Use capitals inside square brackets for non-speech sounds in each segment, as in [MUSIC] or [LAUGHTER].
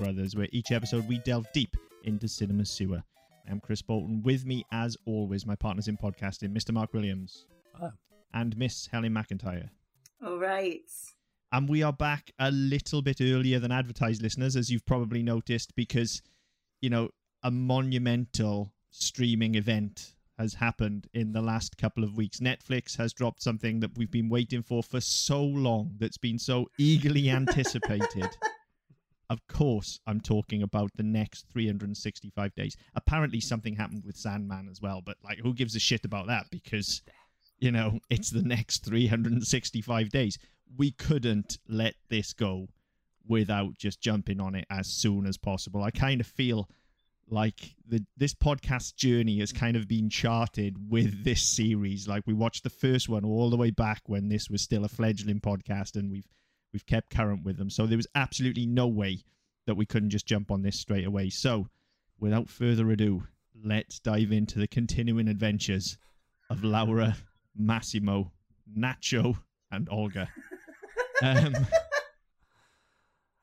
Brothers, where each episode we delve deep into cinema sewer. I'm Chris Bolton. With me, as always, my partners in podcasting, Mr. Mark Williams Hello. and Miss Helen McIntyre. All right. And we are back a little bit earlier than advertised, listeners, as you've probably noticed, because, you know, a monumental streaming event has happened in the last couple of weeks. Netflix has dropped something that we've been waiting for for so long, that's been so eagerly [LAUGHS] anticipated. Of course, I'm talking about the next 365 days. Apparently, something happened with Sandman as well, but like, who gives a shit about that? Because, you know, [LAUGHS] it's the next 365 days. We couldn't let this go without just jumping on it as soon as possible. I kind of feel like the this podcast journey has kind of been charted with this series. Like we watched the first one all the way back when this was still a fledgling podcast, and we've we've kept current with them. So there was absolutely no way that we couldn't just jump on this straight away. So without further ado, let's dive into the continuing adventures of Laura, Massimo, Nacho, and Olga. [LAUGHS] Um,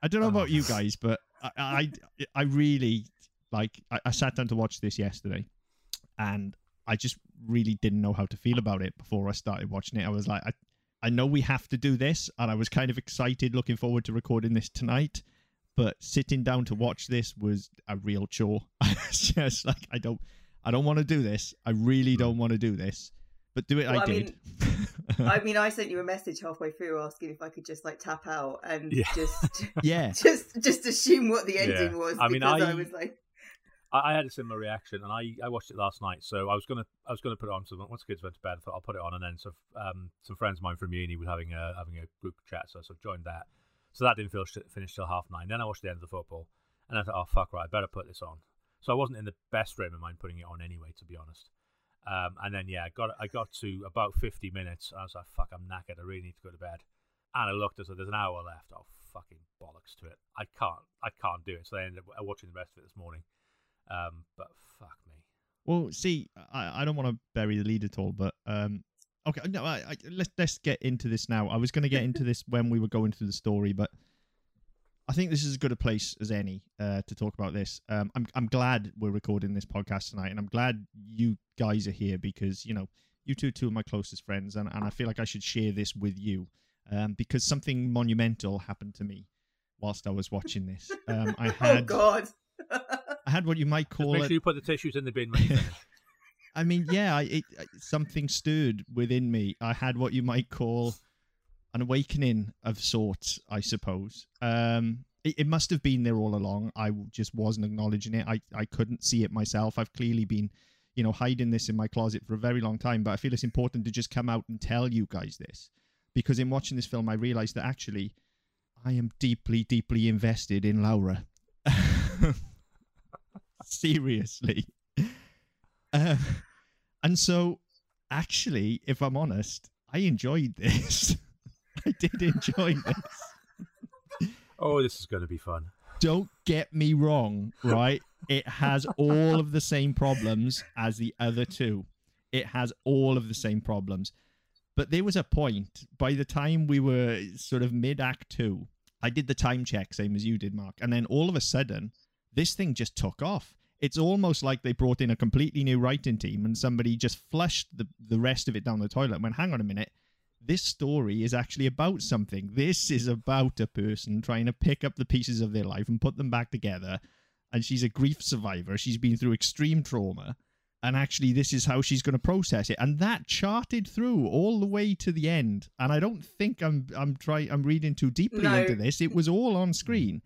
I don't know about you guys, but I, I, I really like. I, I sat down to watch this yesterday, and I just really didn't know how to feel about it before I started watching it. I was like, I, I know we have to do this, and I was kind of excited, looking forward to recording this tonight. But sitting down to watch this was a real chore. [LAUGHS] I was just like, I don't, I don't want to do this. I really mm. don't want to do this. But do it, Well, I I did. I mean, I sent you a message halfway through asking if I could just like tap out and Yeah. just [LAUGHS] yeah, [LAUGHS] just just assume what the ending Yeah. was. I mean, because I, I- was like, I, I had a similar reaction, and I, I watched it last night. So I was gonna I was gonna put it on. So once the kids went to bed, I thought I'll put it on, and then so um some friends of mine from uni were having a having a group chat, so I sort of joined that. So that didn't feel finish till half nine. Then I watched the end of the football, and I thought, oh fuck right, I better put this on. So I wasn't in the best frame of mind putting it on anyway, to be honest. Um, and then yeah, I got I got to about fifty minutes, I was like, fuck, I'm knackered. I really need to go to bed. And I looked, as there's an hour left. Oh fucking bollocks to it! I can't I can't do it. So I ended up watching the rest of it this morning. Um, but fuck me. Well, see, I, I don't want to bury the lead at all, but um, okay, no, I, I, let's let's get into this now. I was going to get into this when we were going through the story, but I think this is as good a place as any uh, to talk about this. Um, I'm I'm glad we're recording this podcast tonight, and I'm glad you guys are here because you know you two are two of my closest friends, and, and I feel like I should share this with you um, because something monumental happened to me whilst I was watching this. Um, I [LAUGHS] had oh god. [LAUGHS] I had what you might Just call make it. sure you put the tissues in the bin when you finish. [LAUGHS] [LAUGHS] I mean, yeah, I, it, something stirred within me. I had what you might call an awakening of sorts, I suppose. Um, it, it must have been there all along. I just wasn't acknowledging it. I, I couldn't see it myself. I've clearly been, you know, hiding this in my closet for a very long time. But I feel it's important to just come out and tell you guys this because in watching this film, I realized that actually I am deeply, deeply invested in Laura. [LAUGHS] [LAUGHS] Seriously. Um, and so, actually, if I'm honest, I enjoyed this. [LAUGHS] I did enjoy this. oh, this is going to be fun. Don't get me wrong, right? It has all of the same problems as the other two. It has all of the same problems. But there was a point, by the time we were sort of mid act two, I did the time check, same as you did, Mark. And then all of a sudden, this thing just took off. It's almost like they brought in a completely new writing team and somebody just flushed the, the rest of it down the toilet and went, hang on a minute. This story is actually about something. This is about a person trying to pick up the pieces of their life and put them back together. And she's a grief survivor. She's been through extreme trauma. And actually, this is how she's going to process it. And that charted through all the way to the end. And I don't think I'm I'm trying I'm reading too deeply No. into this. It was all on screen.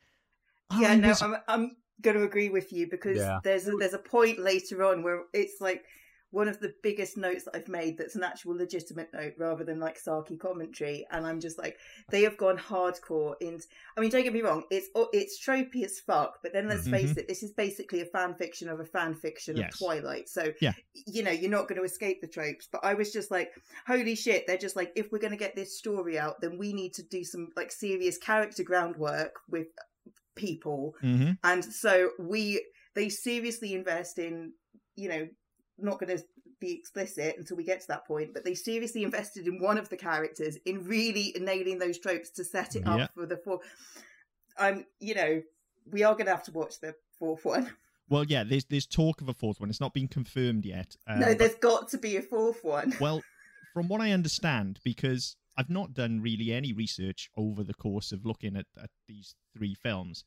yeah, I no, was- I'm I'm going to agree with you because Yeah. there's a, there's a point later on where it's like one of the biggest notes that I've made that's an actual legitimate note rather than like sarky commentary, and I'm just like they have gone hardcore in. I mean, don't get me wrong, it's it's tropey as fuck, but then let's mm-hmm. face it, this is basically a fan fiction of a fan fiction Yes. of Twilight, so Yeah. you know you're not going to escape the tropes. But I was just like, holy shit, they're just like, if we're going to get this story out, then we need to do some like serious character groundwork with people Mhm. and so we they seriously invest in you know not going to be explicit until we get to that point but they seriously invested in one of the characters in really nailing those tropes to set it Yeah. up for the four I'm, you know, we are going to have to watch the fourth one. [LAUGHS] Well, yeah, there's there's talk of a fourth one. It's not been confirmed yet. Uh, no, but- there's got to be a fourth one. Well, from what I understand, because I've not done really any research over the course of looking at, at these three films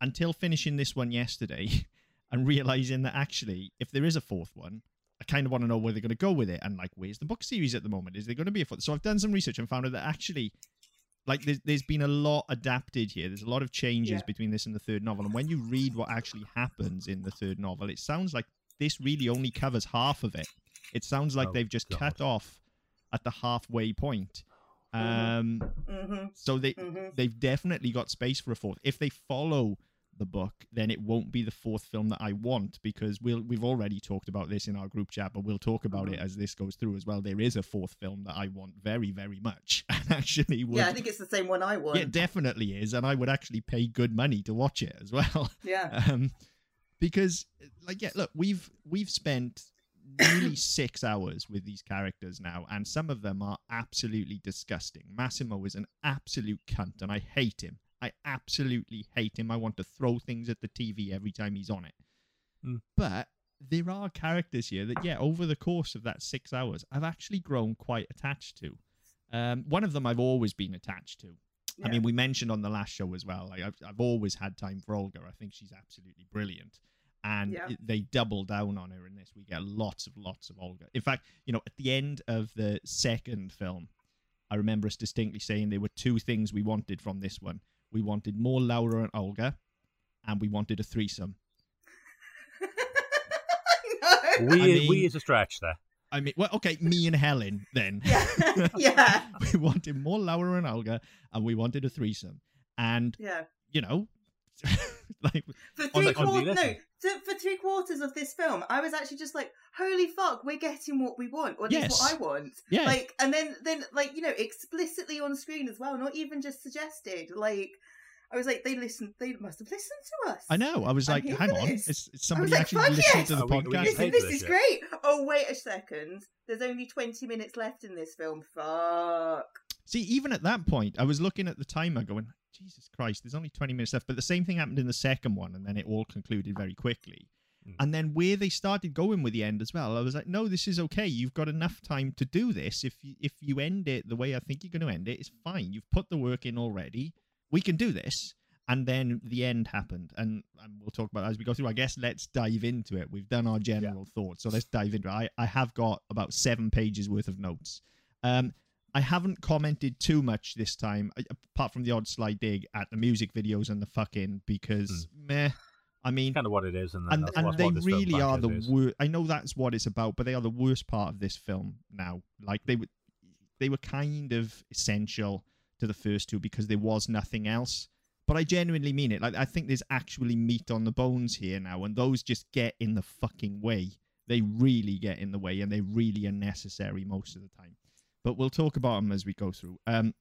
until finishing this one yesterday [LAUGHS] and realizing that actually, if there is a fourth one, I kind of want to know where they're going to go with it and like where's the book series at the moment? Is there going to be a fourth? So I've done some research and found out that actually, like, there's, there's been a lot adapted here. There's a lot of changes Yeah. between this and the third novel. And when you read what actually happens in the third novel, it sounds like this really only covers half of it. It sounds like Oh, they've just God. cut off at the halfway point. Um, hmm so they hmm they've definitely got space for a fourth. If they follow the book, then it won't be the fourth film that I want because we'll we've already talked about this in our group chat, but we'll talk about it Mhm. as this goes through as well. There is a fourth film that I want very very much, [LAUGHS] and actually would. Yeah, I think it's the same one I want. Yeah, it definitely is, and I would actually pay good money to watch it as well. yeah. [LAUGHS] um, because like yeah, look, we've we've spent nearly six hours with these characters now, and some of them are absolutely disgusting. Massimo is an absolute cunt, and I hate him. I absolutely hate him. I want to throw things at the TV every time he's on it. Mm. But there are characters here that, yeah, over the course of that six hours, I've actually grown quite attached to. Um, one of them I've always been attached to. I mean, we mentioned on the last show as well. Like I've, I've always had time for Olga. I think she's absolutely brilliant, and Yeah. it- they double down on her in this. We get lots of lots of Olga. In fact, you know, at the end of the second film, I remember us distinctly saying there were two things we wanted from this one. We wanted more Laura and Olga, and we wanted a threesome. [LAUGHS] I know. We I mean- we is a stretch there. I mean, well, okay, me and Helen then. [LAUGHS] Yeah. [LAUGHS] yeah. we wanted more Laura and Olga, and we wanted a threesome. And Yeah. you know, [LAUGHS] like For three the- on the quarters, no, listen. for three quarters of this film, I was actually just like, "Holy fuck, we're getting what we want, or at least what I want." yeah, Like, and then, then, like, you know, explicitly on screen as well, not even just suggested. Like, I was like, they listened, they must have listened to us. I know. I was I'm like, hang on, this. is, is somebody like, actually listened yes! to the Are we- are we podcast? getting Listen, paid this is this great. Oh, wait a second. There's only 20 minutes left in this film. Fuck. See, even at that point, I was looking at the timer, going, Jesus Christ, there's only 20 minutes left. But the same thing happened in the second one, and then it all concluded very quickly. Mm. And then where they started going with the end as well, I was like, no, this is okay. You've got enough time to do this. If you, if you end it the way I think you're going to end it, it's fine. You've put the work in already. We can do this. And then the end happened, and, and we'll talk about that as we go through. I guess let's dive into it. We've done our general thoughts, so let's dive into it. I, I have got about seven pages worth of notes. Um, I haven't commented too much this time, apart from the odd sly dig at the music videos and the fucking because meh. I mean, Kind of what it is, and, and and they really are the worst. I know that's what it's about, but they are the worst part of this film now. Like they were, they were kind of essential to the first two because there was nothing else. But I genuinely mean it. Like I think there's actually meat on the bones here now, and those just get in the fucking way. They really get in the way, and they really are necessary most of the time. But we'll talk about them as we go through. Um,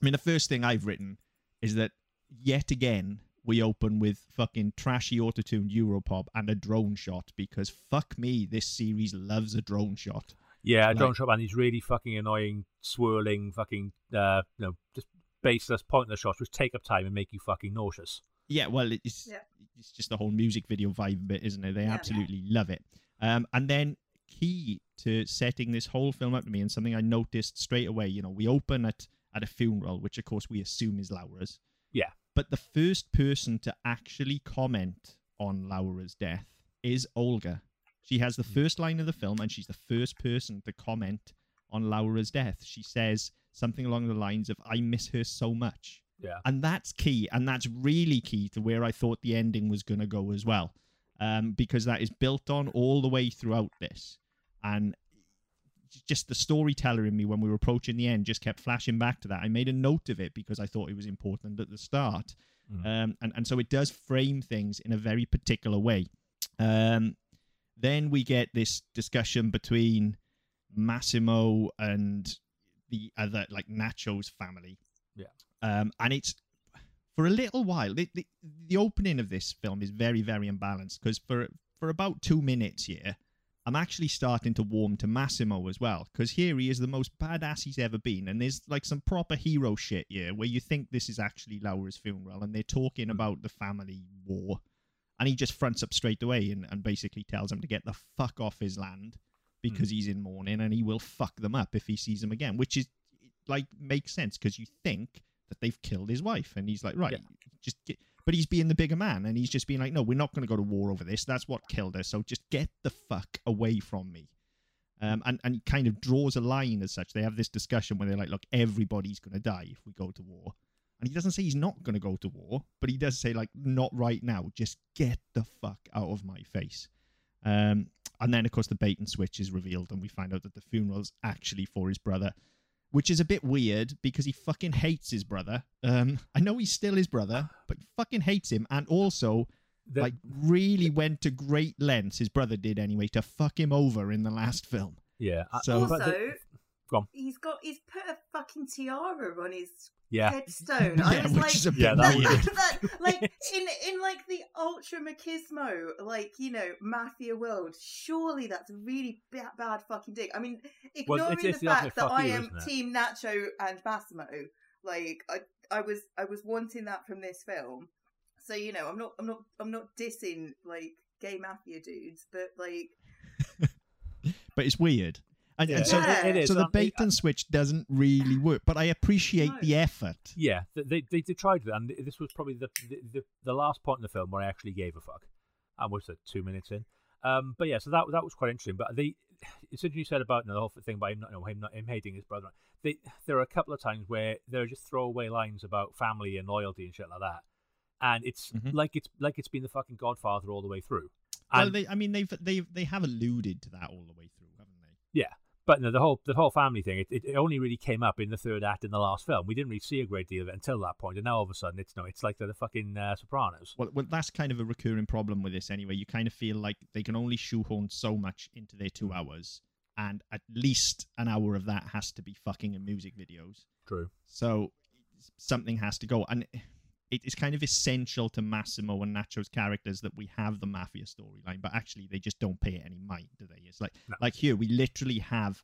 I mean, the first thing I've written is that yet again we open with fucking trashy autotuned Europop and a drone shot because fuck me, this series loves a drone shot. Yeah, Like- drone shot and these really fucking annoying, swirling, fucking, uh, you know, just baseless, pointless shots which take up time and make you fucking nauseous. Yeah, well, it's Yeah. it's just the whole music video vibe of it, isn't it? They Yeah. absolutely love it. Um, and then key to setting this whole film up to me, and something I noticed straight away. You know, we open at at a funeral, which of course we assume is Laura's. Yeah. But the first person to actually comment on Laura's death is Olga. She has the Hmm. first line of the film, and she's the first person to comment on Laura's death. She says something along the lines of, I miss her so much. Yeah. And that's key. And that's really key to where I thought the ending was going to go as well. Um, because that is built on all the way throughout this. And just the storyteller in me when we were approaching the end just kept flashing back to that. I made a note of it because I thought it was important at the start. Mhm. Um, and, and so it does frame things in a very particular way. Um, then we get this discussion between Massimo and the other, like Nacho's family. Yeah. Um, and it's for a little while. The, the, the opening of this film is very, very imbalanced because for for about two minutes here, I'm actually starting to warm to Massimo as well because here he is the most badass he's ever been, and there's like some proper hero shit here where you think this is actually Laura's funeral, and they're talking hmm. about the family war, and he just fronts up straight away and, and basically tells him to get the fuck off his land because hmm. he's in mourning, and he will fuck them up if he sees them again, which is like makes sense because you think that they've killed his wife, and he's like, right, Yeah. just get. But he's being the bigger man, and he's just being like, no, we're not going to go to war over this. That's what killed us. So just get the fuck away from me. Um, and and kind of draws a line as such. They have this discussion where they're like, look, everybody's going to die if we go to war. And he doesn't say he's not going to go to war, but he does say like, not right now. Just get the fuck out of my face. Um, and then of course the bait and switch is revealed, and we find out that the funeral's actually for his brother, which is a bit weird because he fucking hates his brother. Um, I know he's still his brother, but fucking hates him, and also The- like really went to great lengths. His brother did anyway to fuck him over in the last film. yeah. I- So- but Also, the- go on. he's got he's put a fucking tiara on his yeah. headstone. I [LAUGHS] Yeah, was which like, is a bit Yeah, that that, that- [LAUGHS] like in in like the ultra machismo, like you know, mafia world. Surely that's a really ba- bad fucking dig. I mean, Well, ignoring it's- it's the the fact that fuck I you, am? Team Nacho and Massimo, like I I was I was wanting that from this film. So you know, I'm not I'm not I'm not dissing like gay mafia dudes, but like [LAUGHS] But it's weird. And, and Yeah, so, it- it is. so the bait and switch doesn't really work. But I appreciate No. the effort. Yeah, they, they they tried that, and this was probably the, the the the last point in the film where I actually gave a fuck. And was it two minutes in? Um, but yeah, so that that was quite interesting. But they, it's interesting you said about you know, the whole thing about him not, you know, him not him hating his brother. They, there are a couple of times where there are just throwaway lines about family and loyalty and shit like that, and it's Mhm. like it's like it's been the fucking Godfather all the way through. Well, they, I mean, they've they they have alluded to that all the way through, haven't they? yeah, but no, the whole the whole family thing, it, it, only really came up in the third act in the last film. We didn't really see a great deal of it until that point, and now all of a sudden it's no, it's like the, the fucking uh, Sopranos. Well, well, that's kind of a recurring problem with this anyway. You kind of feel like they can only shoehorn so much into their two hours, and at least an hour of that has to be fucking in music videos. True. So something has to go, and it is kind of essential to Massimo and Nacho's characters that we have the mafia storyline, but actually they just don't pay it any mind, do they? It's like No. like here we literally have.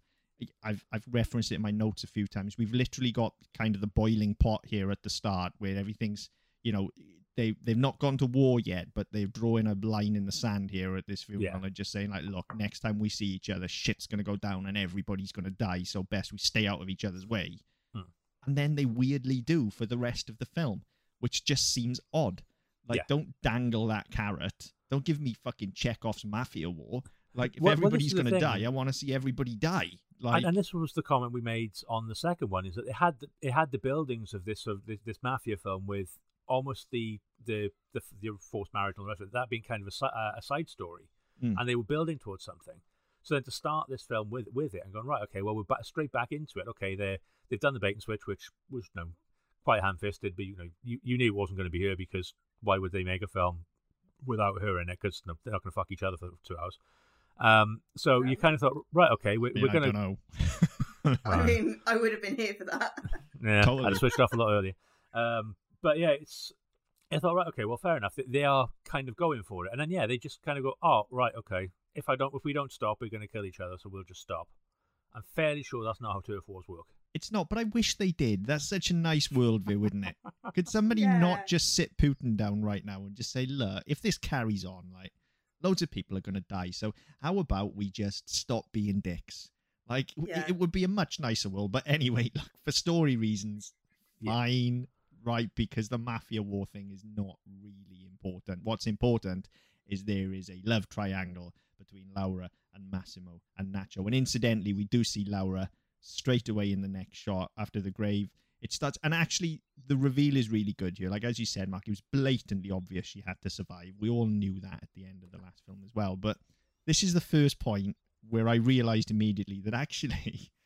I've I've referenced it in my notes a few times. We've literally got kind of the boiling pot here at the start where everything's you know they they've not gone to war yet, but they're drawing a line in the sand here at this funeral Yeah. and just saying like, look, next time we see each other, shit's gonna go down and everybody's gonna die. So best we stay out of each other's way. Hmm. And then they weirdly do for the rest of the film, which just seems odd. Like, Yeah. don't dangle that carrot. Don't give me fucking Chekhov's mafia war. Like, if Well- well, everybody's is the gonna die, I want to see everybody die. Like, and, and this was the comment we made on the second one: is that it had the, it had the buildings of this of this, this mafia film with almost the the the, the forced marriage and the rest of it, that being kind of a, uh, a side story, Mm. and they were building towards something. So then to start this film with with it and going right, okay, well we're back, straight back into it. Okay, they they've done the bait and switch, which was you know quite ham fisted, but you know you, you knew it wasn't going to be her because why would they make a film without her in it? Because you know, they're not going to fuck each other for two hours. Um, so you kind of thought, right, okay, we're, yeah, we're going to don't know. [LAUGHS] [LAUGHS] I mean, I would have been here for that. [LAUGHS] Yeah, Totally. I'd switched off a lot earlier. Um, but yeah, it's. I thought, right, okay, well, fair enough. They- They are kind of going for it, and then yeah, they just kind of go, oh, right, okay. If I don't, if we don't stop, we're going to kill each other, so we'll just stop. I'm fairly sure that's not how turf wars work. It's not, but I wish they did. That's such a nice worldview, isn't it? Could [LAUGHS] somebody Yeah. not just sit Putin down right now and just say, look, if this carries on, like, loads of people are going to die. So how about we just stop being dicks? Like, w- Yeah. it would be a much nicer world. But anyway, [LAUGHS] look, for story reasons, Yeah. fine, right? Because the mafia war thing is not really important. What's important is there is a love triangle between Laura and Massimo and Nacho. And incidentally, we do see Laura straight away in the next shot after the grave. It starts, and actually, the reveal is really good here. Like as you said, Mark, it was blatantly obvious she had to survive. We all knew that at the end of the last film as well. But this is the first point where I realized immediately that actually [LAUGHS]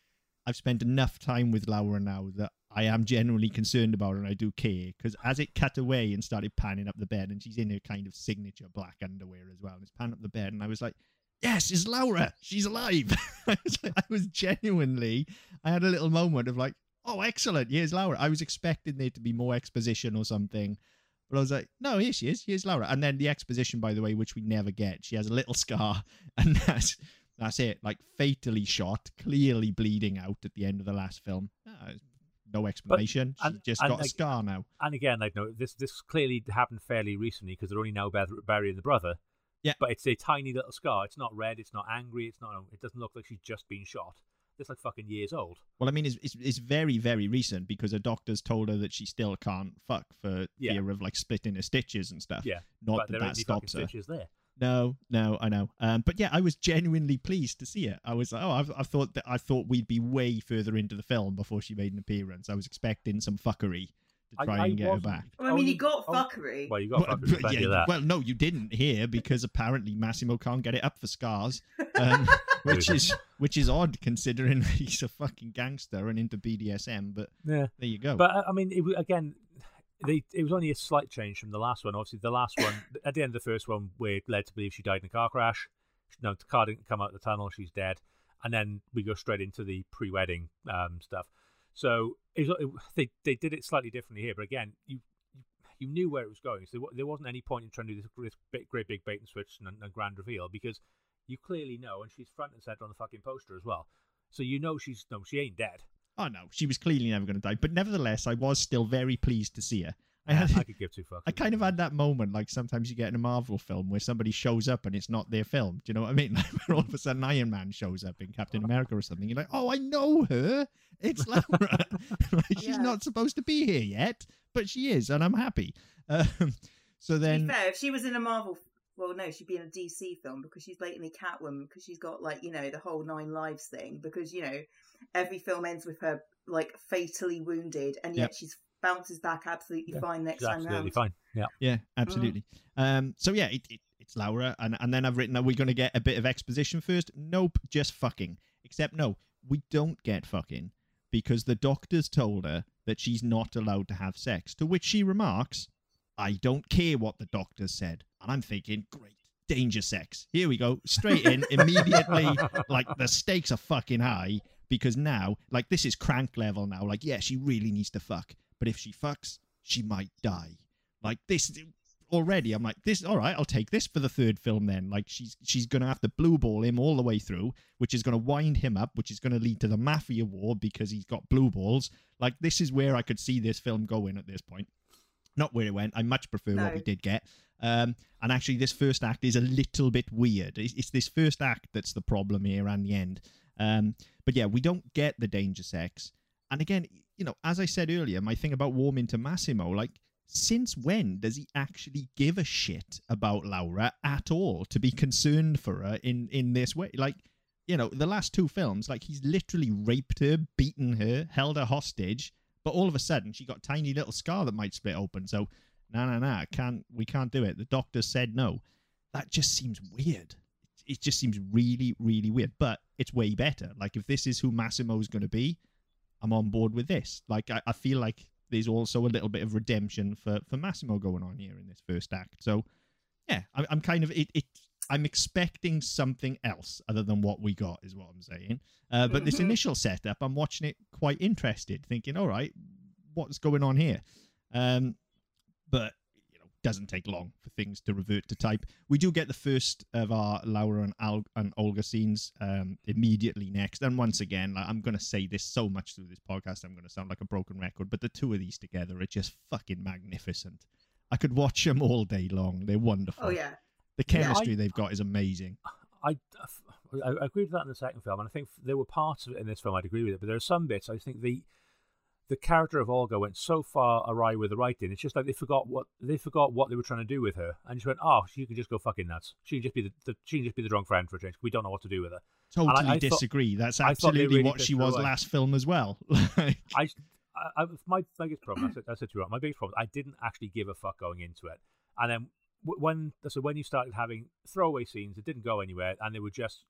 I've spent enough time with Laura now that I am genuinely concerned about her and I do care. Because as it cut away and started panning up the bed, and she's in her kind of signature black underwear as well, and it's panning up the bed, and I was like, yes, it's Laura. She's alive. [LAUGHS] I, was like, I was genuinely, I had a little moment of like, oh, excellent. Here's Laura. I was expecting there to be more exposition or something. But I was like, no, here she is. Here's Laura. And then the exposition, by the way, which we never get. She has a little [LAUGHS] scar, and that's That's it. Like fatally shot, clearly bleeding out at the end of the last film. Ah, no explanation. and- She's just got a scar now. And again, like no, this this clearly happened fairly recently because they're only now bur- burying the brother. Yeah. But it's a tiny little scar. It's not red. It's not angry. It's not. It doesn't look like she's just been shot. It's like fucking years old. Well, I mean, it's, it's it's very very recent because her doctors told her that she still can't fuck for Yeah. fear of like splitting her stitches and stuff. Yeah. Not but that there that any stops her. stitches there. No, no, I know. Um, but yeah, I was genuinely pleased to see it. I was like, oh, I've, I thought that I thought we'd be way further into the film before she made an appearance. I was expecting some fuckery to try I and get her wasn't- back. Well, I mean, you got oh, fuckery. Well, you got Well, fucking plenty yeah, of that. well, no, you didn't here because apparently Massimo can't get it up for scars, um, [LAUGHS] which is which is odd considering [LAUGHS] he's a fucking gangster and into BDSM. But yeah. there you go. But uh, I mean, it, again, they, it was only a slight change from the last one. Obviously, the last one [LAUGHS] at the end of the first one, we're led to believe she died in a car crash. No, the car didn't come out of the tunnel. She's dead, and then we go straight into the pre-wedding um, stuff. So it was, it, they they did it slightly differently here, but again, you you knew where it was going. So there wasn't any point in trying to do this, big, great big bait and switch and, and grand reveal because you clearly know, and she's front and center on the fucking poster as well. So you know she's no, she ain't dead. oh no, she was clearly never going to die. But nevertheless, I was still very pleased to see her. I had, I could give two fucks. I kind of had that moment, like sometimes you get in a Marvel film where somebody shows up and it's not their film. Do you know what I mean? [LAUGHS] Like where all of a sudden Iron Man shows up in Captain America or something. You're like, oh, I know her. It's [LAUGHS] Laura. [LAUGHS] like, she's Yeah. not supposed to be here yet, but she is, and I'm happy. Um, so to then, be fair, if she was in a Marvel, well, no, she'd be in a DC film because she's blatantly Catwoman because she's got like you know the whole nine lives thing because you know every film ends with her like fatally wounded and yet Yep. she's bounces back absolutely Yeah, fine next She's time absolutely round. fine. Yeah. yeah, absolutely. Um, so yeah, it, it, it's Laura, and and then I've written that we're going to get a bit of exposition first. Nope, just fucking. Except no, we don't get fucking because the doctors told her that she's not allowed to have sex. To which she remarks, "I don't care what the doctors said," and I'm thinking, great. Danger sex. Here we go. Straight in, [LAUGHS] immediately. Like the stakes are fucking high because now, like this is crank level now. Like, yeah, she really needs to fuck, but if she fucks, she might die. Like this already, I'm like, this. All right, I'll take this for the third film. Then, like, she's she's gonna have to blue ball him all the way through, which is gonna wind him up, which is gonna lead to the mafia war because he's got blue balls. Like, this is where I could see this film going at this point. Not where it went. I much prefer what we did get. Um, and actually, this first act is a little bit weird. It's, it's this first act that's the problem here, and the end. Um, but yeah, we don't get the danger sex. And again, you know, as I said earlier, my thing about warming to Massimo, like, since when does he actually give a shit about Laura at all to be concerned for her in in this way? Like, you know, the last two films, like he's literally raped her, beaten her, held her hostage, but all of a sudden she got tiny little scar that might split open. So, no, no, no, can't we can't do it. The doctor said no. That just seems weird. It just seems really, really weird. But it's way better. Like if this is who Massimo's going to be, I'm on board with this. Like I, I feel like there's also a little bit of redemption for for Massimo going on here in this first act. So yeah, I'm, I'm kind of it, it. I'm expecting something else other than what we got, is what I'm saying. Uh, but this Mhm. initial setup, I'm watching it quite interested, thinking, all right, what's going on here? Um, but doesn't take long for things to revert to type. We do get the first of our Laura and Al- and Olga scenes um, immediately next. And once again, like, I'm going to say this so much through this podcast, I'm going to sound like a broken record. But the two of these together are just fucking magnificent. I could watch them all day long. They're wonderful. Oh yeah, The Yeah, I- chemistry they've got is amazing. I, I, I agree with that in the second film, and I think there were parts of it in this film I'd agree with it, but there are some bits I think the the character of Olga went so far awry with the writing. It's just like they forgot what they forgot what they were trying to do with her, and just went, "Oh, she can just go fucking nuts. She can just be the, the she can just be the drunk friend for a change. We don't know what to do with her." Totally I thought- disagree. That's thought they absolutely really what she was away. last film as well. [LAUGHS] Like, I, I, I my biggest problem. I said, I said to you, my biggest problem. I didn't actually give a fuck going into it, and then when so when you started having throwaway scenes that didn't go anywhere, and they were just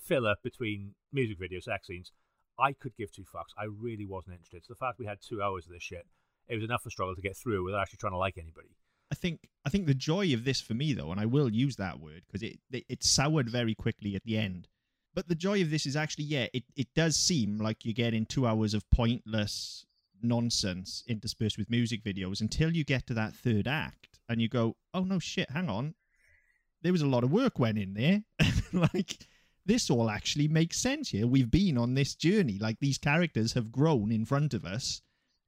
filler between music videos, sex scenes, I could give two fucks. I really wasn't interested. So the fact we had two hours of this shit, it was enough a struggle to get through without actually trying to like anybody. I think I think the joy of this for me though, and I will use that word because it, it it soured very quickly at the end. But the joy of this is actually, yeah, it, it does seem like you're getting two hours of pointless nonsense interspersed with music videos until you get to that third act and you go, oh no shit, hang on, there was a lot of work went in there. [LAUGHS] like this all actually makes sense here. We've been on this journey. Like these characters have grown in front of us.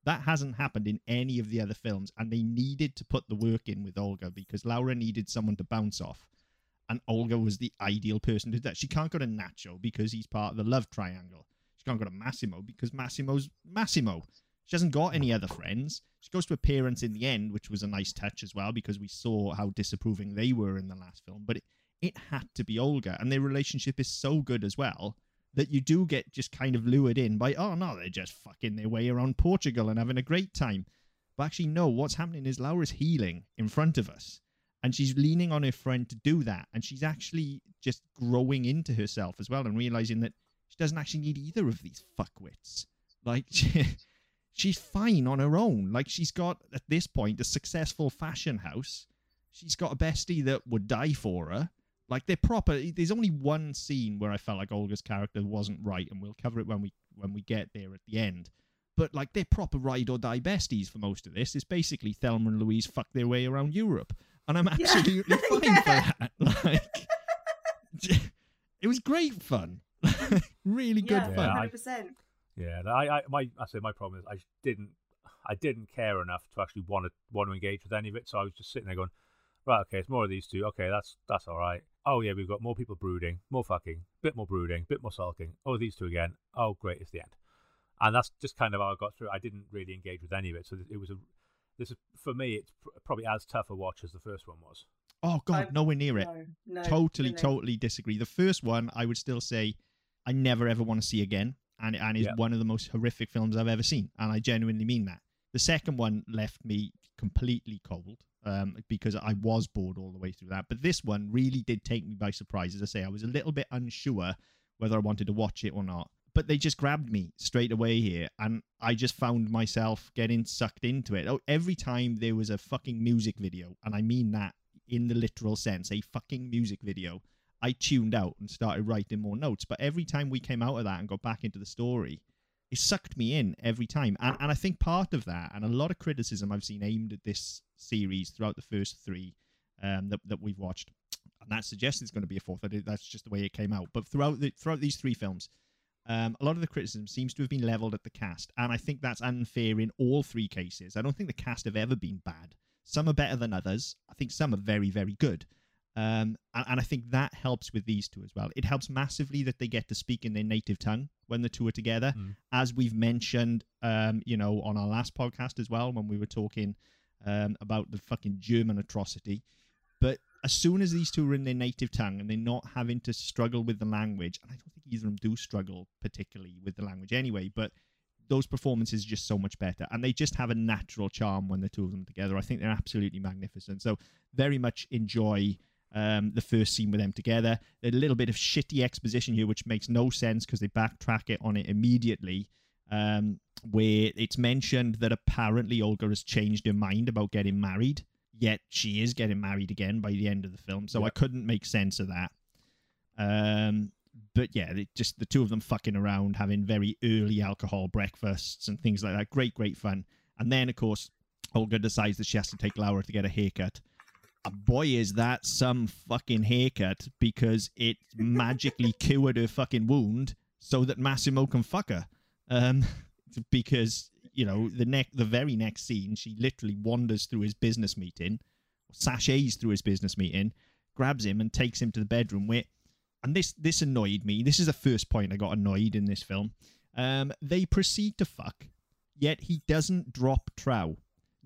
That hasn't happened in any of the other films, and they needed to put the work in with Olga because Laura needed someone to bounce off, and Olga was the ideal person to do that. She can't go to Nacho because he's part of the love triangle. She can't go to Massimo because Massimo's Massimo. She hasn't got any other friends. She goes to her parents in the end, which was a nice touch as well because we saw how disapproving they were in the last film. But it, it had to be Olga, and their relationship is so good as well that you do get just kind of lured in by, oh no, they're just fucking their way around Portugal and having a great time. But actually, no, what's happening is Laura's healing in front of us. And she's leaning on her friend to do that. And she's actually just growing into herself as well and realizing that she doesn't actually need either of these fuckwits. Like, [LAUGHS] she, she's fine on her own. Like, she's got, at this point, a successful fashion house. She's got a bestie that would die for her. Like they're proper. There's only one scene where I felt like Olga's character wasn't right, and we'll cover it when we when we get there at the end. But like they're proper ride or die besties for most of this. It's basically Thelma and Louise fuck their way around Europe, and I'm [LAUGHS] absolutely [LAUGHS] Yeah. fine Yeah. for that. [LAUGHS] Like, it was great fun, really good yeah, fun. Hundred percent. Yeah, I, I, my, I say my problem is I didn't, I didn't care enough to actually want to want to engage with any of it. So I was just sitting there going, right, okay, it's more of these two. Okay, that's that's all right. Oh yeah, we've got more people brooding, more fucking, bit more brooding, bit more sulking. Oh, these two again. Oh, great, it's the end. And that's just kind of how I got through. I didn't really engage with any of it, so it was a. This is for me. It's probably as tough a watch as the first one was. Oh god, I- nowhere near it. No, no, totally, no, no. totally disagree. The first one, I would still say, I never ever want to see again, and and is Yeah. one of the most horrific films I've ever seen, and I genuinely mean that. The second one left me completely cold, um, because I was bored all the way through that. But this one really did take me by surprise. As I say, I was a little bit unsure whether I wanted to watch it or not. But they just grabbed me straight away here, and I just found myself getting sucked into it. Oh, every time there was a fucking music video, and I mean that in the literal sense, a fucking music video, I tuned out and started writing more notes. But every time we came out of that and got back into the story, it sucked me in every time. And, and I think part of that, and a lot of criticism I've seen aimed at this series throughout the first three um, that, that we've watched, and that suggests it's going to be a fourth. That's just the way it came out. But throughout the, throughout these three films, um, a lot of the criticism seems to have been leveled at the cast, and I think that's unfair in all three cases. I don't think the cast have ever been bad. Some are better than others. I think some are very, very good. Um, and, and I think that helps with these two as well. It helps massively that they get to speak in their native tongue when the two are together, Mm. as we've mentioned, um, you know, on our last podcast as well when we were talking um, about the fucking German atrocity. But as soon as these two are in their native tongue and they're not having to struggle with the language, and I don't think either of them do struggle particularly with the language anyway, but those performances are just so much better. And they just have a natural charm when the two of them together. I think they're absolutely magnificent. So very much enjoy um, the first scene with them together. A little bit of shitty exposition here, which makes no sense because they backtrack it on it immediately. Um, where it's mentioned that apparently Olga has changed her mind about getting married, yet she is getting married again by the end of the film. So I couldn't make sense of that. Um, but yeah, just the two of them fucking around, having very early alcohol breakfasts and things like that. Great, great fun. And then, of course, Olga decides that she has to take Laura to get a haircut. And boy, is that some fucking haircut because it magically [LAUGHS] cured her fucking wound so that Massimo can fuck her. Um, [LAUGHS] because you know the neck, the very next scene, she literally wanders through his business meeting, sashays through his business meeting, grabs him and takes him to the bedroom where and this this annoyed me. This is the first point I got annoyed in this film. Um, they proceed to fuck, yet he doesn't drop trow.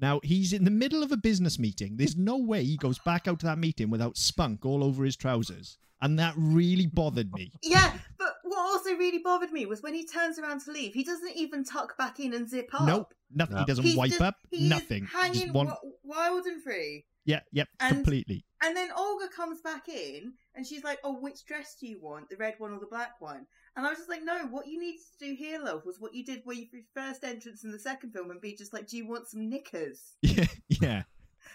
Now he's in the middle of a business meeting. There's no way he goes back out to that meeting without spunk all over his trousers, and that really bothered me. Yeah, but what also really bothered me was when he turns around to leave, he doesn't even tuck back in and zip up. Nope, nothing. He doesn't He's wipe just- up. he Nothing. He hanging just want- wi- wild and free. yeah, yep, And- completely. And then Olga comes back in and she's like, Oh, which dress do you want? The red one or the black one? And I was just like, No, what you needed to do here, love, was what you did with your first entrance in the second film and be just like, Do you want some knickers? [LAUGHS] Yeah, yeah.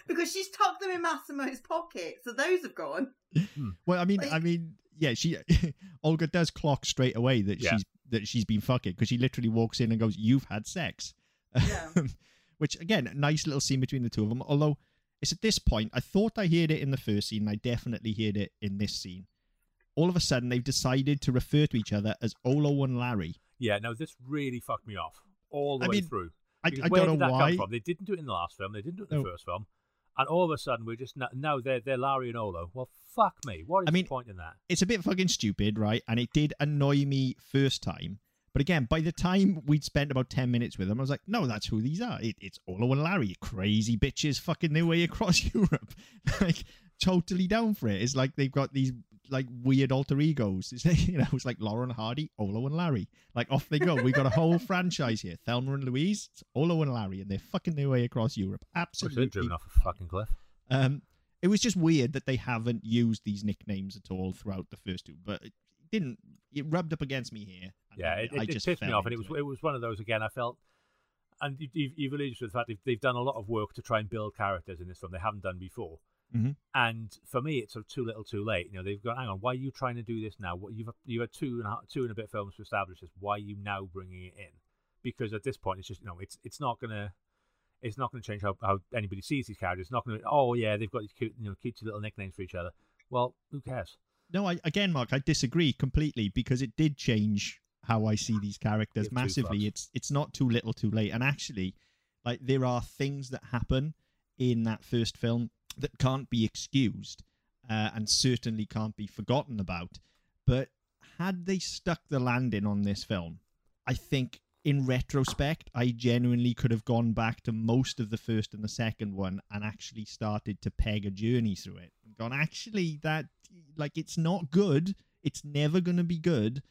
Because she's tucked them in Massimo's pocket, so those have gone. Hmm. Well, I mean, Like- I mean, yeah. She [LAUGHS] Olga does clock straight away that Yeah. she's that she's been fucking because she literally walks in and goes, "You've had sex." Yeah. [LAUGHS] Which again, a nice little scene between the two of them. Although it's at this point, I thought I heard it in the first scene. and I definitely heard it in this scene. all of a sudden they've decided to refer to each other as Olo and Larry. Yeah, no, this really fucked me off all the I way mean, through. I, Because I where don't did know that why. come from? They didn't do it in the last film. They didn't do it in No. the first film. And all of a sudden, we're just now, now they're they're Larry and Olo. Well, fuck me. What is I mean- the point in that? It's a bit fucking stupid, right? And it did annoy me first time. But again, by the time we'd spent about 10 minutes with them, I was like, no, that's who these are. It, it's Olo and Larry, crazy bitches fucking their way across [LAUGHS] Europe. like, totally down for it. It's like they've got these like weird alter egos. It's, [LAUGHS] you know, it's like Lauren Hardy, Olo and Larry. Like, off they go. We've got a whole [LAUGHS] franchise here. Thelma and Louise, it's Olo and Larry, and they're fucking their way across Europe. Wish they'd Absolutely. driven off a fucking cliff. Um, it was just weird that they haven't used these nicknames at all throughout the first two, but it didn't. It rubbed up against me here. Yeah, I- it, I it, it just pissed me fell off, and it was into it was one of those again. I felt, and you- you've, you've alluded to the fact they've, they've done a lot of work to try and build characters in this film they haven't done before. Mhm. And for me, it's sort of too little, too late. You know, they've gone, hang on, why are you trying to do this now? What you've you've had two and a, half- two and a bit films to establish this. Why are you now bringing it in? Because at this point, it's just you know, it's it's not gonna. It's not going to change how, how anybody sees these characters. It's not going to. Oh yeah, they've got these cute, you know, cutesy little nicknames for each other. Well, who cares? No, I, again, Mark, I disagree completely because it did change how I see these characters massively. It's it's not too little, too late, and actually, like there are things that happen in that first film that can't be excused, uh, and certainly can't be forgotten about. But had they stuck the landing on this film, I think in retrospect, I genuinely could have gone back to most of the first and the second one and actually started to peg a journey through it. And gone, actually, that, like, it's not good. It's never going to be good.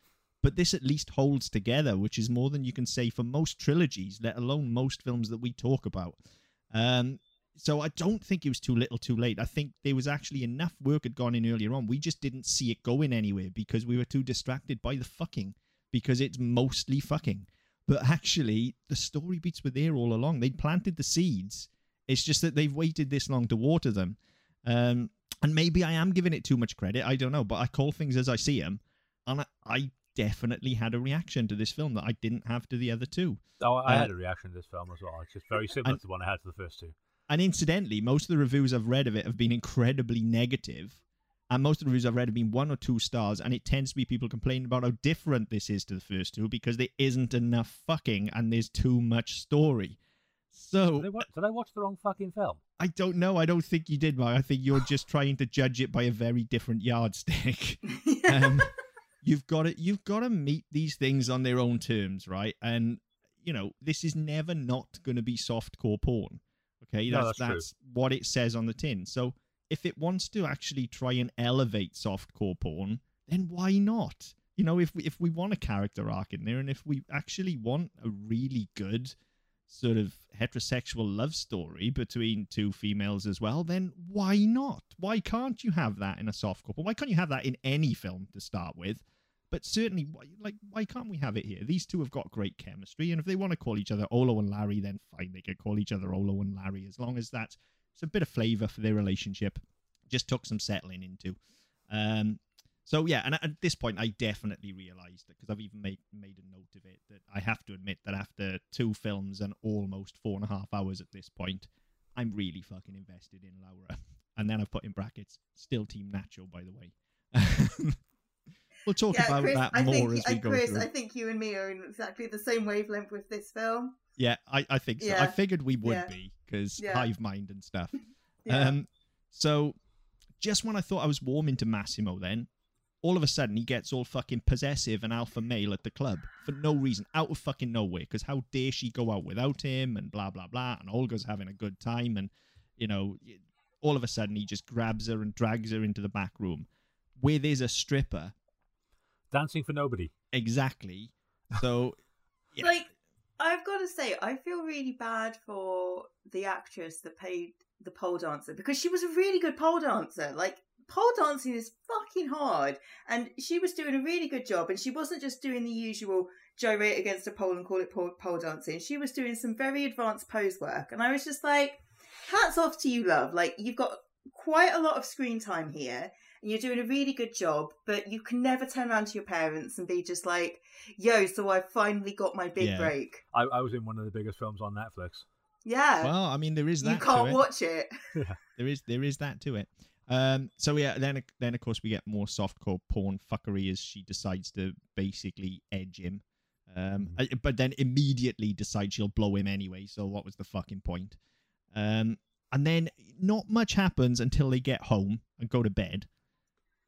But this at least holds together, which is more than you can say for most trilogies, let alone most films that we talk about. Um, so I don't think it was too little too late. I think there was actually enough work had gone in earlier on. We just didn't see it going anywhere because we were too distracted by the fucking, because it's mostly fucking. But actually, the story beats were there all along. They'd planted the seeds. It's just that they've waited this long to water them. Um, and maybe I am giving it too much credit. I don't know. But I call things as I see them. And I, I definitely had a reaction to this film that I didn't have to the other two. Oh, I Uh, had a reaction to this film as well. It's just very similar and- to the one I had to the first two. And incidentally, most of the reviews I've read of it have been incredibly negative, And most of the reviews I've read have been one or two stars. And it tends to be people complaining about how different this is to the first two because there isn't enough fucking and there's too much story. So Did I, wa- did I watch the wrong fucking film? I don't know. I don't think you did, Mark. I think you're just trying to judge it by a very different yardstick. [LAUGHS] um, you've got to you've got to meet these things on their own terms, right? And you know this is never not going to be softcore porn. Okay, No, that's that's what it says on the tin. So if it wants to actually try and elevate softcore porn, then why not? You know, if we, if we want a character arc in there, and if we actually want a really good sort of heterosexual love story between two females as well, then why not? Why can't you have that in a soft couple? Why can't you have that in any film to start with? But certainly, why- like, why can't we have it here? These two have got great chemistry, and if they want to call each other Olo and Larry, then fine, they could call each other Olo and Larry, as long as that's it's a bit of flavor for their relationship. Just took some settling into. Um, so yeah, and at this point, I definitely realised that because I've even made made a note of it that I have to admit that after two films and almost four and a half hours at this point, I'm really fucking invested in Laura. [LAUGHS] And then I've put in brackets, still Team Nacho, by the way. [LAUGHS] we'll talk yeah, about Chris, that I more think, as we uh, go Chris, through. I think you and me are in exactly the same wavelength with this film. Yeah, I, I think so. Yeah. I figured we would Yeah. be because hive mind and stuff. [LAUGHS] Yeah. Um, so just when I thought I was warming to Massimo, then all of a sudden he gets all fucking possessive and alpha male at the club for no reason, out of fucking nowhere. Because how dare she go out without him and blah blah blah. And Olga's having a good time, and you know, all of a sudden he just grabs her and drags her into the back room where there's a stripper. Dancing for nobody. Exactly. So [LAUGHS] yeah. Like, I've got to say, I feel really bad for the actress that played the pole dancer because she was a really good pole dancer. Like, pole dancing is fucking hard, and she was doing a really good job. And she wasn't just doing the usual gyrate against a pole and call it pole, pole dancing. She was doing some very advanced pose work, and I was just like, hats off to you, love. Like, you've got quite a lot of screen time here. And you're doing a really good job, but you can never turn around to your parents and be just like, yo, so I finally got my big Yeah. break. I, I was in one of the biggest films on Netflix. Yeah. well, I mean, there is that. you to can't it. watch it. [LAUGHS] [LAUGHS] there is there is that to it. Um, so yeah, then then of course we get more softcore porn fuckery as she decides to basically edge him. Um, Mhm. But then immediately decides she'll blow him anyway. So what was the fucking point? Um, and then not much happens until they get home and go to bed,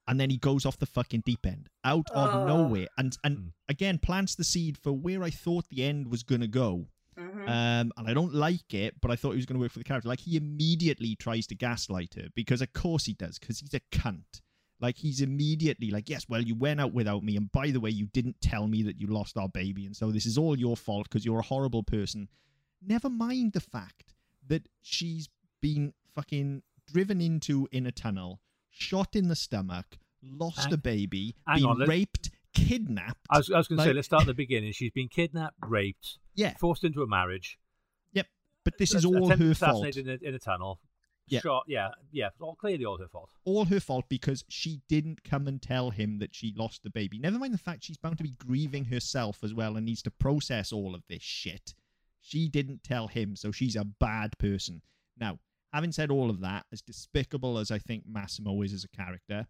and then he goes off the fucking deep end out of Oh. nowhere, and and Mm. again plants the seed for where I thought the end was gonna go. Mhm. Um, and I don't like it, but I thought he was going to work for the character. Like he immediately tries to gaslight her because, of course, he does because he's a cunt. Like he's immediately like, yes, well, you went out without me, and by the way, you didn't tell me that you lost our baby, and so this is all your fault because you're a horrible person. Never mind the fact that she's been fucking driven into in a tunnel, shot in the stomach, lost Hang- a baby, been on, raped, kidnapped. I was, I was going to say, let's start at the beginning. She's been kidnapped, raped, yeah, forced into a marriage. Yep, but this is all her fault. In a, in a tunnel. Yeah. Shot. Yeah, yeah. All, clearly all her fault. all her fault because she didn't come and tell him that she lost the baby. Never mind the fact she's bound to be grieving herself as well and needs to process all of this shit. She didn't tell him, so she's a bad person. Now, having said all of that, as despicable as I think Massimo is as a character,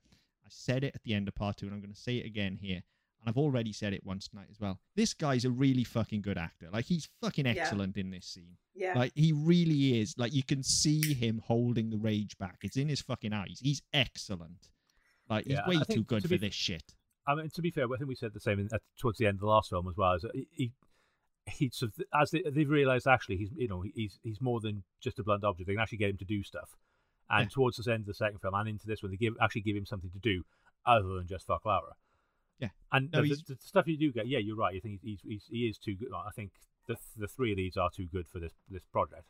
I said it at the end of part two, and I'm going to say it again here. And I've already said it once tonight as well. This guy's a really fucking good actor. Like, he's fucking Yeah. excellent in this scene. yeah. Like he really is. Like you can see him holding the rage back. It's in his fucking eyes. He's excellent. Like he's Yeah, way I too good to for be- this shit. I mean, to be fair, I think we said the same in, at, towards the end of the last film as well. Is he, he, he sort of, as they, they've realised, actually, he's you know he's he's more than just a blunt object. They can actually get him to do stuff. And Yeah. towards the end of the second film and into this one, they give actually give him something to do other than just fuck Laura. Yeah. And No, the, the, the stuff you do get, yeah, you're right. You think he's, he's he is too good. I think the the three leads are too good for this this project.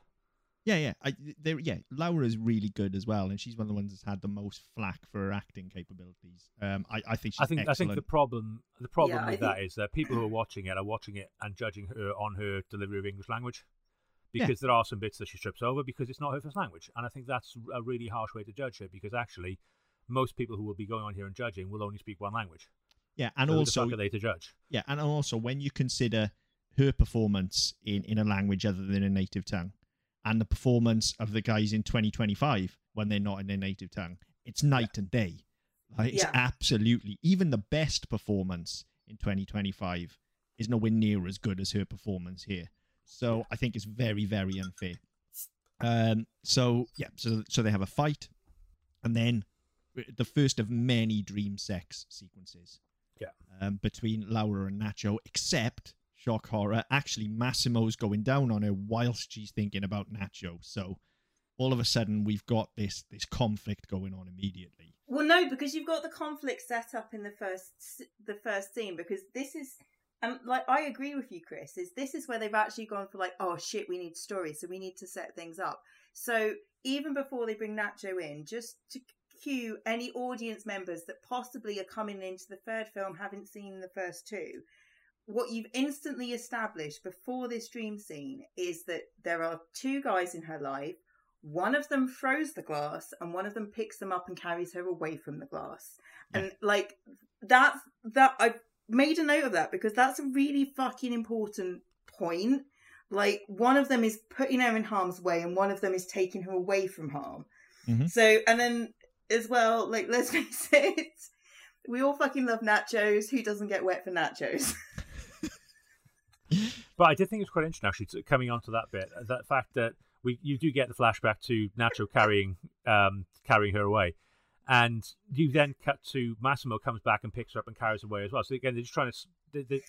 Yeah, yeah. I, there, yeah. Laura's really good as well, and she's one of the ones that's had the most flack for her acting capabilities. Um, I, I think she's I think I think the problem the problem Yeah, with think- that is that people who are watching it are watching it and judging her on her delivery of English language. Yeah. Because there are some bits that she trips over because it's not her first language, and I think that's a really harsh way to judge her. Because actually, most people who will be going on here and judging will only speak one language. yeah, and So who the also are they to judge? yeah, and also when you consider her performance in in a language other than a native tongue, and the performance of the guys in 2025 when they're not in their native tongue, it's night and day. Like, it's Yeah. absolutely even the best performance in 2025 is nowhere near as good as her performance here. So I think it's very very unfair. Um. So yeah. So so they have a fight, and then the first of many dream sex sequences Yeah. um, between Laura and Nacho, except shock horror. Uh, actually, Massimo's going down on her whilst she's thinking about Nacho. So all of a sudden, we've got this this conflict going on immediately. Well, no, because you've got the conflict set up in the first the first scene. Because this is, and like I agree with you, Chris. Is this is where they've actually gone for like, oh shit, we need story, so we need to set things up. So even before they bring Nacho in, just to cue any audience members that possibly are coming into the third film haven't seen the first two. What you've instantly established before this dream scene is that there are two guys in her life. One of them throws the glass and one of them picks them up and carries her away from the glass. And like that's that i made a note of that because that's a really fucking important point. Like one of them is putting her in harm's way and one of them is taking her away from harm. Mhm. so and then as well like let's [LAUGHS] face it we all fucking love nachos. Who doesn't get wet for nachos [LAUGHS] But I did think it was quite interesting actually to, coming onto that bit, that fact that we you do get the flashback to Nacho carrying um, carrying her away, and you then cut to Massimo comes back and picks her up and carries her away as well. So again, they're just trying to. They, they,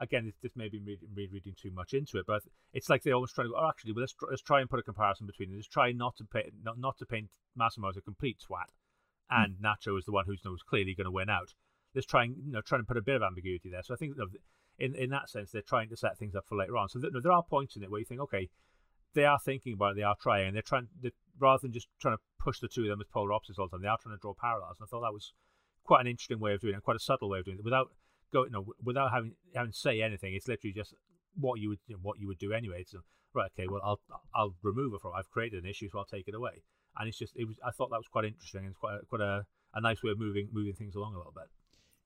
again, this, this may be read, read, reading too much into it, but it's like they're almost trying to go. Oh, actually, well, let's let's try and put a comparison between them. Let's try not to pay, not, not to paint Massimo as a complete twat, and Nacho is the one who's, who's clearly going to win out. Let's try and you know try and put a bit of ambiguity there. So I think you know, in in that sense, they're trying to set things up for later on. So th- there are points in it where you think, okay, they are thinking about it, they are trying, and they're trying they rather than just trying to push the two of them as polar opposites all the time, they are trying to draw parallels. And I thought that was quite an interesting way of doing it, quite a subtle way of doing it, without going, you know, without having having to say anything. It's literally just what you would you know, what you would do anyway. It's right, okay, well, I'll I'll remove it from. I've created an issue, so I'll take it away. And it's just it was. I thought that was quite interesting and it's quite a, quite a, a nice way of moving moving things along a little bit.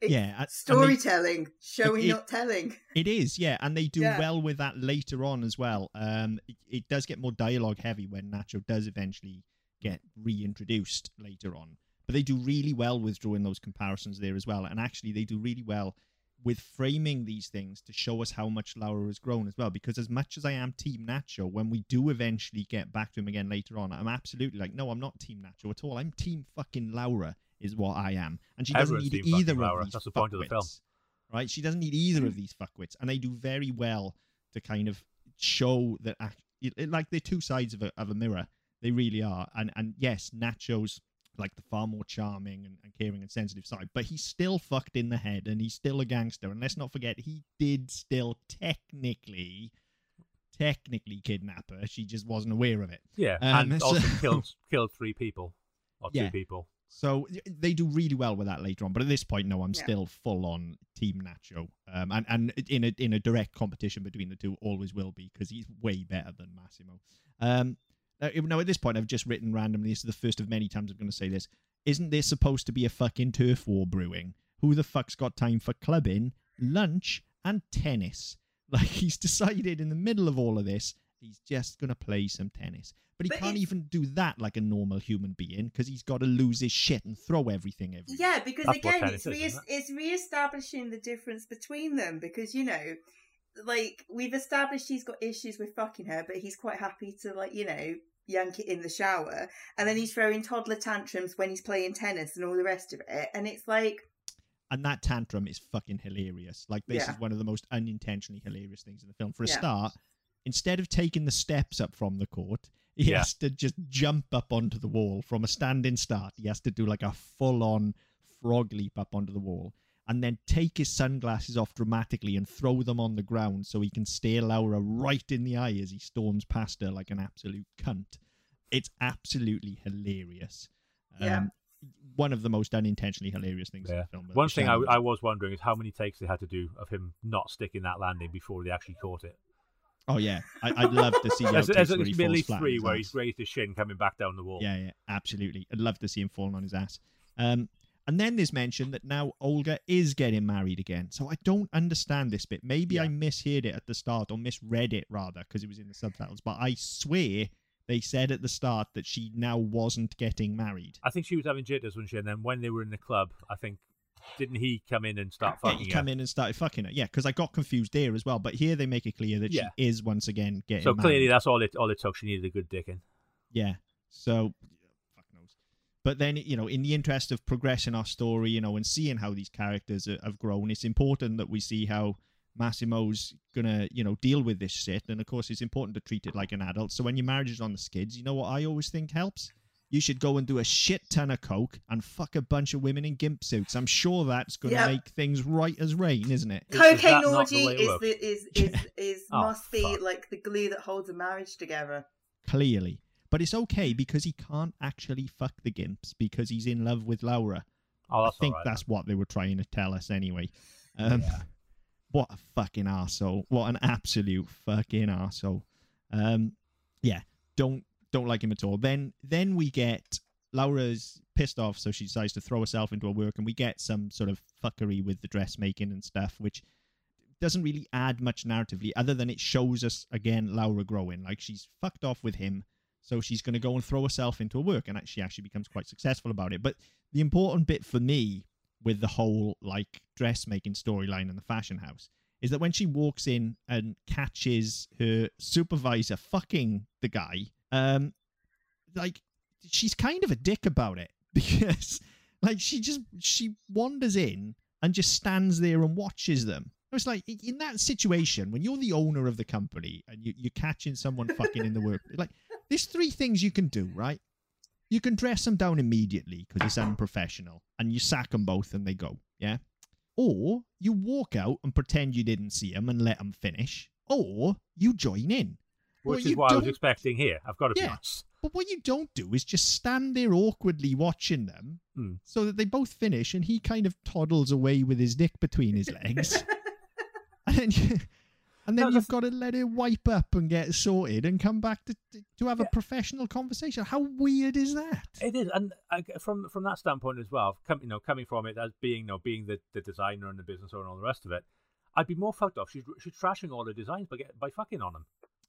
It's Yeah, and they- storytelling showing it- not telling It is, yeah, and they do Yeah. well with that later on as well. Um, it, it does get more dialogue heavy when Nacho does eventually get reintroduced later on. But they do really well with drawing those comparisons there as well. And actually, they do really well with framing these things to show us how much Laura has grown as well. Because as much as I am Team Nacho, when we do eventually get back to him again later on, I'm absolutely like, no, I'm not Team Nacho at all. I'm Team fucking Laura is what I am, and she doesn't Everyone's need either of Laura. these That's the point of the film. fuckwits, right? She doesn't need either of these fuckwits, and they do very well to kind of show that it, it- like they're two sides of a of a mirror. They really are, and and yes, Nacho's like the far more charming and, and caring and sensitive side, but he's still fucked in the head, and he's still a gangster. And let's not forget, he did still technically. Technically kidnap her, she just wasn't aware of it. Yeah, Um, and [LAUGHS] so- also [LAUGHS] killed killed three people or Yeah. two people. So they do really well with that later on, but at this point, no, I'm Yeah. still full on Team Nacho, um, and and in a in a direct competition between the two, always will be because he's way better than Massimo. Um, uh, now at this point, I've just written randomly. This is the first of many times I'm going to say this. Isn't there supposed to be a fucking turf war brewing? Who the fuck's got time for clubbing, lunch, and tennis? [LAUGHS] Like he's decided in the middle of all of this, he's just gonna play some tennis. But he But can't even do that like a normal human being because he's got to lose his shit and throw everything everywhere. Yeah, because That's again, it's re- isn't it's re-establishing the difference between them because you know, like we've established he's got issues with fucking her, but he's quite happy to like you know yank it in the shower, and then mm. he's throwing toddler tantrums when he's playing tennis and all the rest of it, and it's like And that tantrum is fucking hilarious. Like this Yeah. is one of the most unintentionally hilarious things in the film. For a Yeah. start, instead of taking the steps up from the court, he Yeah. has to just jump up onto the wall from a standing start. He has to do like a full on frog leap up onto the wall. And then take his sunglasses off dramatically and throw them on the ground so he can stare Laura right in the eye as he storms past her like an absolute cunt. It's absolutely hilarious. Yeah. Um, one of the most unintentionally hilarious things in the film. the One thing I. I was wondering is how many takes they had to do of him not sticking that landing before they actually caught it. Oh yeah, I, I'd love to see. [LAUGHS] There's, there's where at least at least flat on three where ass. he's raised his shin coming back down the wall. Yeah, yeah, absolutely. I'd love to see him falling on his ass. Um, and then there's mention that now Olga is getting married again. So I don't understand this bit. Maybe I misheard it at the start or misread it rather because it was in the subtitles. But I swear they said at the start that she now wasn't getting married. I think she was having jitters when she, and then when they were in the club, I think didn't he come in and start Yeah, fucking he her? come in and started fucking her. Yeah, because I got confused there as well. But here they make it clear that Yeah. she is once again getting So married. clearly, that's all it all it took. She needed a good dick in. Yeah. So, fuck knows. But then, you know, in the interest of progressing our story, you know, and seeing how these characters are- have grown, it's important that we see how Massimo's gonna, you know, deal with this shit. And of course, it's important to treat it like an adult. So when your marriage is on the skids, you know what I always think helps? You should go and do a shit ton of coke and fuck a bunch of women in gimp suits. I'm sure that's going to Yeah. make things right as rain, isn't it? Is- is that cocaine not orgy the way it is works? the, is [LAUGHS] is is Oh, must be fuck. like the glue that holds a marriage together. Clearly. But it's okay because he can't actually fuck the gimps because he's in love with Laura. Oh, that's I think all right, that's then. what they were trying to tell us anyway. Um, Yeah. [LAUGHS] What a fucking asshole! What an absolute fucking asshole! Um, yeah, don't don't like him at all. Then then we get Laura's pissed off, so she decides to throw herself into her work, and we get some sort of fuckery with the dressmaking and stuff, which doesn't really add much narratively, other than it shows us again Laura growing. Like she's fucked off with him, so she's going to go and throw herself into her work, and she actually becomes quite successful about it. But the important bit for me with the whole like dressmaking storyline in the fashion house is that when she walks in and catches her supervisor fucking the guy, um, like she's kind of a dick about it [LAUGHS] because like she just she wanders in and just stands there and watches them. It's like in that situation when you're the owner of the company and you, you're catching someone fucking in the work, [LAUGHS] like there's three things you can do, right? You can dress them down immediately because it's unprofessional, and you sack them both and they go, yeah. Or you walk out and pretend you didn't see them and let them finish, or you join in. Which is what I was expecting here. I've got to be honest. But what you don't do is just stand there awkwardly watching them Hmm. so that they both finish and he kind of toddles away with his dick between his legs. [LAUGHS] and then, you, and then No, you've got to let it wipe up and get sorted and come back to to have a professional conversation. How weird is that? It is, and I, from from that standpoint as well, com, you know, coming from it as being, you know, being the, the designer and the business owner and all the rest of it, I'd be more fucked off. She's she's trashing all the designs by get, by fucking on them.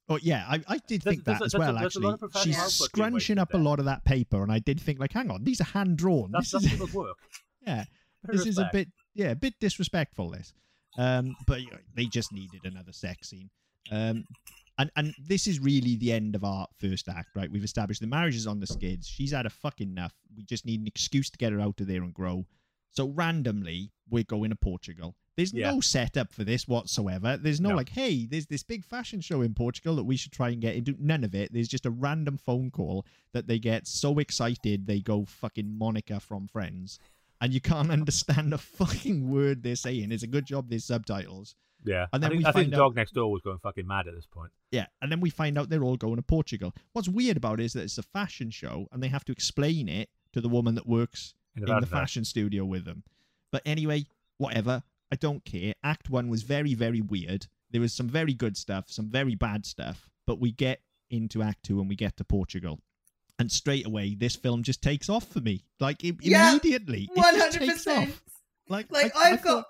Oh yeah, I, I did There's- think that a- as well. a Actually, lot of professional she's scrunching up a lot of that paper, and I did think like, hang on, these are hand drawn. That's, This that's is work. [LAUGHS] yeah, this is a bit yeah, a bit disrespectful. This, um, but you know, they just needed another sex scene. Um, and and this is really the end of our first act, right? We've established the marriage is on the skids. She's had a fucking enough. We just need an excuse to get her out of there and grow. So randomly, we're going to Portugal. There's Yeah. no setup for this whatsoever. There's no, No. like, hey, there's this big fashion show in Portugal that we should try and get into. None of it. There's just a random phone call that they get so excited they go fucking Monica from Friends, and you can't understand a fucking word they're saying. It's a good job there's subtitles. Yeah. And I then think, we I think out- Dog Next Door was going fucking mad at this point. Yeah, and then we find out they're all going to Portugal. What's weird about it is that it's a fashion show, and they have to explain it to the woman that works In in the the fashion house. fashion studio with them. But anyway, whatever. I don't care. Act one was very, very weird. There was some very good stuff, some very bad stuff. But we get into Act two and we get to Portugal. And straight away, this film just takes off for me. Like, i- Yeah, immediately. It One just hundred takes percent. off. Like, Like I- I've got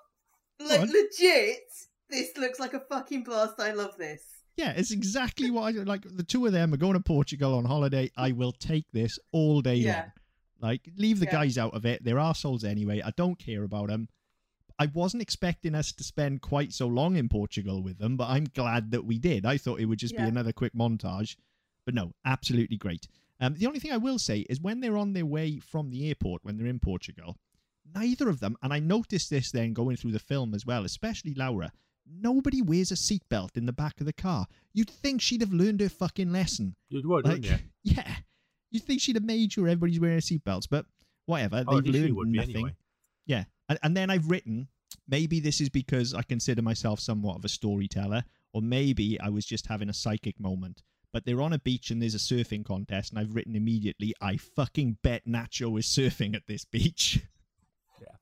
thought- like legit. This looks like a fucking blast. I love this. Yeah, it's exactly what I like. The two of them are going to Portugal on holiday. I will take this all day Yeah. long. Like, leave the Yeah. guys out of it. They're assholes anyway. I don't care about them. I wasn't expecting us to spend quite so long in Portugal with them, but I'm glad that we did. I thought it would just be another quick montage. But no, absolutely great. Um, the only thing I will say is when they're on their way from the airport, when they're in Portugal, neither of them, and I noticed this then going through the film as well, especially Laura, nobody wears a seatbelt in the back of the car. You'd think she'd have learned her fucking lesson. You would, Like, wouldn't you? yeah. You'd think she'd have made sure everybody's wearing seatbelts, but whatever. Oh, They've learned nothing. anyway. Yeah. And, and then I've written, maybe this is because I consider myself somewhat of a storyteller, or maybe I was just having a psychic moment. But they're on a beach and there's a surfing contest, and I've written immediately, I fucking bet Nacho is surfing at this beach. [LAUGHS] Yeah.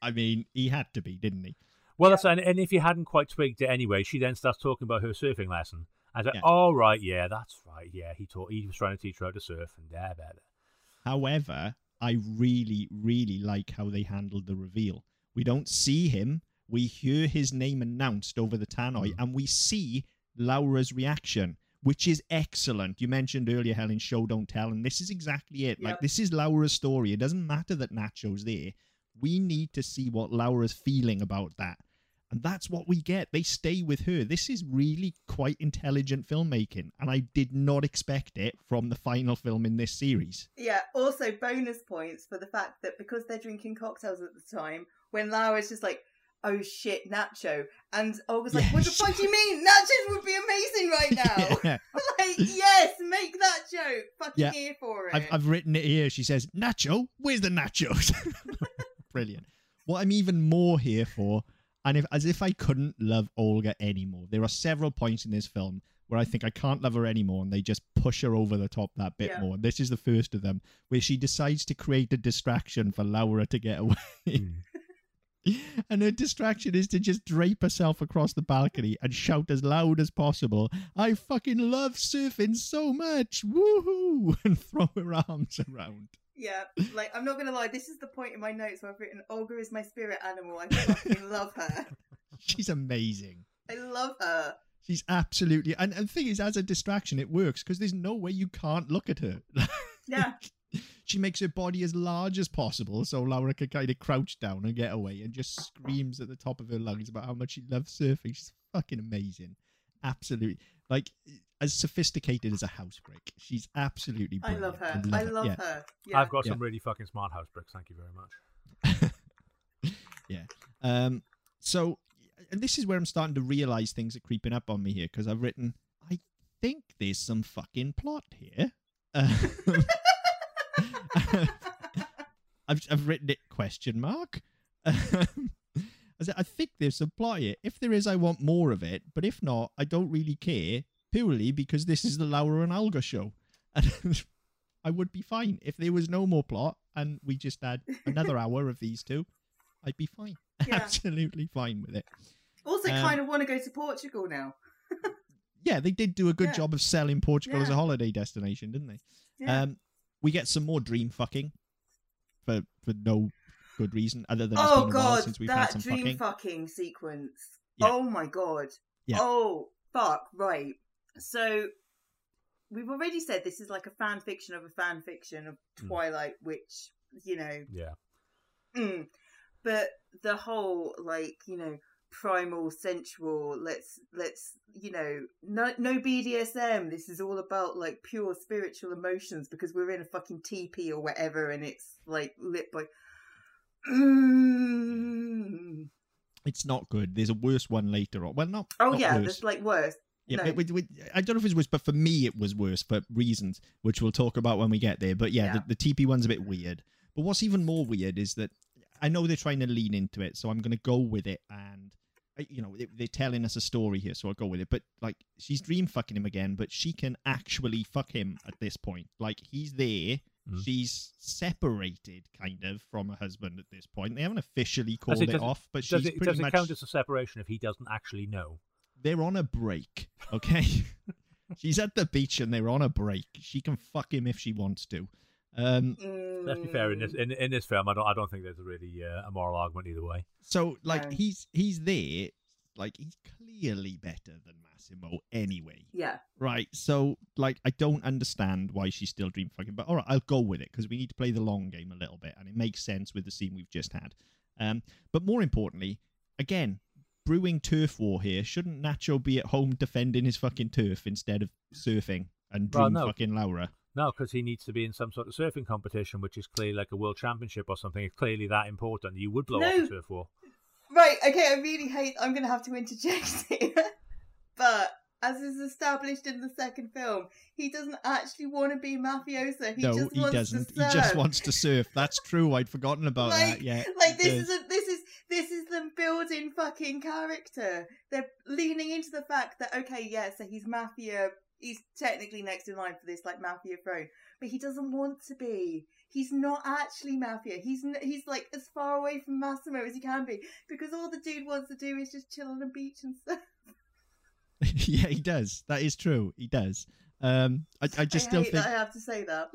I mean, he had to be, didn't he? Well, that's and, and if you hadn't quite twigged it anyway, she then starts talking about her surfing lesson. I was like, Yeah. "Oh right, yeah, that's right. Yeah, he taught. He was trying to teach her how to surf, and da, da, da. However, I really, really like how they handled the reveal. We don't see him. We hear his name announced over the tannoy, Mm. and we see Laura's reaction, which is excellent. You mentioned earlier, Helen, show don't tell, and this is exactly it. Like this is Laura's story. It doesn't matter that Nacho's there. We need to see what Laura's feeling about that. And that's what we get. They stay with her. This is really quite intelligent filmmaking, and I did not expect it from the final film in this series. Yeah. Also, bonus points for the fact that because they're drinking cocktails at the time, when Laura's just like, "Oh shit, Nacho," and Olga's like, "What the fuck do you mean? Nachos would be amazing right [LAUGHS] now." Yeah. [LAUGHS] like, yes, make that joke. Fucking Yeah. here for it. I've, I've written it here. She says, Nacho, where's the nachos? [LAUGHS] Brilliant. What I'm even more here for, and if as if I couldn't love Olga anymore, there are several points in this film where I think I can't love her anymore and they just push her over the top that bit Yeah. more. This is the first of them, where she decides to create a distraction for Laura to get away. Mm. [LAUGHS] and her distraction is to just drape herself across the balcony and shout as loud as possible, I fucking love surfing so much! Woohoo! [LAUGHS] And throw her arms around. Yeah, like I'm not gonna lie. This is the point in my notes where I've written Olga is my spirit animal. I fucking love her. [LAUGHS] She's amazing. I love her. She's absolutely and, and the thing is, as a distraction, it works because there's no way you can't look at her. Yeah, she makes her body as large as possible so Laura can kind of crouch down and get away and just screams at the top of her lungs about how much she loves surfing. She's fucking amazing. Absolutely. Like as sophisticated as a house brick. She's absolutely brilliant. I love her. I I love yeah. her. Yeah. I've got Yeah. some really fucking smart house bricks. Thank you very much. [LAUGHS] Yeah. Um, so, and this is where I'm starting to realize things are creeping up on me here because I've written, I think there's some fucking plot here. [LAUGHS] Um, [LAUGHS] [LAUGHS] I've, I've written it question mark. [LAUGHS] I said, I think there's some plot here. If there is, I want more of it. But if not, I don't really care purely because this is the Laura and Olga show. [LAUGHS] And I would be fine if there was no more plot and we just had another hour of these two. I'd be fine. Yeah. Absolutely fine with it. also, Um, kind of want to go to Portugal now. Yeah, they did do a good Yeah. job of selling Portugal as a holiday destination, didn't they? Yeah. Um, we get some more dream fucking for for no good reason other than it's oh been a while god, since we've had that some dream fucking. fucking sequence. Yeah. Oh my god. Yeah. Oh fuck. Right. So we've already said this is like a fan fiction of a fan fiction of Hmm. Twilight, which you know Yeah. Mm. But the whole like you know primal sensual let's let's you know no no BDSM this is all about like pure spiritual emotions because we're in a fucking teepee or whatever and it's like lit by Mm. It's not good. There's a worse one later on. Well, not. oh not yeah worse. that's like worse Yeah, No. but with, with, I don't know if it was worse, but for me it was worse for reasons which we'll talk about when we get there. But yeah, Yeah. The, the teepee one's a bit weird. But what's even more weird is that I know they're trying to lean into it, so I'm going to go with it. And you know they, they're telling us a story here, so I'll go with it. But like she's dream fucking him again, but she can actually fuck him at this point. Like he's there. Mhm. She's separated, kind of, from her husband at this point. They haven't officially called it- it, off, but Does she's it, pretty does it much count as a separation if he doesn't actually know? they're on a break, okay? [LAUGHS] She's at the beach and they're on a break. She can fuck him if she wants to. Um, Let's be fair. In this Mm. in, in this film, I don't I don't think there's really uh, a moral argument either way. so like No. he's he's there, like he's clearly better than Massimo anyway, yeah right? So like I don't understand why she's still dream fucking, but all right, I'll go with it because we need to play the long game a little bit, and it makes sense with the scene we've just had. Um, but more importantly, again, brewing turf war here. Shouldn't Nacho be at home defending his fucking turf instead of surfing and Well, dream no. fucking Laura? No, because he needs to be in some sort of surfing competition, which is clearly like a world championship or something. It's clearly that important. You would blow No. off a turf war. Right, okay, I really hate I'm gonna have to interject [LAUGHS] here. but as is established in the second film, he doesn't actually want to be mafioso. He no, just he wants doesn't. to He just wants to surf. That's true. I'd forgotten about like, that. Yeah, like this is a, this is this is them building fucking character. They're leaning into the fact that okay, yeah, so he's mafia. He's technically next in line for this like mafia throne, but he doesn't want to be. He's not actually mafia. He's n- he's like as far away from Massimo as he can be because all the dude wants to do is just chill on a beach and stuff. [LAUGHS] [LAUGHS] yeah, he does. That is true. He does. Um, I, I just I still hate think that I have to say that.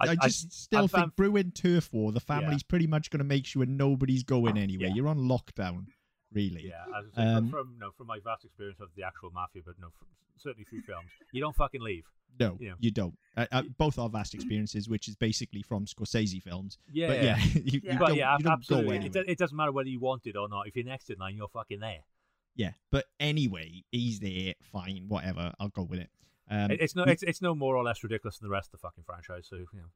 I, I- I I- just still I'm think fan- brewing turf war. The family's pretty much going to make sure nobody's going anywhere. Yeah. You're on lockdown, really. Yeah, as I say, Um, from, from no, from my vast experience of the actual mafia, but no, from, certainly through films, you don't fucking leave. No, Yeah. you don't. Uh, uh, both are vast experiences, which is basically from Scorsese films. Yeah, but yeah, [LAUGHS] you, you Yeah. but don't, yeah, you don't absolutely. go It, it doesn't matter whether you want it or not. If you're next in line, you're fucking there. Yeah, but anyway, he's there. Fine, whatever. I'll go with it. Um, it's no, we- it's it's no more or less ridiculous than the rest of the fucking franchise. So you know,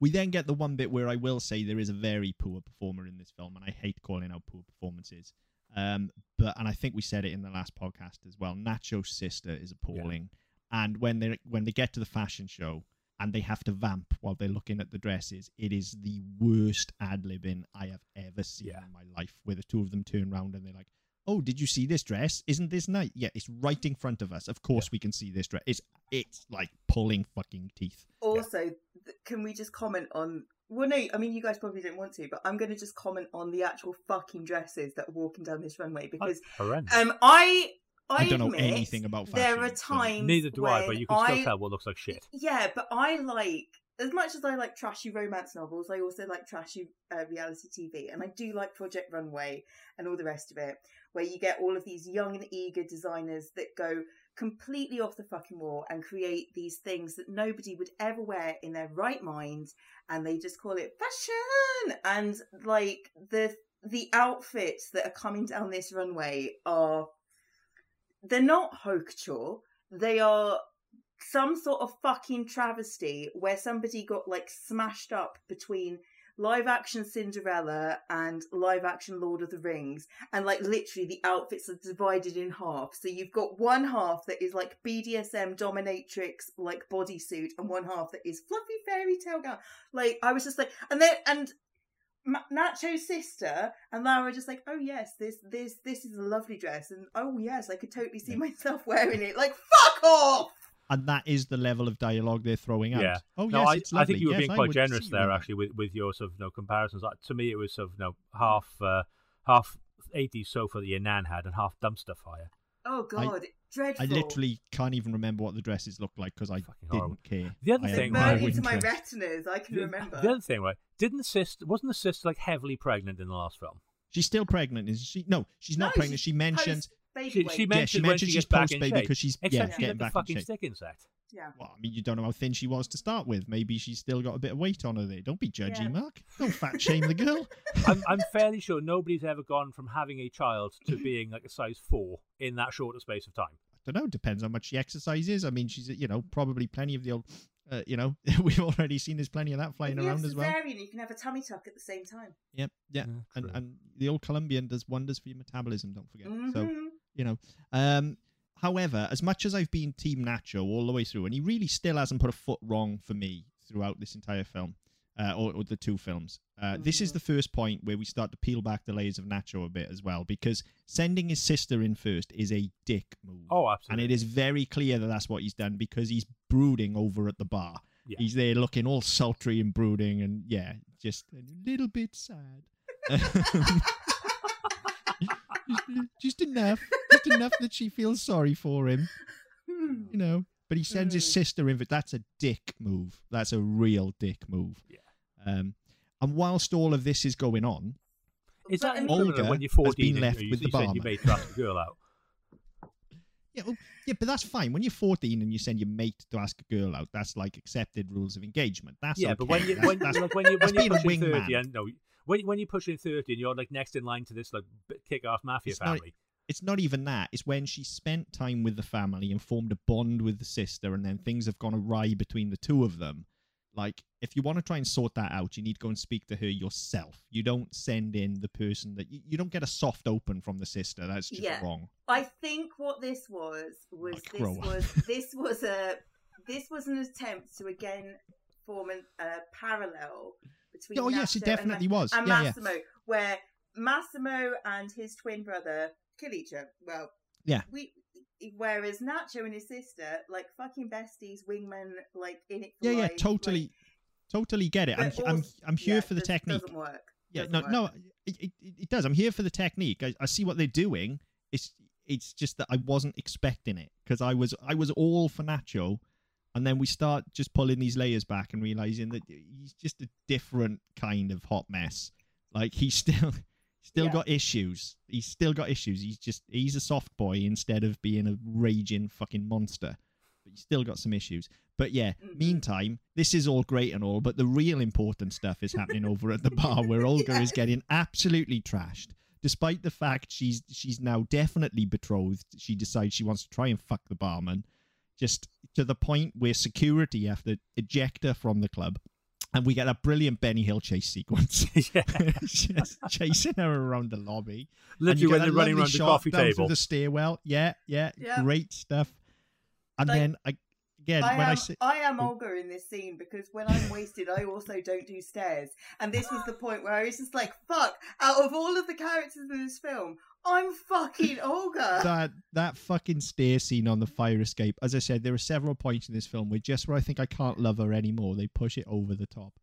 We then get the one bit where I will say there is a very poor performer in this film, and I hate calling out poor performances. Um, but and I think we said it in the last podcast as well. Nacho's sister is appalling, and when they when they get to the fashion show and they have to vamp while they're looking at the dresses, it is the worst ad libbing I have ever seen Yeah. in my life. Where the two of them turn around and they're like, "Oh, did you see this dress? Isn't this nice? Yeah, it's right in front of us. Of course we can see this dress. It's it's like pulling fucking teeth." Also, th- can we just comment on? Well, no, I mean you guys probably don't want to, but I'm going to just comment on the actual fucking dresses that are walking down this runway because um, I I, I don't know anything about fashion. There fashion, are so- times Neither do I, but you can still I- tell what looks like shit. Yeah, but I like as much as I like trashy romance novels. I also like trashy uh, reality TV, and I do like Project Runway and all the rest of it, where you get all of these young and eager designers that go completely off the fucking wall and create these things that nobody would ever wear in their right mind, and they just call it fashion. And like the the outfits that are coming down this runway are they're not couture. They are some sort of fucking travesty where somebody got like smashed up between live action Cinderella and live action Lord of the Rings. And like literally the outfits are divided in half. So you've got one half that is like BDSM dominatrix like bodysuit and one half that is fluffy fairy tale gown. Like I was just like, and then, and Nacho's sister and Laura are just like, oh yes, this this this is a lovely dress, and oh yes, I could totally see myself wearing it. Like fuck off. And that is the level of dialogue they're throwing out. Yeah. Oh no, yes, I, it's I lovely. think you were Yes, being quite generous there, that. actually, with, with your sort of you know, comparisons. Like, to me, it was sort of you know, half uh, half 80s sofa that your nan had and half dumpster fire. Oh god, dreadful. I literally can't even remember what the dresses looked like because I Fucking didn't horrible. care. The other I thing, right, into my interest. retinas. I can The- remember. The other thing, right? Didn't the sister wasn't the sister like heavily pregnant in the last film? She's still pregnant, is she? No, she's not pregnant. she's She mentions baby She, weight. she Yeah, mentioned she mentioned she she's gets back post baby because she's yeah Except getting at the back in fucking shape. sticking set. yeah. Well, I mean, you don't know how thin she was to start with. Maybe she's still got a bit of weight on her there. Don't be judgy, Yeah. Mark. Don't fat shame the girl. [LAUGHS] I'm, I'm fairly sure nobody's ever gone from having a child to being like a size four in that shorter space of time. I don't know. Depends how much she exercises. I mean, she's you know probably plenty of the old. Uh, you know, [LAUGHS] we've already seen there's plenty of that flying around as well. you can have a tummy tuck at the same time. Yep, yeah, Yeah, and and the old Colombian does wonders for your metabolism. Don't forget. So Mhm. You know. Um, however, as much as I've been Team Nacho all the way through, and he really still hasn't put a foot wrong for me throughout this entire film, uh, or, or the two films. Uh, This is Mhm. the first point where we start to peel back the layers of Nacho a bit as well, because sending his sister in first is a dick move. Oh, absolutely. and it is very clear that that's what he's done because he's brooding over at the bar. Yeah. He's there looking all sultry and brooding, and yeah, just a little bit sad. [LAUGHS] [LAUGHS] just, [LAUGHS] just enough, just enough that she feels sorry for him, Hmm. you know. But he sends his Mm. sister in. But that's a dick move. That's a real dick move. Yeah. Um, and whilst all of this is going on, Is that I Olga when you're has 14 been left you, with you the send your barman. mate to ask a girl out? [LAUGHS] Yeah, well, yeah, but that's fine. When you're 14 and you send your mate to ask a girl out, that's like accepted rules of engagement. That's yeah, okay. but when you That's- when, that's- like, when you when you're being a pushing wingman. 30 and no when when you're pushing 30 and you're like next in line to this like kick ass mafia It's not- family. it's not even that. It's when she spent time with the family and formed a bond with the sister, and then things have gone awry between the two of them. Like, if you want to try and sort that out, you need to go and speak to her yourself. You don't send in the person that you, you don't get a soft open from the sister. That's just Yeah. wrong. I think what this was was Like, this was [LAUGHS] this was a this was an attempt to again form an, a parallel between. Oh, yes, it definitely and, was. and Yeah, yeah. Massimo, where Massimo and his twin brother kill each other. Well, Yeah. We whereas Nacho and his sister like fucking besties, wingmen, like in it. For Yeah, yeah, totally, like- totally get it. I'm, but I'm, I'm here yeah, for the technique. Doesn't work. Yeah, Doesn't no, work. no, it, it, it does. I'm here for the technique. I, I see what they're doing. It's it's just that I wasn't expecting it because I was I was all for Nacho, and then we start just pulling these layers back and realizing that he's just a different kind of hot mess. Like he's still [LAUGHS] still Yeah. got issues. He's still got issues. He's just he's a soft boy instead of being a raging fucking monster. But he's still got some issues. But yeah, Mhm. meantime, this is all great and all, but the real important stuff is happening [LAUGHS] over at the bar where Olga is getting absolutely trashed. Despite the fact she's she's now definitely betrothed, she decides she wants to try and fuck the barman, just to the point where security have to eject her from the club, and we get a brilliant Benny Hill chase sequence, [LAUGHS] yeah, [LAUGHS] just chasing her around the lobby. And literally you when get they're running around the shot coffee through table. the stairwell. Yeah, yeah, Yeah. great stuff. And Like- then I, again, I when am, I I, am Oh. Olga in this scene because when I'm wasted, I also don't do stairs. And this was the [GASPS] point where I was just like, fuck, out of all of the characters in this film, I'm fucking [LAUGHS] Olga. that that fucking stair scene on the fire escape. As I said, there are several points in this film where just where I think I can't love her anymore, they push it over the top.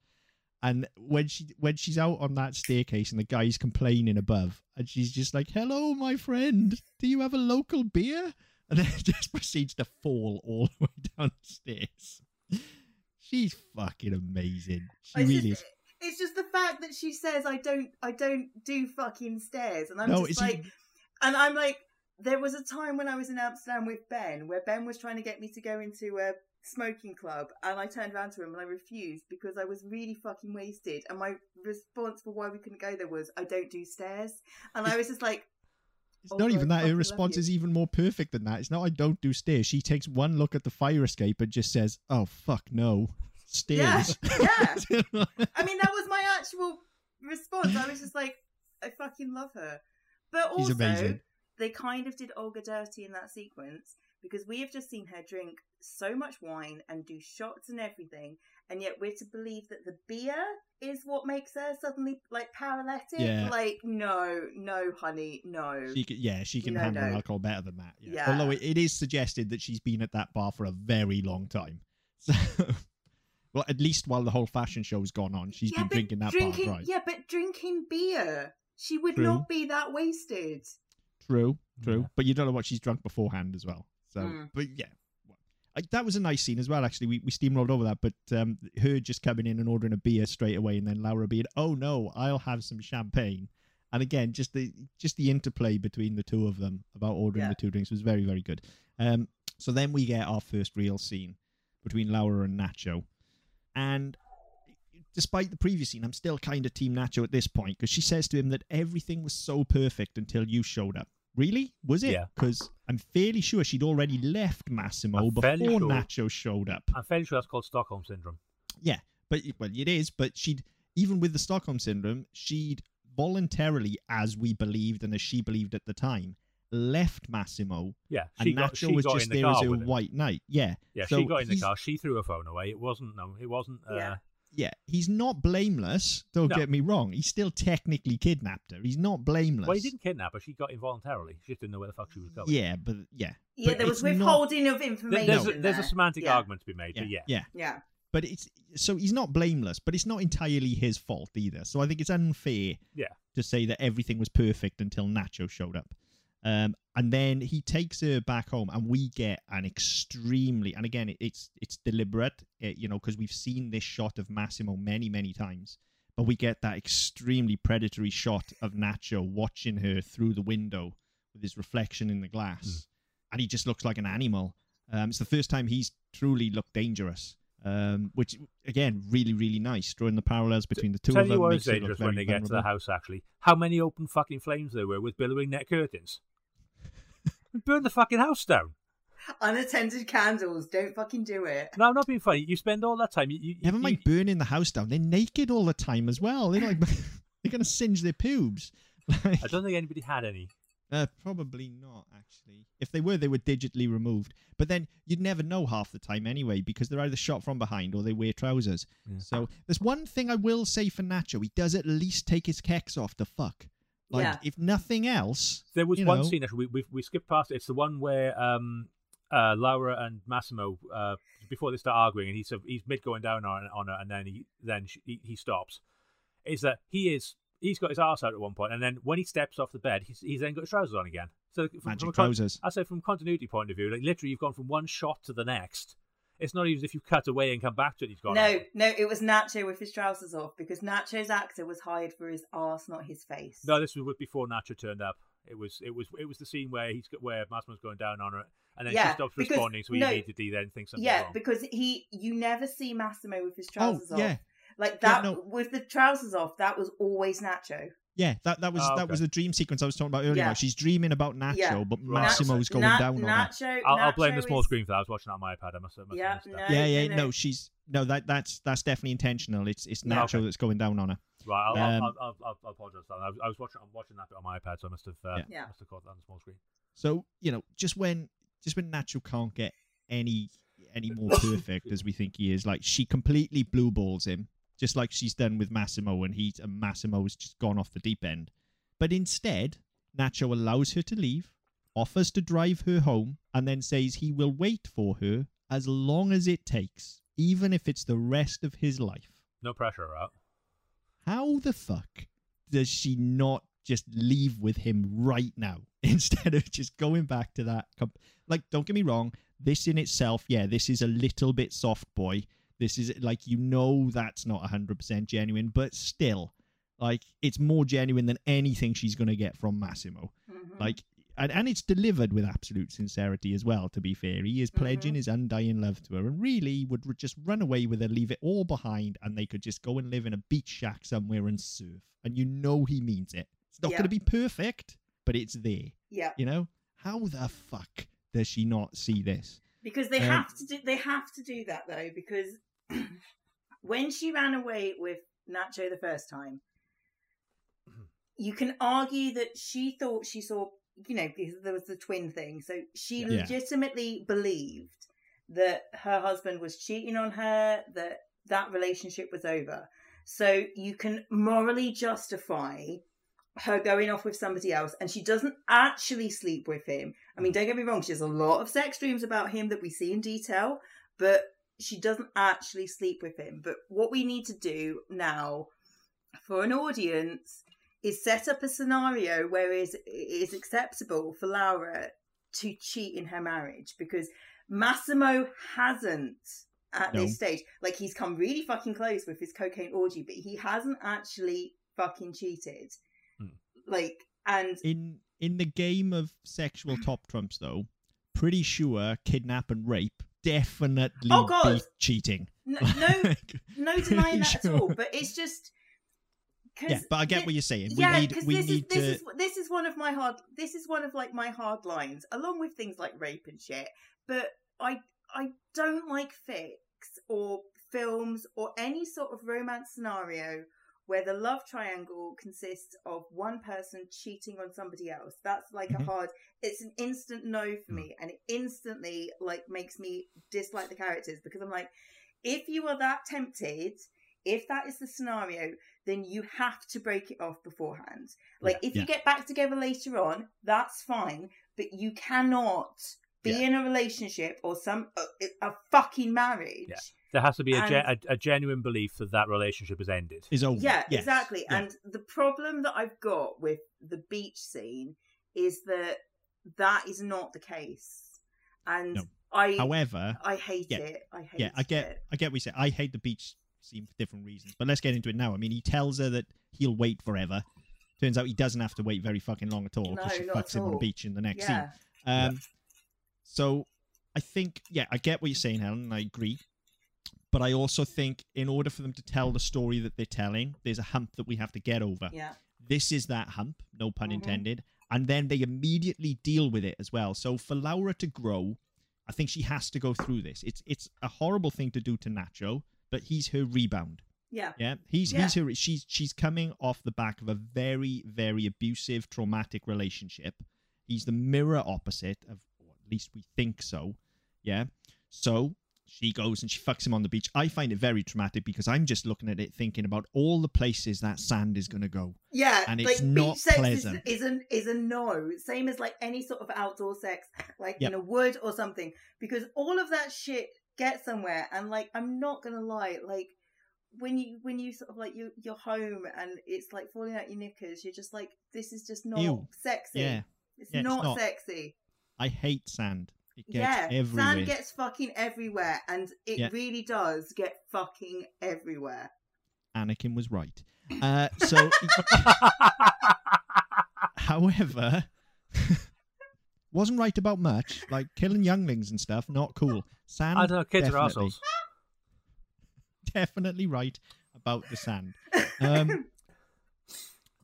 And when she when she's out on that staircase and the guy's complaining above, and she's just like, "Hello, my friend. Do you have a local beer?" And then [LAUGHS] just proceeds to fall all the way down the stairs. She's fucking amazing. She It's really just, is. it's just the fact that she says I don't I don't do fucking stairs. And I'm No, just like and I'm like there was a time when I was in Amsterdam with Ben where Ben was trying to get me to go into a smoking club and I turned around to him and I refused because I was really fucking wasted and my response for why we couldn't go there was I don't do stairs and I was just like It's Oh, not even that. Her response is even more perfect than that. It's not I don't do stairs. She takes one look at the fire escape and just says, "Oh fuck no, stairs." [LAUGHS] yeah. [LAUGHS] yeah. I mean, that was my actual response. I was just like, I fucking love her. But also, amazing. they kind of did Olga dirty in that sequence because we have just seen her drink so much wine and do shots and everything, and yet we're to believe that the beer is what makes her suddenly like paralytic. Yeah. Like, no, no, honey, no. She can, yeah, she can No, handle no. alcohol better than that. Yeah. Yeah. Although it, it is suggested that she's been at that bar for a very long time. [LAUGHS] So, well, at least while the whole fashion show's gone on, she's yeah, been drinking that drinking, bar dry. Yeah, but drinking beer, she would True. not be that wasted. True, true. Yeah. But you don't know what she's drunk beforehand as well. So, Mm. but yeah. That was a nice scene as well, actually. We, we steamrolled over that, but um, her just coming in and ordering a beer straight away, and then Laura being, oh no, I'll have some champagne. And again, just the just the interplay between the two of them about ordering Yeah. the two drinks was very very good. Um, so then we get our first real scene between Laura and Nacho, and despite the previous scene, I'm still kind of Team Nacho at this point because she says to him that everything was so perfect until you showed up. Really? Was it? Yeah. Because I'm fairly sure she'd already left Massimo I'm before sure. Nacho showed up. I'm fairly sure that's called Stockholm syndrome. Yeah, but well, it is. But she'd even with the Stockholm syndrome, she'd voluntarily, as we believed and as she believed at the time, left Massimo, Yeah, and got, Nacho she was got just in the there as a white knight. Yeah, Yeah, So she got in the car. She threw her phone away. It wasn't no, it wasn't. Uh, Yeah. Yeah. He's not blameless. Don't No. get me wrong. He still technically kidnapped her. He's not blameless. Well, he didn't kidnap her. She got involuntarily. She just didn't know where the fuck she was going. Yeah, but yeah, Yeah, But there was it's not- withholding of information. there's, a, there's a semantic Yeah. argument to be made, yeah, but yeah. yeah. Yeah, But it's so he's not blameless, but it's not entirely his fault either. So I think it's unfair Yeah. to say that everything was perfect until Nacho showed up. Um, and then he takes her back home, and we get an extremely, and again, it- it's it's deliberate, uh, you know, because we've seen this shot of Massimo many, many times, but we get that extremely predatory shot of Nacho watching her through the window with his reflection in the glass, and he just looks like an animal. Um, it's the first time he's truly looked dangerous. Um, which again, really, really nice, drawing the parallels between the two Tell of them. you what it look dangerous when they get to the house, actually. How many open fucking flames there were with billowing net curtains? Burn the fucking house down. unattended candles. Don't fucking do it. No, I'm not being funny. You spend all that time. You, you, Never you- mind burning the house down. They're naked all the time as well. They're like [LAUGHS] they're gonna singe their pubes. [LAUGHS] Like, I don't think anybody had any. uh, probably not actually. If they were, they were digitally removed. But then you'd never know half the time anyway because they're either shot from behind or they wear trousers. Yeah. So there's one thing I will say for Nacho: he does at least take his kecks off to fuck. Like Yeah. if nothing else, There was one know, scene actually. We, we we skipped past. it. It's the one where um uh Laura and Massimo uh before they start arguing, and he's he's mid going down on on her, and then he then she, he, he stops. Is that he is he's got his ass out at one point, and then when he steps off the bed, he's he's then got his trousers on again. So from, magic from a con- trousers. I say from continuity point of view, like literally, you've gone from one shot to the next. It's not even if you cut away and come back to it. He's gone. No, no, it was Nacho with his trousers off because Nacho's actor was hired for his arse, not his face. No, this was before Nacho turned up. It was it was it was the scene where he's got- where Massimo's going down on her, and then she Yeah, stops because- responding, so he no, immediately then thinks something. yeah, wrong. because he, you never see Massimo with his Oh trousers yeah, off. Like Yeah, that no. with the trousers off, that was always Nacho. Yeah. That that was Oh, that was the dream sequence I was talking about earlier. Yeah. like she's dreaming about Nacho, Yeah. but Right. Massimo's Nacho- going Na- down on her. Nacho, I'll, I'll blame Nacho the small is- screen for that. I was watching it on my iPad. I must have, must Yeah, missed that. no. yeah, yeah, no, no, no. she's no that that's that's definitely intentional. It's it's No, Nacho okay. that's going down on her. Right, I'll, Um, I'll, I'll, I'll, I'll apologize. for that. I was, I was watching, I'm watching that bit on my iPad, so I must have, uh, Yeah. Yeah. must have caught that on the small screen. So you know, just when just when Nacho can't get any any more [LAUGHS] perfect as we think he is, like she completely blue balls him, just like she's done with Massimo, and he and Massimo's just gone off the deep end. But instead, Nacho allows her to leave, offers to drive her home, and then says he will wait for her as long as it takes, even if it's the rest of his life. No pressure, right? How the fuck does she not just leave with him right now [LAUGHS] instead of just going back to that? comp- Like, don't get me wrong. This in itself, yeah, this is a little bit soft boy. This is like, you know, that's not 100% genuine, but still, like, it's more genuine than anything she's going to get from Massimo. Mhm. Like, and, and it's delivered with absolute sincerity as well, to be fair. He is pledging Mhm. his undying love to her and really would just run away with her, leave it all behind, and they could just go and live in a beach shack somewhere and surf. And you know he means it. It's not Yeah. going to be perfect, but it's there. yeah, You know? How the fuck does she not see this? Because they Um, have to do. They have to do that though, because [CLEARS THROAT] when she ran away with Nacho the first time, you can argue that she thought she saw. You know, because there was the twin thing, so she Yeah. Yeah. legitimately believed that her husband was cheating on her, that that relationship was over. So you can morally justify her going off with somebody else, and she doesn't actually sleep with him. I mean, don't get me wrong, she has a lot of sex dreams about him that we see in detail, but she doesn't actually sleep with him. But what we need to do now for an audience is set up a scenario where it is, it is acceptable for Laura to cheat in her marriage because Massimo hasn't at No. this stage. Like he's come really fucking close with his cocaine orgy, but he hasn't actually fucking cheated. Hmm. like and In in the game of sexual mm. top trumps, though, pretty sure kidnap and rape definitely Oh, God. cheating. [LAUGHS] no no, no denying that at all. But it's just. Yeah, but I get what you're saying. yeah, we need because we this need is this is this is one of my hard. This is one of like my hard lines, along with things like rape and shit. But I I don't like fics or films or any sort of romance scenario where the love triangle consists of one person cheating on somebody else. That's like Mhm. a hard. It's an instant no for Mm. me, and it instantly like makes me dislike the characters because I'm like, if you are that tempted. If that is the scenario, then you have to break it off beforehand. Like if Yeah. you get back together later on, that's fine, but you cannot be Yeah. in a relationship or some a, a fucking marriage. Yeah. There has to be a, ge- a, a genuine belief that that relationship has ended. is over. Yeah, Yes. exactly. Yeah. And the problem that I've got with the beach scene is that that is not the case. And No. I However, I hate yeah. it. I hate yeah, I get it. I get what you say. I hate the beach scene for different reasons. But let's get into it now. I mean, he tells her that he'll wait forever. Turns out he doesn't have to wait very fucking long at all because No, she not fucks at him on the beach in the next Yeah. scene. Um, So I think, yeah, I get what you're saying, Helen, and I agree. But I also think in order for them to tell the story that they're telling, there's a hump that we have to get over. Yeah. This is that hump, no pun Mhm. intended. And then they immediately deal with it as well. So for Laura to grow, I think she has to go through this. It's it's a horrible thing to do to Nacho, but he's her rebound. Yeah. Yeah, he's Yeah. he's her. She's she's coming off the back of a very very abusive, traumatic relationship. He's the mirror opposite of, least we think so. Yeah, so she goes and she fucks him on the beach. I find it very traumatic because I'm just looking at it, thinking about all the places that sand is going to go. Yeah, And like it's not beach sex pleasant. Is, is a is a no. Same as like any sort of outdoor sex, like Yep. in a wood or something, because all of that shit gets somewhere. And like, I'm not gonna lie, like when you when you sort of like you you're home and it's like falling out your knickers, you're just like, this is just not Ew. sexy. Yeah, it's, Yeah, it's not not. sexy. I hate sand. It gets yeah, everywhere. sand gets fucking everywhere, and it Yeah. really does get fucking everywhere. Anakin was right. Uh, so, [LAUGHS] however, [LAUGHS] wasn't right about much. Like killing younglings and stuff, not cool. Sand, I don't know, kids are definitely, assholes. [LAUGHS] definitely right about the sand. Um,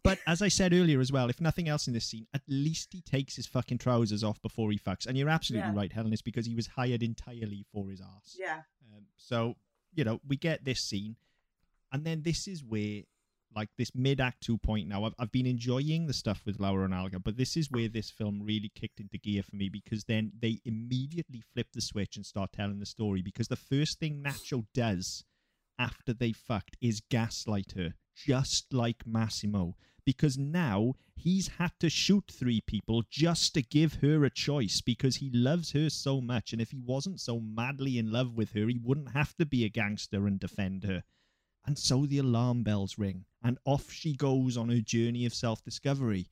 but as I said earlier as well, if nothing else in this scene, at least he takes his fucking trousers off before he fucks. And you're absolutely Yeah. right, Helen. It's because he was hired entirely for his ass. yeah, Um, so you know we get this scene, and then this is where, like this mid act two point now, I've I've been enjoying the stuff with Laura and Olga, but this is where this film really kicked into gear for me because then they immediately flip the switch and start telling the story. Because the first thing Nacho does after they fucked is gaslight her, just like Massimo. Because now he's had to shoot three people just to give her a choice because he loves her so much. And if he wasn't so madly in love with her, he wouldn't have to be a gangster and defend her. And so the alarm bells ring, and off she goes on her journey of self discovery.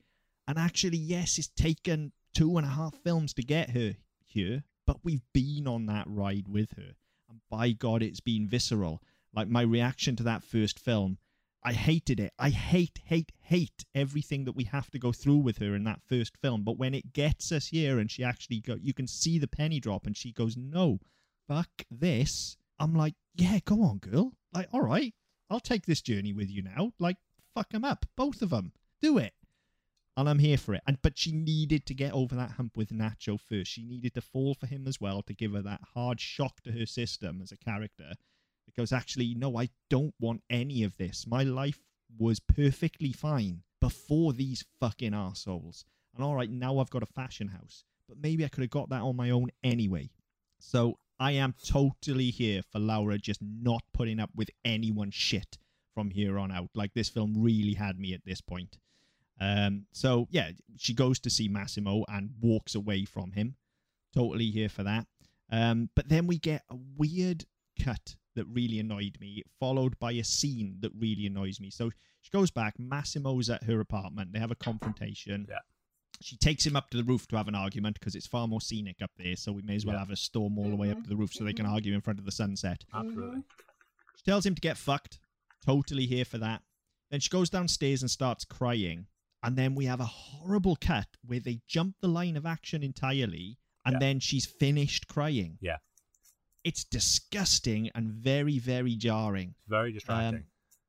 And actually, yes, it's taken two and a half films to get her here, but we've been on that ride with her. And by God, it's been visceral. Like my reaction to that first film, I hated it. I hate, hate, hate everything that we have to go through with her in that first film. But when it gets us here and she actually go, you can see the penny drop and she goes, no, fuck this. I'm like, yeah, go on, girl. Like, all right, I'll take this journey with you now. Like, fuck them up, both of them. Do it. And I'm here for it. And but she needed to get over that hump with Nacho first. She needed to fall for him as well to give her that hard shock to her system as a character. Because actually, no, I don't want any of this. My life was perfectly fine before these fucking assholes. And all right, now I've got a fashion house. But maybe I could have got that on my own anyway. So I am totally here for Laura just not putting up with anyone's shit from here on out. Like this film really had me at this point. Um, so yeah, she goes to see Massimo and walks away from him. Totally here for that. Um, but then we get a weird cut that really annoyed me, followed by a scene that really annoys me. So she goes back. Massimo's at her apartment. They have a confrontation. Yeah. She takes him up to the roof to have an argument because it's far more scenic up there. So we may as well Yeah. have a storm all the way up to the roof so they can argue in front of the sunset. Absolutely. She tells him to get fucked. Totally here for that. Then she goes downstairs and starts crying. and then we have a horrible cut where they jump the line of action entirely, and Yeah. then she's finished crying. Yeah. It's disgusting and very, very jarring. It's very distracting.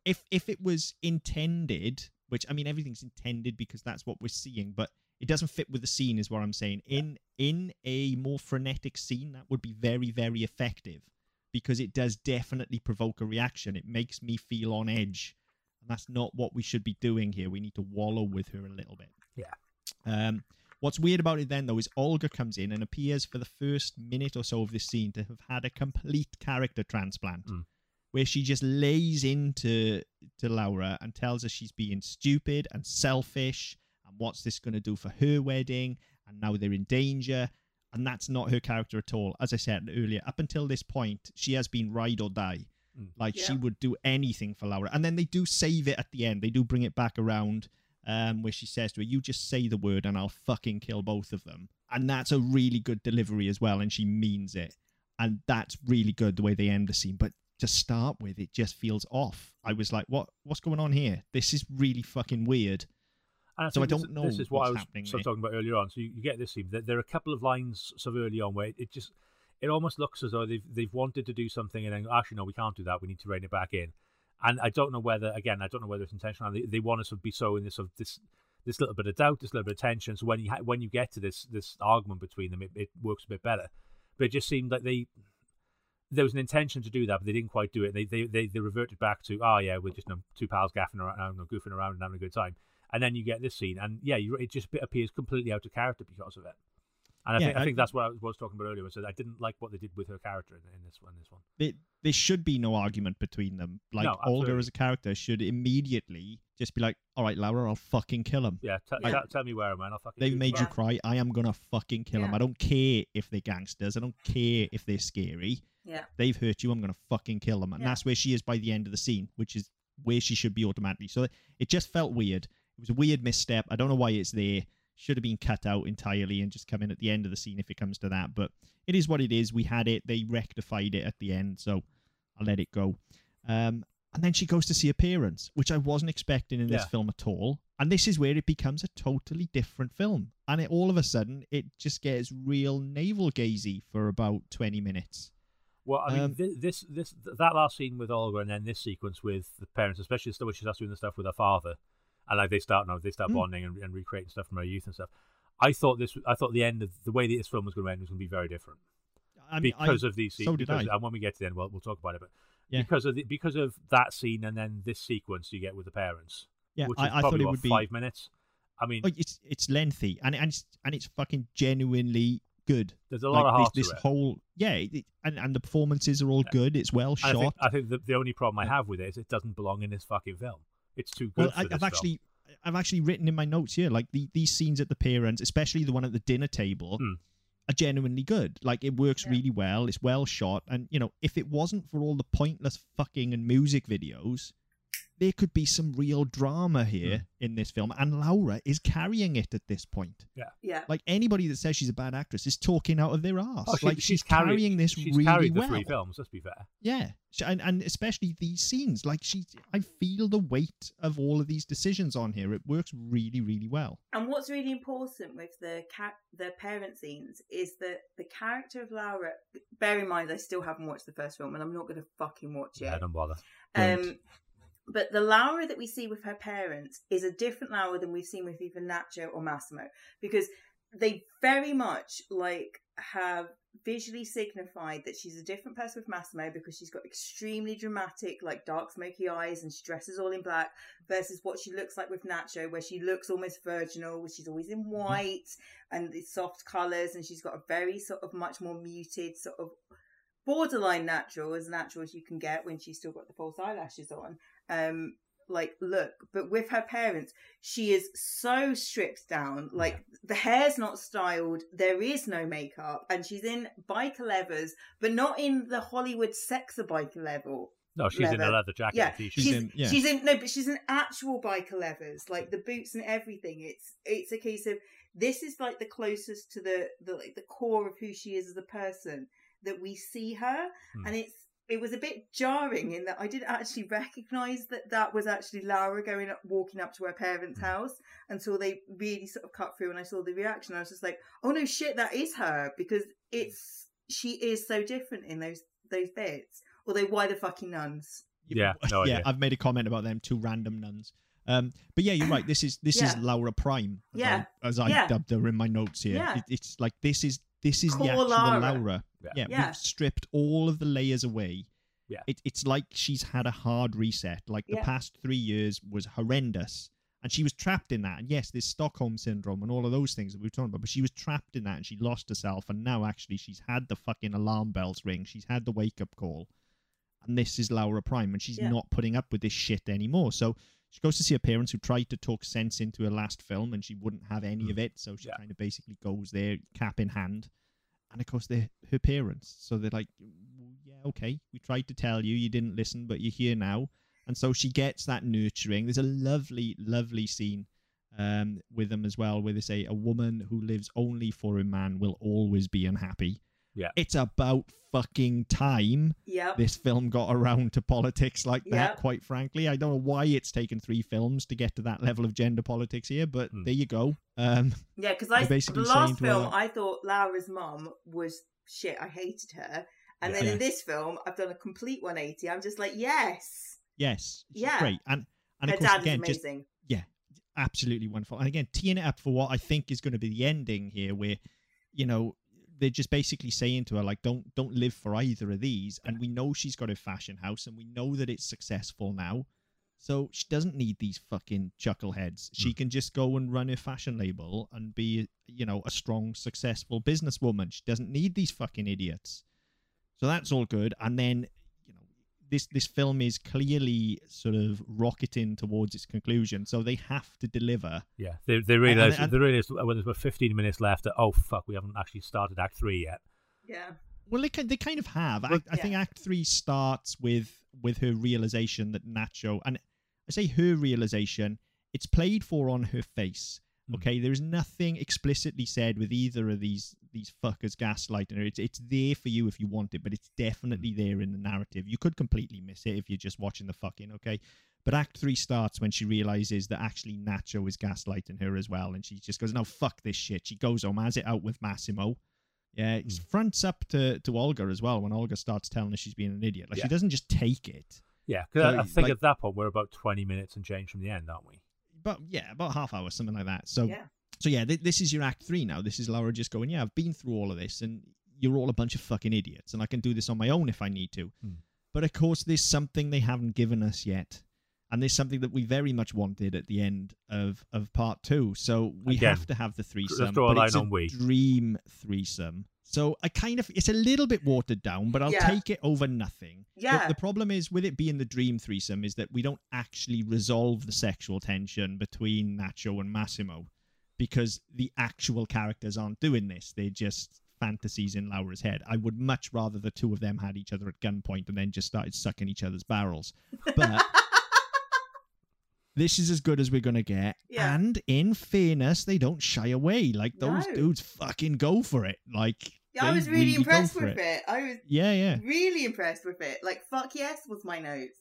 If if it was intended, which I mean everything's intended because that's what we're seeing, but it doesn't fit with the scene, is what I'm saying. In in a more frenetic scene, that would be very, very effective because it does definitely provoke a reaction. It makes me feel on edge. And that's not what we should be doing here. We need to wallow with her a little bit. Yeah. Um, what's weird about it then, though, is Olga comes in and appears for the first minute or so of this scene to have had a complete character transplant, Mm. where she just lays into to Laura and tells her she's being stupid and selfish, and what's this going to do for her wedding, and now they're in danger. And that's not her character at all. As I said earlier, up until this point, she has been ride or die. Mm. Like she would do anything for Laura. And then they do save it at the end. They do bring it back around um, where she says to her, You just say the word and I'll fucking kill both of them. And that's a really good delivery as well. And she means it. And that's really good the way they end the scene. But to start with, it just feels off. I was like, What what's going on here? This is really fucking weird. And So I don't know This is what I was sort of talking about earlier on. So you, you get this scene. There, there are a couple of lines sort of early on where it just it almost looks as though they've they've wanted to do something and then actually no, we can't do that. We need to rein it back in. And I don't know whether again, I don't know whether it's intentional. They, they want us to be sowing this of this this little bit of doubt, this little bit of tension. So when you ha- when you get to this this argument between them, it, it works a bit better. But it just seemed like they there was an intention to do that, but they didn't quite do it. They they they, they reverted back to oh yeah, we're just you know, two pals gaffing around, know, goofing around and having a good time. And then you get this scene, and yeah, you, it just appears completely out of character because of it. And I, Yeah, think, I I- think that's what I was talking about earlier. Was that I didn't like what they did with her character in, in this one. This one. There, there should be no argument between them. Like No, Olga as a character should immediately just be like, All right, Laura, I'll fucking kill him. Yeah, t- Yeah. Tell, tell me where, man. I'll fucking. They've made you. you cry. I am gonna fucking kill them. Yeah. I don't care if they're gangsters. I don't care if they're scary. Yeah. They've hurt you. I'm gonna fucking kill them. And Yeah. that's where she is by the end of the scene, which is where she should be automatically. So it just felt weird. It was a weird misstep. I don't know why it's there. Should have been cut out entirely and just come in at the end of the scene if it comes to that. But it is what it is. We had it. They rectified it at the end, so I'll let it go. Um, and then she goes to see appearance, which I wasn't expecting in this Yeah. film at all. And this is where it becomes a totally different film. And it, all of a sudden, it just gets real navel gazy for about 20 minutes. Well, I mean, Um, thi- this, this, that last scene with Olga, and then this sequence with the parents, especially the stuff when she starts doing the stuff with her father, and like they start now, they start Hmm. bonding and, and recreating stuff from her youth and stuff. I thought this, I thought the end of the way that this film was going to end was going to be very different I mean, I- because of these. so did because, I. And when we get to the end, we'll, we'll talk about it. But Yeah. because of the, because of that scene and then this sequence you get with the parents, yeah, which I, is I probably thought it what, would be. five minutes. I mean, Oh, it's it's lengthy and and it's and it's fucking genuinely good. there's a lot like of heart this, this whole yeah, it, and and the performances are all good. It's well I shot. think, I think the, the only problem I have with it is it doesn't belong in this fucking film. It's too good well, for I, this I've film. actually I've actually written in my notes here like the, these scenes at the parents, especially the one at the dinner table, Hmm. are genuinely good. Like it works Yeah. really well. It's well shot, and you know if it wasn't for all the pointless fucking and music videos. There could be some real drama here Hmm. in this film, and Laura is carrying it at this point. Yeah. Yeah. Like anybody that says she's a bad actress is talking out of their ass. Oh, she- like she's, carried- carrying this she's really carried the well. three films. Let's be fair. Yeah, Sh- and and especially these scenes. Like she, I feel the weight of all of these decisions on here. It works really, really well. And what's really important with the cat, the parent scenes is that the character of Laura. Bear in mind, I still haven't watched the first film, and I'm not going to fucking watch Yeah, it. don't bother. Don't. Um, but the Laura that we see with her parents is a different Laura than we've seen with even Nacho or Massimo because they very much like have visually signified that she's a different person with Massimo because she's got extremely dramatic, like dark smoky eyes and she dresses all in black versus what she looks like with Nacho, where she looks almost virginal, where she's always in mm-hmm. white and the soft colours and she's got a very sort of much more muted sort of borderline natural as natural as you can get when she's still got the false eyelashes on um like look but with her parents she is so stripped down like the hair's not styled there is no makeup and she's in biker levers but not in the hollywood sexer biker level No, she's in a Leather. leather jacket yeah she's, She's in- yeah. she's in no but she's in actual biker levers like the boots and everything it's it's a case of this is like the closest to the the like the core of who she is as a person that we see her Hmm. and it's it was a bit jarring in that I didn't actually recognise that that was actually Laura going up, walking up to her parents' Mm. house until they really sort of cut through and I saw the reaction. I was just like, oh no, shit, that is her because it's she is so different in those those bits. Although, why the fucking nuns? Yeah, no [LAUGHS] yeah. idea. I've made a comment about them two random nuns. Um, but yeah, you're right. This is this is Yeah. Laura Prime, as Yeah. I, as I Yeah. dubbed her in my notes here. Yeah. It, it's like this is this is the Core actual Laura. Laura. Yeah. Yeah, Yeah. we've stripped all of the layers away. Yeah. It, it's like she's had a hard reset. Like the Yeah. past three years was horrendous. And she was trapped in that. And yes, there's Stockholm syndrome and all of those things that we were talking about, but she was trapped in that and she lost herself. And now actually she's had the fucking alarm bells ring. She's had the wake up call. And this is Laura Prime. And she's Yeah. not putting up with this shit anymore. So she goes to see her parents who tried to talk sense into her last film and she wouldn't have any Mm. of it. So she Yeah. kind of basically goes there, cap in hand and of course they're her parents so they're like yeah okay we tried to tell you you didn't listen but you're here now and so she gets that nurturing there's a lovely lovely scene um, with them as well where they say a woman who lives only for a man will always be unhappy Yeah. it's about fucking time Yep. this film got around to politics like that Yep. quite frankly i don't know why it's taken three films to get to that level of gender politics here but Hmm. there you go um, Yeah, because I basically the last saying to her, film I thought Laura's mom was shit. I hated her, and then Yeah. in this film I've done a complete 180. I'm just like, yes, yes Yeah. great and and her of course dad again is just yeah. absolutely wonderful. And again, teeing it up for what I think is going to be the ending here, where you know they're just basically saying to her like, "Don't don't live for either of these." And we know she's got a fashion house, and we know that it's successful now. So she doesn't need these fucking chuckleheads. She hmm. can just go and run a fashion label and be, you know, a strong, successful businesswoman. She doesn't need these fucking idiots. So that's all good. And then, this this film is clearly sort of rocketing towards its conclusion. So they have to deliver. Yeah, they they realize and- they realize when there's about 15 minutes left that oh fuck we haven't actually started Act Three yet. Yeah, Well, they kind they kind of have. Well, Act, I think Act Three starts with with her realization that Nacho, and I say her realization, it's played for on her face. Mm. Okay, there is nothing explicitly said with either of these these fuckers gaslighting her. It's it's there for you if you want it, but it's definitely there in the narrative. You could completely miss it if you're just watching the fucking. Okay, but Act Three starts when she realizes that actually Nacho is gaslighting her as well, and she just goes, "No, fuck this shit." She goes home, has it out with Massimo. Yeah, it Mm. fronts up to, to Olga as well when Olga starts telling her she's being an idiot. Like Yeah. she doesn't just take it. Yeah, 'cause I, I think like- at that point we're about 20 minutes and change from the end, aren't we? But yeah, about half hour, something like that. So yeah, so yeah, th- this is your act three now. This is Laura just going, yeah, I've been through all of this, and you're all a bunch of fucking idiots, and I can do this on my own if I need to. Hmm. But of course, there's something they haven't given us yet, and there's something that we very much wanted at the end of of part two. So we Again, have to have the threesome. draw a but line it's on we. dream threesome. So I kind of it's a little bit watered down, but I'll Yeah. take it over nothing. The- Yeah. The, problem is with it being the dream threesome is that we don't actually resolve the sexual tension between Nacho and Massimo because the actual characters aren't doing this. They're just fantasies in Laura's head. I would much rather the two of them had each other at gunpoint and then just started sucking each other's barrels. But [LAUGHS] this is as good as we're gonna get. Yeah. And in fairness, they don't shy away. Like those No. dudes fucking go for it. Like yeah. I was really go impressed with it. I was Yeah, yeah. really impressed with it. Like, fuck yes was my notes.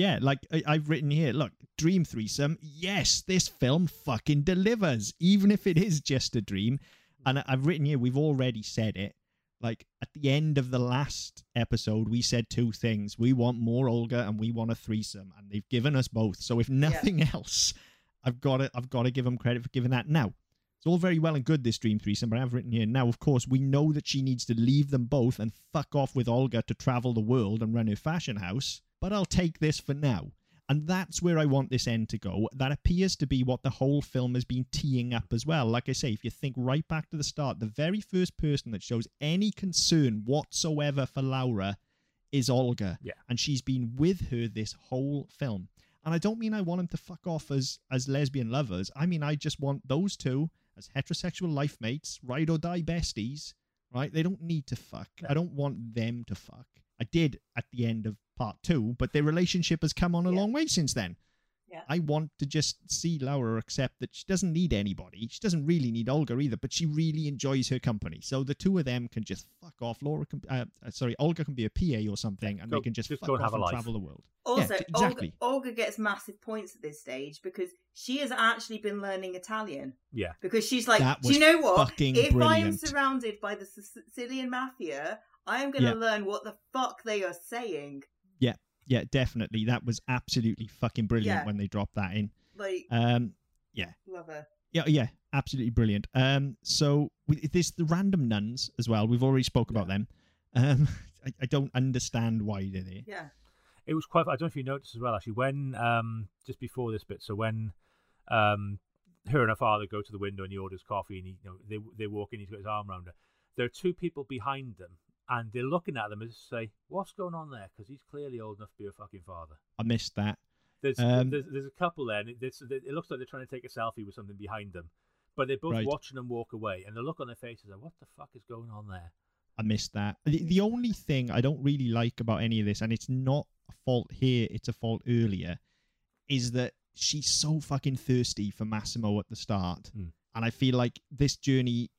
Yeah, like I, I've written here, look, Dream Threesome, yes, this film fucking delivers, even if it is just a dream. And I've written here, we've already said it. Like at the end of the last episode, we said two things. We want more Olga and we want a threesome. And they've given us both. So if nothing [LAUGHS] else, I've got to I've got to give them credit for giving that. Now, it's all very well and good this dream threesome, but I've written here now. Of course, we know that she needs to leave them both and fuck off with Olga to travel the world and run her fashion house. But I'll take this for now, and that's where I want this end to go. That appears to be what the whole film has been teeing up as well. Like I say, if you think right back to the start, the very first person that shows any concern whatsoever for Laura is Olga, Yeah. and she's been with her this whole film. And I don't mean I want them to fuck off as as lesbian lovers. I mean I just want those two as heterosexual life mates, ride or die besties, right? They don't need to fuck. I don't want them to fuck. I did at the end of part two, but their relationship has come on a Yeah. long way since then. Yeah. I want to just see Laura accept that she doesn't need anybody. She doesn't really need Olga either, but she really enjoys her company. So the two of them can just fuck off. Laura can, uh, uh, sorry, Olga can be a PA or something, and Go- they can just, just fuck go and off have a and travel the world. Also, Yeah, exactly. Olga, Olga gets massive points at this stage because she has actually been learning Italian. Yeah. Because she's like, do you know what? If I am surrounded by the Sicilian mafia, I am going to Yeah. learn what the fuck they are saying. Yeah, yeah, definitely. That was absolutely fucking brilliant Yeah. when they dropped that in. Like, Um, yeah, love her. Yeah, yeah, absolutely brilliant. Um, so with there's the random nuns as well. We've already spoke about them. Um, [LAUGHS] I, I don't understand why they're there. Yeah. It was quite. I don't know if you noticed as well. Actually, when um just before this bit, so when um her and her father go to the window and he orders coffee and he you know they they walk in, he's got his arm around her. There are two people behind them, and they're looking at them as to say, "What's going on there?" Because he's clearly old enough to be a fucking father. I missed that. There's Um, there's, there's a couple there, and it, it looks like they're trying to take a selfie with something behind them, but they're both Right. watching them walk away, and the look on their faces are, "What the fuck is going on there?" I missed that. The, the only thing I don't really like about any of this, and it's not a fault here, it's a fault earlier, is that she's so fucking thirsty for Massimo at the start. Hmm. And I feel like this journey,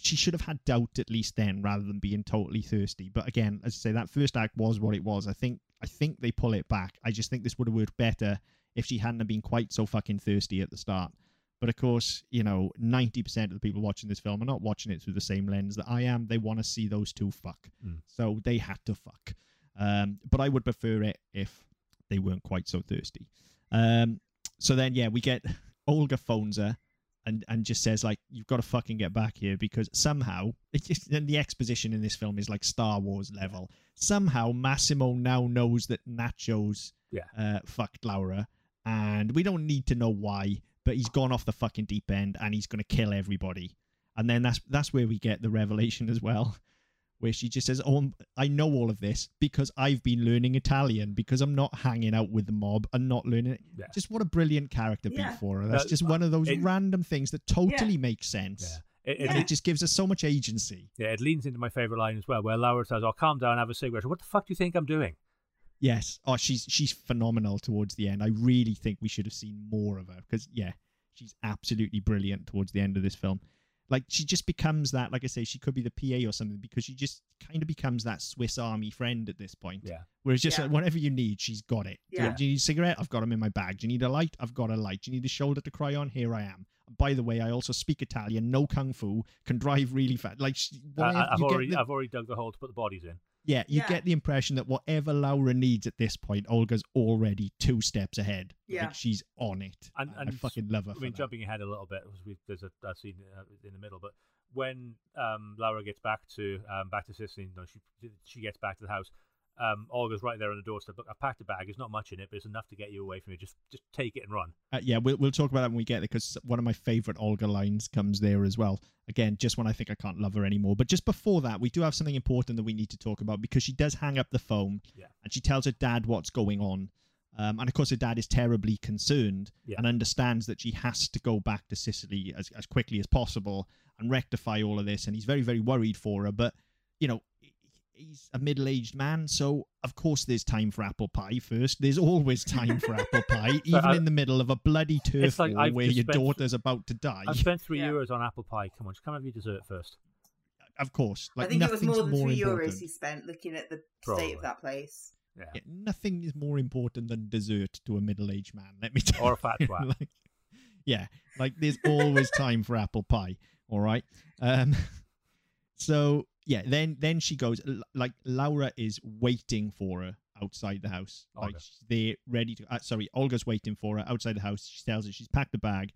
she should have had doubt at least then rather than being totally thirsty. But again, as I say, that first act was what it was. I think I think they pull it back. I just think this would have worked better if she hadn't have been quite so fucking thirsty at the start. But of course, you know, 90% of the people watching this film are not watching it through the same lens that I am. They want to see those two fuck. Mm. So they had to fuck. Um, but I would prefer it if they weren't quite so thirsty. Um, so then, yeah, we get [LAUGHS] Olga phones her and, and just says, like, you've got to fucking get back here because somehow, [LAUGHS] just, and the exposition in this film is like Star Wars level. Somehow, Massimo now knows that Nacho's Yeah. uh, fucked Laura, and we don't need to know why, but he's gone off the fucking deep end and he's going to kill everybody. And then that's that's where we get the revelation as well, where she just says, "Oh, I know all of this because I've been learning Italian because I'm not hanging out with the mob and not learning it." Yeah. Just what a brilliant character Yeah. beat for her. That's Uh, just one of those it- random things that totally makes sense. Yeah, it, it, Yeah. it just gives us so much agency. Yeah, it leans into my favourite line as well, where Laura says, "Oh, calm down, have a cigarette." What the fuck do you think I'm doing? Yes. Oh, she's she's phenomenal towards the end. I really think we should have seen more of her because yeah, she's absolutely brilliant towards the end of this film. Like she just becomes that. Like I say, she could be the PA or something because she just kind of becomes that Swiss Army friend at this point. Yeah, Whereas just uh, Yeah. like, whatever you need, she's got it. Do you- Yeah. Do you need a cigarette? I've got them in my bag. Do you need a light? I've got a light. Do you need a shoulder to cry on? Here I am. By the way, I also speak Italian, no kung fu, can drive really fast. Like she, I, whatever- I- I've already the- I've already dug the hole to put the bodies in. Yeah, you Yeah. get the impression that whatever Laura needs at this point, Olga's already two steps ahead. Yeah. Like, she's on it. And- I- I fucking love her. I mean, that. jumping ahead a little bit, 'cause we, there's a, a scene uh, in the middle, but when um, Laura gets back to um, back to Sicily, no, she she gets back to the house. Um, Olga's right there on the doorstep. Look, I packed a bag. There's not much in it, but it's enough to get you away from it. Just just take it and run. Uh, yeah, we'll we'll talk about that when we get there because one of my favorite Olga lines comes there as well. Again, just when I think I can't love her anymore. But just before that, we do have something important that we need to talk about because she does hang up the phone Yeah. and she tells her dad what's going on. Um, and of course, her dad is terribly concerned Yeah. and understands that she has to go back to Sicily as, as quickly as possible and rectify all of this. And he's very, very worried for her. But, you know, he's a middle aged man. So, of course, there's time for apple pie first. There's always time for [LAUGHS] apple pie, even I- in the middle of a bloody turf like war I've where your spent- daughter's about to die. I've spent three Yeah. euros on apple pie. Come on, just come have your dessert first. Of course. Like, I think it was more than three important. euros he spent looking at the state of that place. Yeah. Yeah, nothing is more important than dessert to a middle-aged man. Let me tell Or a fat you. twat. [LAUGHS] like, yeah, like there's always [LAUGHS] time for apple pie. All right. Um. So yeah, then then she goes like Laura is waiting for her outside the house. Like they're ready to. Uh, sorry, Olga's waiting for her outside the house. She tells her she's packed the bag.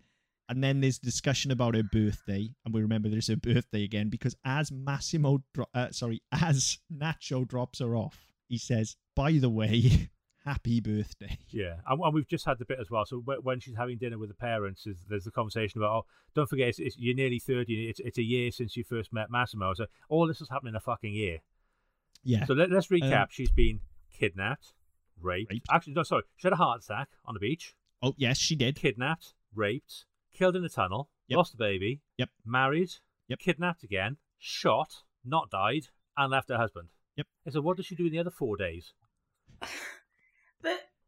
And then there's discussion about her birthday, and we remember there's her birthday again because as Massimo, dro- uh, sorry, as Nacho drops her off, he says, "By the way, happy birthday." [LAUGHS] Yeah, and, and we've just had the bit as well. So when she's having dinner with the parents, is, there's the conversation about, oh, don't forget, it's, it's, you're nearly 30. It's, it's a year since you first met Massimo. So all this has happened in a fucking year. Yeah, So let, let's recap. Um, she's been kidnapped, raped. Raped. Actually, no, sorry. She had a heart attack on the beach. Oh yes, she did. Kidnapped, raped, killed in a tunnel, Yep. lost a baby, Yep. married, Yep. kidnapped again, shot, not died, and left her husband. Yep. And so what does she do in the other four days? [LAUGHS]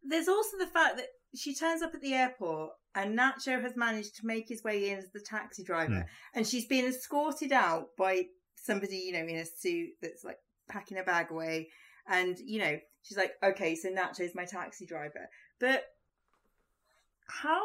There's also the fact that she turns up at the airport and Nacho has managed to make his way in as the taxi driver, Hmm. and she's been escorted out by somebody, you know, in a suit that's like packing a bag away, and you know, she's like, okay, so Nacho's my taxi driver, but how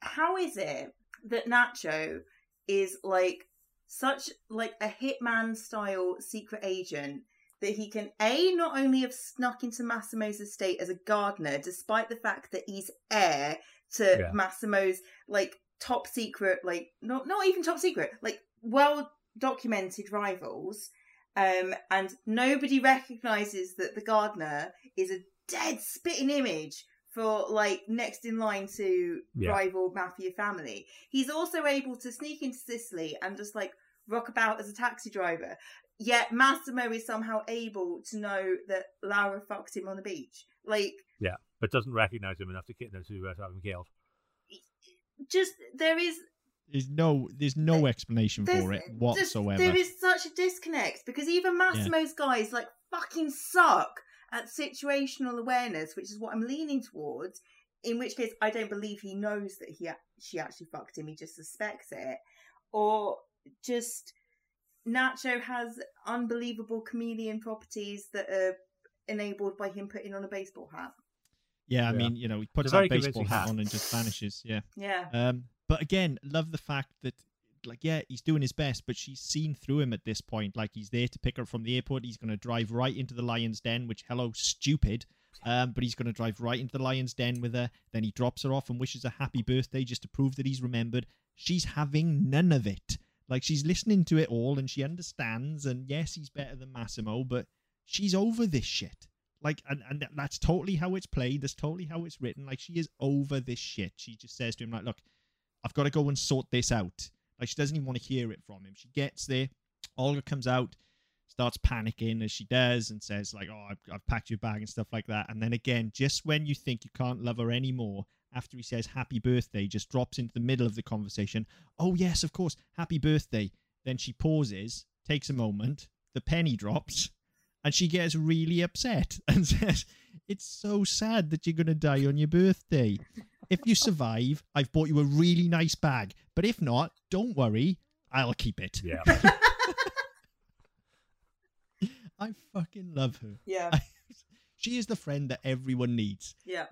how is it that Nacho is like such like a hitman style secret agent that he can a not only have snuck into Massimo's estate as a gardener, despite the fact that he's heir to Yeah. Massimo's like top secret, like not not even top secret, like well documented rivals, um, and nobody recognizes that the gardener is a dead spitting image for like next in line to Yeah. rival mafia family. He's also able to sneak into Sicily and just like rock about as a taxi driver. Yet Massimo is somehow able to know that Laura fucked him on the beach. Like, yeah, but doesn't recognize him enough to get to, uh, to have him killed. just there is There's no there's no explanation there's, for it whatsoever. there is such a disconnect because even Massimo's guys like fucking suck at situational awareness, which is what I'm leaning towards. In which case, I don't believe he knows that he she actually fucked him. He just suspects it, or just Nacho has unbelievable chameleon properties that are enabled by him putting on a baseball hat. yeah, I Yeah. mean, you know, he puts very that baseball hat hat. on and just vanishes. Yeah. Yeah, Um, but again, love the fact that, like, yeah, he's doing his best, but she's seen through him at this point. Like, he's there to pick her up from the airport. He's going to drive right into the lion's den, which, hello, stupid. Um, but he's going to drive right into the lion's den with her. Then he drops her off and wishes her happy birthday just to prove that he's remembered. She's having none of it. Like, she's listening to it all and she understands. And yes, he's better than Massimo, but she's over this shit. Like, and, and that's totally how it's played. That's totally how it's written. Like, she is over this shit. She just says to him, like, look, I've got to go and sort this out. Like, she doesn't even want to hear it from him. She gets there. Olga comes out, starts panicking as she does, and says, like, oh, I've, I've packed your bag and stuff like that. And then again, just when you think you can't love her anymore, after he says happy birthday, just drops into the middle of the conversation. Oh, yes, of course, happy birthday. Then she pauses, takes a moment, the penny drops, and she gets really upset [LAUGHS] and says, It's so sad that you're going to die on your birthday. If you survive, I've bought you a really nice bag. But if not, don't worry, I'll keep it. Yeah. [LAUGHS] I fucking love her. yeah, [LAUGHS] She is the friend that everyone needs. yeah,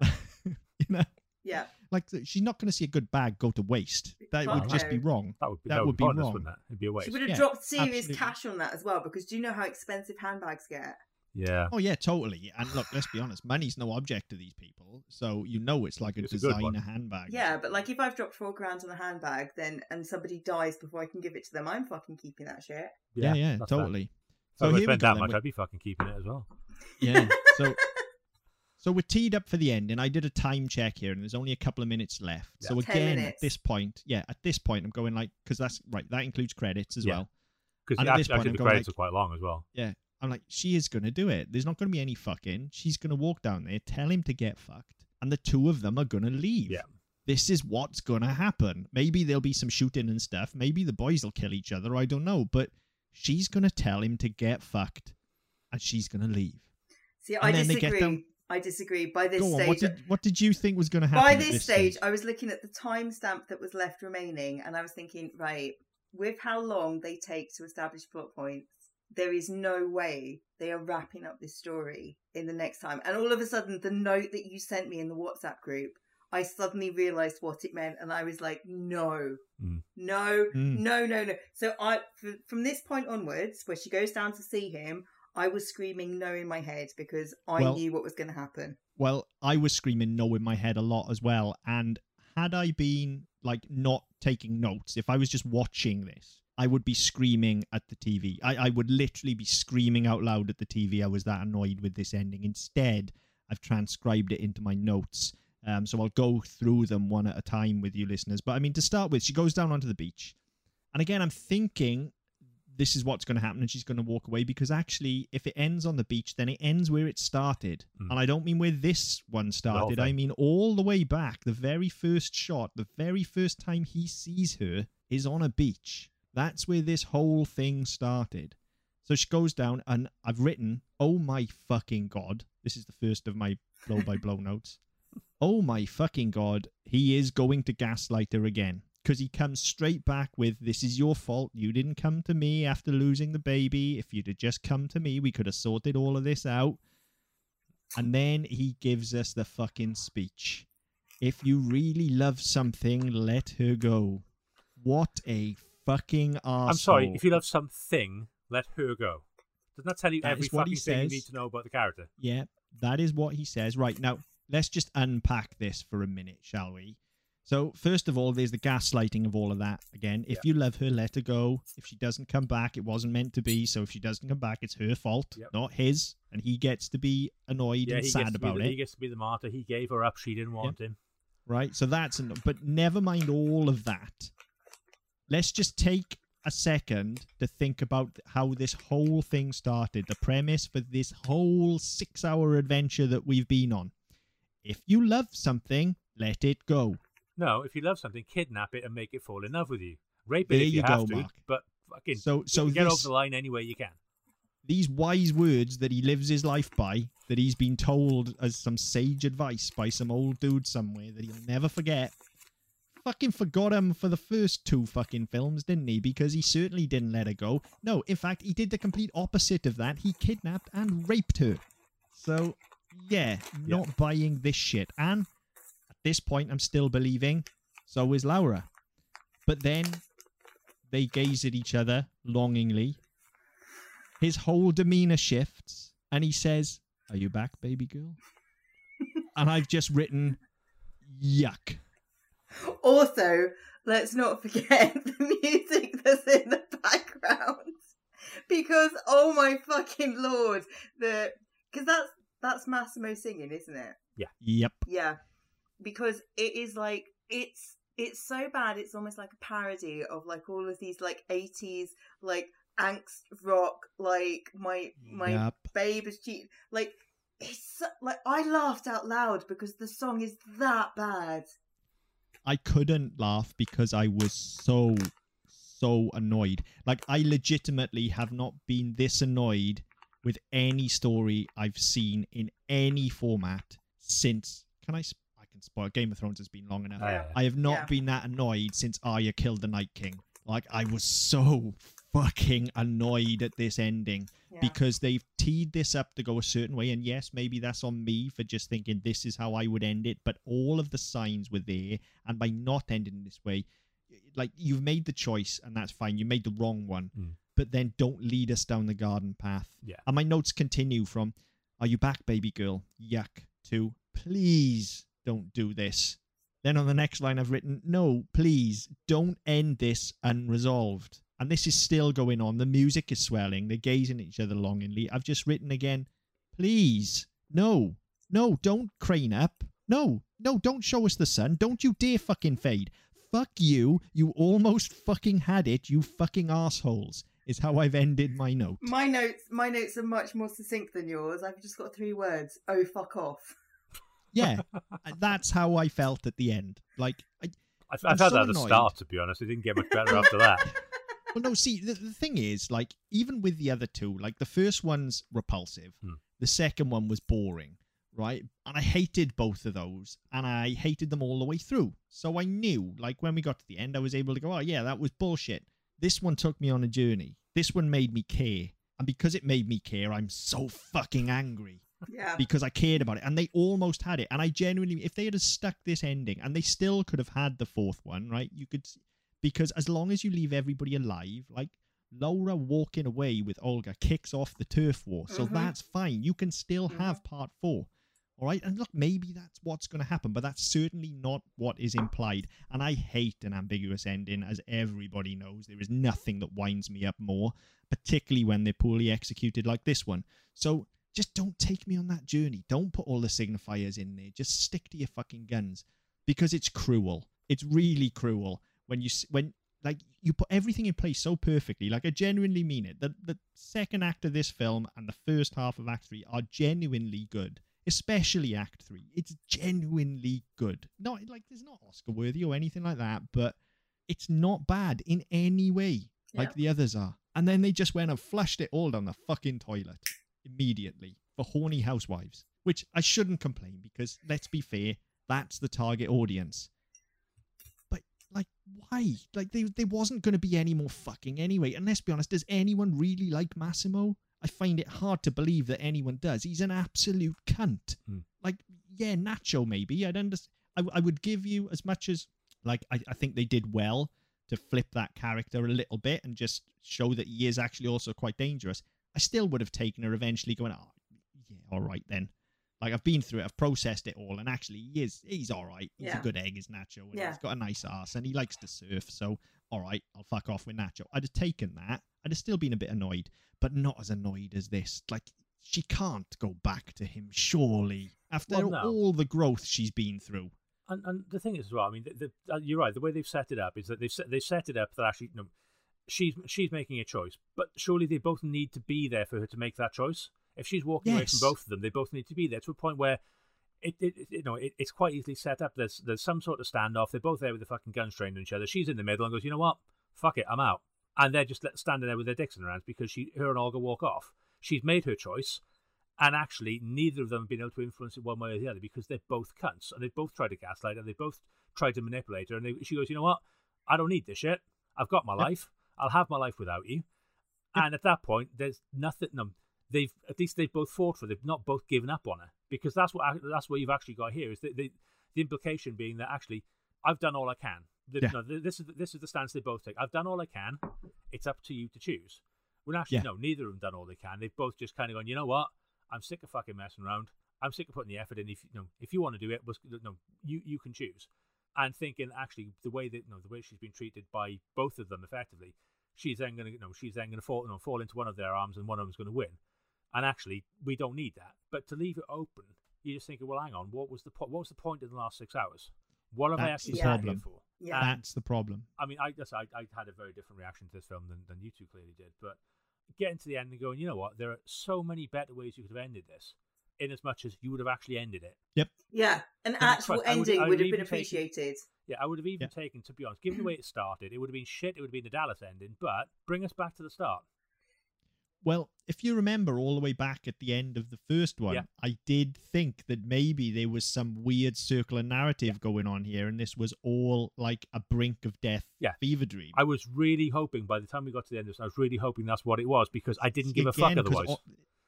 you know, yeah. like she's not going to see a good bag go to waste. That would just be wrong. That would be, That that would would be be pointless, wrong. wouldn't it? It'd be a waste. She would have Yeah, dropped serious absolutely. cash on that as well because do you know how expensive handbags get? Yeah. Oh yeah, totally. And look, let's be honest, money's no object to these people, so you know it's like a It's a designer handbag. Yeah, but like if I've dropped four grand on a handbag, then and somebody dies before I can give it to them, I'm fucking keeping that shit. yeah, yeah, that's fair. totally. So if I here we spent go that much, I'd be fucking keeping it as well. Yeah. So [LAUGHS] so we're teed up for the end, and I did a time check here, and there's only a couple of minutes left. Yeah. So 10 again, at this point, yeah, at this point, I'm going like because that's right. That includes credits as Yeah. well. Because And at this actually, point, I'm the credits like- are quite long as well. Yeah, I'm like, she is gonna do it. There's not gonna be any fucking. She's gonna walk down there, tell him to get fucked, and the two of them are gonna leave. Yeah. This is what's gonna happen. Maybe there'll be some shooting and stuff. Maybe the boys will kill each other. I don't know, but she's gonna tell him to get fucked, and she's gonna leave. See, I And then they get disagree. I disagree. By this Go on. stage, What did what did you think was gonna happen? by this, this stage, I was looking at the timestamp that was left remaining, and I was thinking, right, with how long they take to establish plot points, there is no way they are wrapping up this story in the next time. And all of a sudden, the note that you sent me in the WhatsApp group, I suddenly realized what it meant, and I was like, no, Mm. no, Mm. no, no, no. So I, f- from this point onwards, where she goes down to see him, I was screaming no in my head because I Well- knew what was going to happen. Well, I was screaming no in my head a lot as well. And had I been like not taking notes, if I was just watching this, I would be screaming at the TV. I, I would literally be screaming out loud at the TV. I was that annoyed with this ending. Instead, I've transcribed it into my notes. Um, so I'll go through them one at a time with you listeners. But I mean, to start with, she goes down onto the beach. And again, I'm thinking this is what's going to happen and she's going to walk away because actually, if it ends on the beach, then it ends where it started. Hmm. And I don't mean where this one started, I mean all the way back. The very first shot, the very first time he sees her is on a beach. That's where this whole thing started. So she goes down, and I've written, oh my fucking god. This is the first of my blow by blow [LAUGHS] notes. oh my fucking god, he is going to gaslight her again. Because he comes straight back with, This is your fault. You didn't come to me after losing the baby. If you'd have just come to me, we could have sorted all of this out. And then he gives us the fucking speech. If you really love something, let her go. What a fucking arsehole. I'm sorry. If you love something, let her go. Doesn't that tell you That every fucking thing you need to know about the character? Yeah, that is what he says. Right now, let's just unpack this for a minute, shall we? So, first of all, there's the gaslighting of all of that. Again, if you love her, let her go. If she doesn't come back, it wasn't meant to be. So, if she doesn't come back, it's her fault, Yep. not his. And he gets to be annoyed Yeah, and sad gets, to be about the, it. he gets to be the martyr. He gave her up. She didn't want him. right? So that's an, but never mind all of that. Let's just take a second to think about how this whole thing started. The premise for this whole six-hour adventure that we've been on. If you love something, let it go. No, if you love something, kidnap it and make it fall in love with you. Rape it if you, you have go, to, Mark. but fucking So, so get this, over the line any way you can. these wise words that he lives his life by, that he's been told as some sage advice by some old dude somewhere that he'll never forget. Fucking forgot him for the first two fucking films, didn't he? Because he certainly didn't let her go. No, in fact, he did the complete opposite of that. He kidnapped and raped her. So, yeah, not buying this shit. And this point, I'm still believing so is Laura. But then they gaze at each other longingly his whole demeanor shifts and he says, Are you back, baby girl? [LAUGHS] and I've just written, Yuck. Also, let's not forget [LAUGHS] the music that's in the background because oh my fucking lord, the because that's that's Massimo singing, isn't it? Yeah. Yep. Yeah, because it is like it's it's so bad. It's almost like a parody of like all of these like eighties like angst rock, like my my Yep. babe is cheating. Like it's so, like I laughed out loud because the song is that bad. I couldn't laugh because I was so, so annoyed. Like, I legitimately have not been this annoyed with any story I've seen in any format since. Can I? Sp- I can spoil. Game of Thrones has been long enough. Oh, yeah. I have not Yeah. been that annoyed since Arya killed the Night King. Like I was so fucking annoyed at this ending Yeah. because they've teed this up to go a certain way. And yes, maybe that's on me for just thinking this is how I would end it. But all of the signs were there, and by not ending this way, like you've made the choice, and that's fine. You made the wrong one, Mm. but then don't lead us down the garden path. Yeah. And my notes continue from, "Are you back, baby girl?" Yuck. To please don't do this. Then on the next line, I've written, No, please don't end this unresolved. And this is still going on. The music is swelling. They're gazing at each other longingly. I've just written again, Please, no, no, don't crane up. No, no, don't show us the sun. Don't you dare fucking fade. Fuck you. You almost fucking had it, you fucking assholes, is how I've ended my note. My notes, my notes are much more succinct than yours. I've just got three words. Oh, fuck off. Yeah, that's how I felt at the end. Like, I, I'm had so that at the annoyed. start, to be honest. It didn't get much better after that. [LAUGHS] Well, no, see, the, the thing is, like, even with the other two, like, the first one's repulsive, Hmm. the second one was boring, right? And I hated both of those, and I hated them all the way through. So I knew, like, when we got to the end, I was able to go, oh, yeah, that was bullshit. This one took me on a journey. This one made me care. And because it made me care, I'm so fucking angry Yeah. because I cared about it, and they almost had it. And I genuinely, if they had stuck this ending, and they still could have had the fourth one, right? You could, because as long as you leave everybody alive, like Laura walking away with Olga kicks off the turf war, so Mhm. that's fine. You can still Mhm. have part four. All right, and look, maybe that's what's going to happen, but that's certainly not what is implied. And I hate an ambiguous ending, as everybody knows. There is nothing that winds me up more, particularly when they're poorly executed like this one. So just don't take me on that journey. Don't put all the signifiers in there. Just stick to your fucking guns because it's cruel. It's really cruel when you when like you put everything in place so perfectly. Like I genuinely mean it. The the second act of this film and the first half of Act Three are genuinely good. Especially Act Three. It's genuinely good. Not like it's not Oscar worthy or anything like that, but it's not bad in any way like Yeah. the others are. And then they just went and flushed it all down the fucking toilet immediately for horny housewives. which I shouldn't complain because let's be fair, that's the target audience. But like, why? Like, they, there wasn't going to be any more fucking anyway. And let's be honest, does anyone really like Massimo? I find it hard to believe that anyone does. He's an absolute cunt. Hmm. Like, yeah, Nacho maybe. I'd understand. I, I would give you as much as like I, I think they did well to flip that character a little bit and just show that he is actually also quite dangerous. I still would have taken her eventually going, oh, yeah, all right then. Like I've been through it, I've processed it all, and actually he is he's all right. He's Yeah. a good egg, is Nacho, and Yeah. he's got a nice ass, and he likes to surf. So all right, I'll fuck off with Nacho. I'd have taken that. I'd have still been a bit annoyed, but not as annoyed as this. Like she can't go back to him, surely, after Well, no. all the growth she's been through. And, and the thing is, well, I mean, the, the, uh, you're right. The way they've set it up is that they've set, they've set it up that actually, you know, she's she's making a choice, but surely they both need to be there for her to make that choice. If she's walking away from both of them, they both need to be there to a point where it, it it- you know it, it's quite easily set up. There's there's some sort of standoff. They're both there with the fucking guns trained on each other. She's in the middle and goes, you know what, fuck it, I'm out. And they're just standing there with their dicks in their hands because she her and Olga walk off. She's made her choice. And actually, neither of them have been able to influence it one way or the other because they're both cunts and they've both tried to gaslight her. They both tried to manipulate her. And they, she goes, you know what? I don't need this shit. I've got my life. I'll have my life without you. And at that point, there's nothing. No, they've at least they've both fought for. it. They've not both given up on her because that's what that's what you've actually got here. Is the the, the implication being that actually I've done all I can. The, Yeah. no, this is this is the stance they both take. I've done all I can. It's up to you to choose. Well, actually, Yeah. no, neither of them done all they can. They've both just kind of gone. You know what? I'm sick of fucking messing around. I'm sick of putting the effort in. If you know, if you want to do it, was no, you you can choose. And thinking actually the way that you know the way she's been treated by both of them effectively, she's then going to you know she's then going to fall you know fall into one of their arms and one of them's going to win. And actually, we don't need that. But to leave it open, you're just thinking, well, hang on, what was the po- what was the point in the last six hours? What have I That's actually the sat here problem. for? Yeah. And- That's the problem. I mean, I guess I, I had a very different reaction to this film than, than you two clearly did. But getting to the end and going, you know what? There are so many better ways you could have ended this, in as much as you would have actually ended it. Yep. Yeah, an And actual Christ, I would- ending I would, would have been even take it- appreciated. Yeah, I would have even Yeah. taken, to be honest, given the way it started, it would have been shit. It would have been the Dallas ending, but bring us back to the start. Well, if you remember all the way back at the end of the first one, Yeah. I did think that maybe there was some weird circular narrative going on here, and this was all like a brink of death Yeah. fever dream. I was really hoping, by the time we got to the end of this, I was really hoping that's what it was because I didn't give a fuck Again, 'cause otherwise.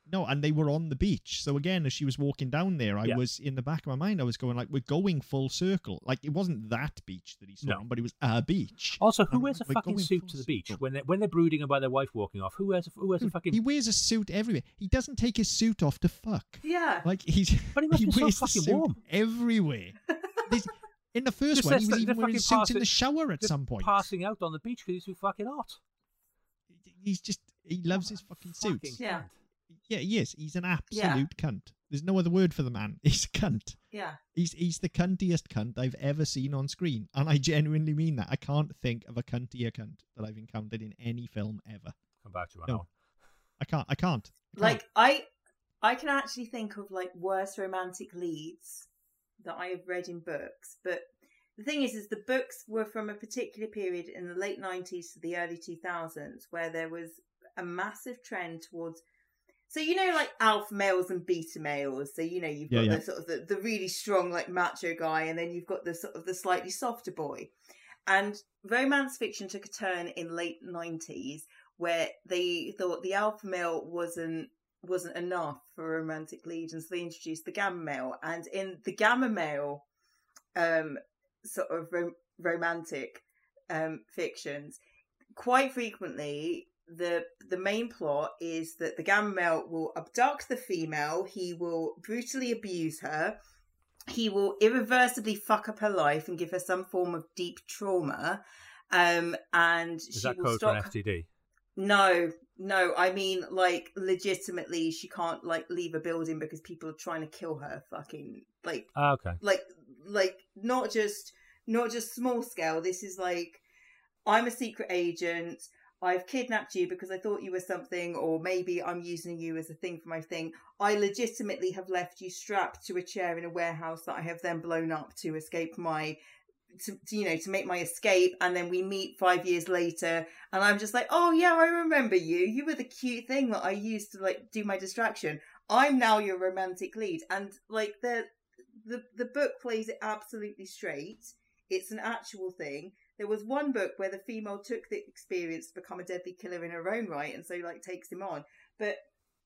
O- no, and they were on the beach. So again, as she was walking down there, I Yeah. was in the back of my mind. I was going like, "We're going full circle." Like it wasn't that beach that he saw, No. on, but it was a beach. Also, who Um, wears a we're fucking suit to the beach circle. when they're, when they're brooding about their wife walking off? Who wears a, who wears a fucking He wears a suit everywhere. He doesn't take his suit off to fuck. Yeah. Like he's But he [LAUGHS] must he be so wears the fucking suit warm. everywhere. In the first Just one, he was that even they're wearing fucking suits in the shower at some point. passing out on the beach because he's too fucking hot. He's just he loves his fucking Fucking suits. Yeah. Cunt. Yeah, he is. He's an absolute Yeah. cunt. There's no other word for the man. [LAUGHS] He's a cunt. Yeah. He's he's the cuntiest cunt I've ever seen on screen, and I genuinely mean that. I can't think of a cuntier cunt that I've encountered in any film ever. Come back to you No. I can't. I can't. I can't. Like I I can actually think of like worse romantic leads that I have read in books, but the thing is is the books were from a particular period in the late 90s to the early 2000s where there was a massive trend towards so you know like alpha males and beta males so you know you've Yeah, got yeah. the sort of the, the really strong like macho guy and then you've got the sort of the slightly softer boy and romance fiction took a turn in late 90s where they thought the alpha male wasn't wasn't enough for a romantic lead and so they introduced the gamma male and in the gamma male um sort of rom- romantic um fictions quite frequently the the main plot is that the gamma male will abduct the female he will brutally abuse her he will irreversibly fuck up her life and give her some form of deep trauma um and Is she that will code for stop an STD? no, no. I mean, like, legitimately, she can't like leave a building because people are trying to kill her. Fucking like, Ah, okay. like, like, not just, not just small scale. This is like, I'm a secret agent. I've kidnapped you because I thought you were something, or maybe I'm using you as a thing for my thing. I legitimately have left you strapped to a chair in a warehouse that I have then blown up to escape my to, to, you know to make my escape and then we meet five years later and i'm just like oh yeah i remember you you were the cute thing that i used to like do my distraction I'm now your romantic lead, and like the the the book plays it absolutely straight. It's an actual thing. There was one book where the female took the experience to become a deadly killer in her own right, and so like takes him on. But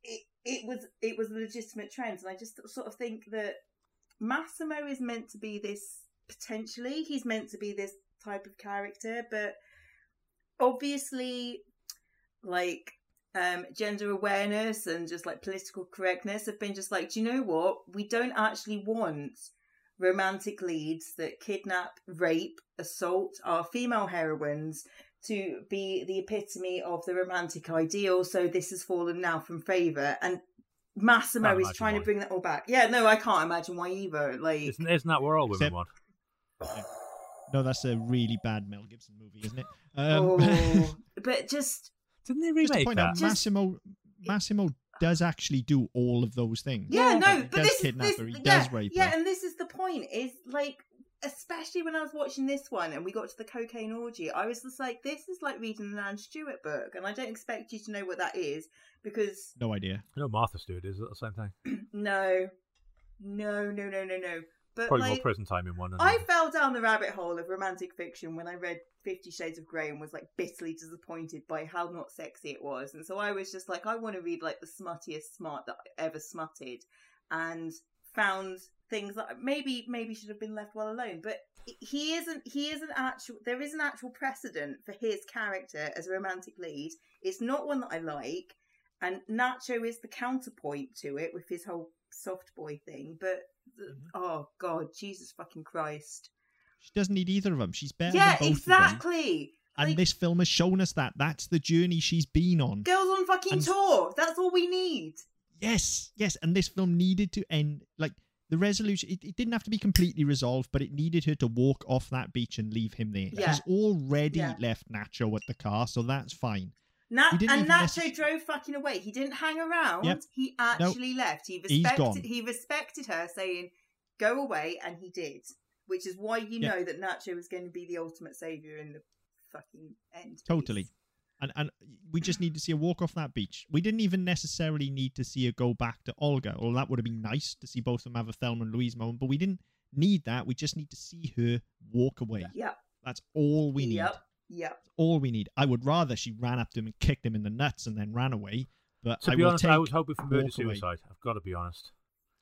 it it was it was a legitimate trend, and I just sort of think that Massimo is meant to be this potentially. He's meant to be this type of character, but obviously, like um, gender awareness and just like political correctness have been just like, do you know what? We don't actually want romantic leads that kidnap, rape, assault our female heroines to be the epitome of the romantic ideal. So this has fallen now from favour. And Massimo is trying why. to bring that all back. Yeah, no, I can't imagine why either. Like, Isn't, isn't that what all women Except- want? [SIGHS] No, that's a really bad Mel Gibson movie, isn't it? Um, oh, [LAUGHS] but just Didn't they just to remake point that? out, Massimo Massimo does actually do all of those things. Yeah, no, he but does this, kidnap this her, he yeah, does rape yeah, her. and this is the point. Is like, especially when I was watching this one and we got to the cocaine orgy, I was just like, this is like reading an Anne Stuart book, and I don't expect you to know what that is because No idea. I know Martha Stewart is it the same thing? [CLEARS THROAT] no, no, no, no, no, no. But Probably more like, prison time in one. than- I fell down the rabbit hole of romantic fiction when I read Fifty Shades of Grey and was like bitterly disappointed by how not sexy it was. And so I was just like, I want to read like the smuttiest smart that I ever smutted, and found things that maybe maybe should have been left well alone. But he isn't. He is an actual. There is an actual precedent for his character as a romantic lead. It's not one that I like, and Nacho is the counterpoint to it with his whole soft boy thing. But mm-hmm. oh god, Jesus fucking Christ! She doesn't need either of them. She's better yeah, than both of them. exactly. And Like, this film has shown us that. That's the journey she's been on. girls on fucking and- tour. That's all we need. Yes, yes. And this film needed to end like the resolution. It, it didn't have to be completely resolved, but it needed her to walk off that beach and leave him there. Yeah. She's already Yeah. left Nacho at the car, so that's fine. Nat- and Nacho necess- drove fucking away. He didn't hang around. Yep. He actually left. He respected. He respected her saying, "Go away," and he did. Which is why you Yeah. know that Nacho was going to be the ultimate savior in the fucking end. Totally. Piece. And and we just need to see her walk off that beach. We didn't even necessarily need to see her go back to Olga. Well, that would have been nice to see both of them have a Thelma and Louise moment, but we didn't need that. We just need to see her walk away. Yep. That's all we need. Yep. Yep. all we need. I would rather she ran up to him and kicked him in the nuts and then ran away. But to I be honest, take, I was hoping for murder walk away. suicide. I've got to be honest.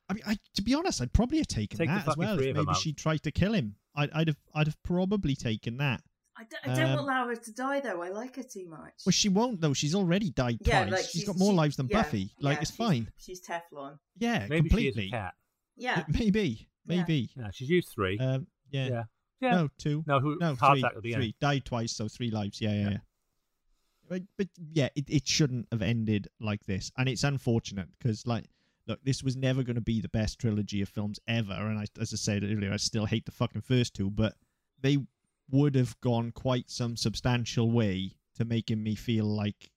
I mean, I, to be honest, I'd probably have taken Take that as well. If maybe she tried to kill him, I'd, I'd have, I'd have probably taken that. I don't, I don't Um, want Laura to die though. I like her too much. Well, she won't though. She's already died yeah, twice. like she's she's got more she- lives than yeah, Buffy. Like yeah, it's she's- fine. She's Teflon. Yeah, Maybe she is completely. a cat. Yeah. [LAUGHS] Maybe, Yeah. maybe. Yeah, she's used three. Um, yeah. yeah. Yeah. No, two. No, who? No, three. attack at three. Died twice, so three lives. Yeah, yeah, Yeah. yeah. But, but yeah, it, it shouldn't have ended like this, and it's unfortunate because like, look, this was never going to be the best trilogy of films ever, and I, as I said earlier, I still hate the fucking first two, but they would have gone quite some substantial way to making me feel like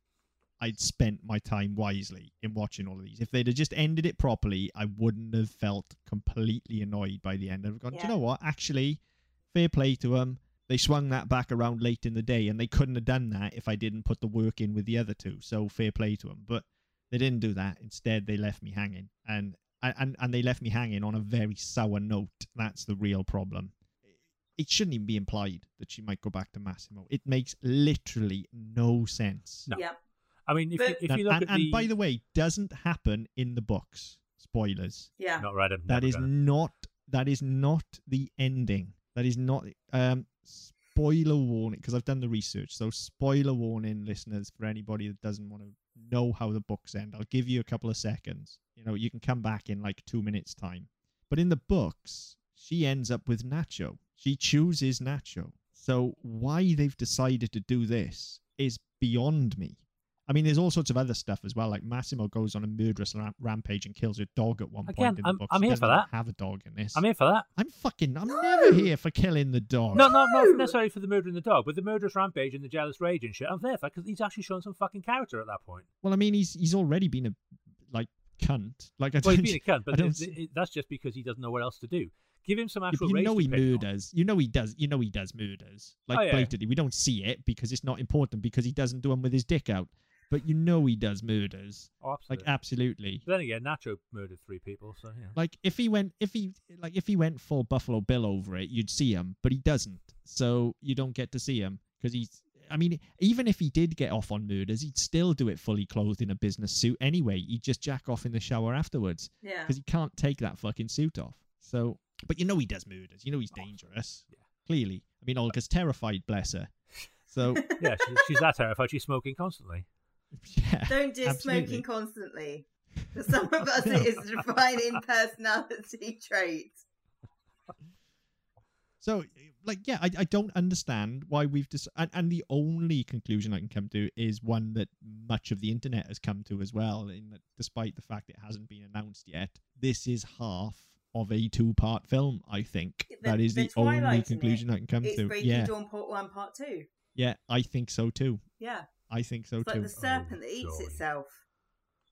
I'd spent my time wisely in watching all of these. If they'd have just ended it properly, I wouldn't have felt completely annoyed by the end. I'd have gone, do Yeah. you know what? Actually, fair play to them. They swung that back around late in the day, and they couldn't have done that if I didn't put the work in with the other two. So fair play to them. But they didn't do that. Instead, they left me hanging, and and and they left me hanging on a very sour note. That's the real problem. It shouldn't even be implied that she might go back to Massimo. It makes literally no sense. No. Yeah. I mean, if, But- you, if and, you look and- at and the, by the way, doesn't happen in the books. Spoilers. Yeah. not read 'em, That never is gonna. not that is not the ending. That is not um spoiler warning because I've done the research. So spoiler warning listeners for anybody that doesn't want to know how the books end. I'll give you a couple of seconds. You know, you can come back in like 2 minutes time. But in the books, she ends up with Nacho. She chooses Nacho. So why they've decided to do this is beyond me. I mean, there's all sorts of other stuff as well. Like Massimo goes on a murderous ram- rampage and kills a dog at one Again, point in the I'm- book. I'm She here for that. Have a dog in this. I'm here for that. I'm fucking. I'm No! never here for killing the dog. No, no, not necessarily for the murder in the dog, but the murderous rampage and the jealous rage and shit. I'm there for because he's actually shown some fucking character at that point. Well, I mean, he's he's already been a like cunt. Like I Well, he's been a cunt, [LAUGHS] I but don't it's- it- that's just because he doesn't know what else to do. Give him some actual but you rage know to he pick on. murders. You know he does. You know he does murders. Oh, like Oh, yeah. blatantly. We don't see it because it's not important because he doesn't do them with his dick out. but you know he does murders. Oh, absolutely. Like absolutely. absolutely. But then again, Nacho murdered three people, so yeah. Like if he went if he like if he went full Buffalo Bill over it, you'd see him, but he doesn't. So you don't get to see him because he's I mean, even if he did get off on murders, he'd still do it fully clothed in a business suit anyway. He'd just jack off in the shower afterwards Yeah. because he can't take that fucking suit off. So, but you know he does murders. You know he's Oh, dangerous. yeah. Clearly, I mean, Olga's terrified. Bless her. So [LAUGHS] yeah, she, she's that terrified. She's smoking constantly. yeah, Don't do absolutely. smoking constantly. For [LAUGHS] some of us, No. it is a defining personality [LAUGHS] trait. So, like, yeah, I, I don't understand why we've just. and, and the only conclusion I can come to is one that much of the internet has come to as well. In that, despite the fact it hasn't been announced yet, this is half of a two-part film. I think They're- that is they're the only conclusion it. I can come It's to. Breaking Yeah, Dawn Part 1, Part 2. yeah, I think so too. Yeah. I think so It's too. like the serpent that eats oh, joy. itself.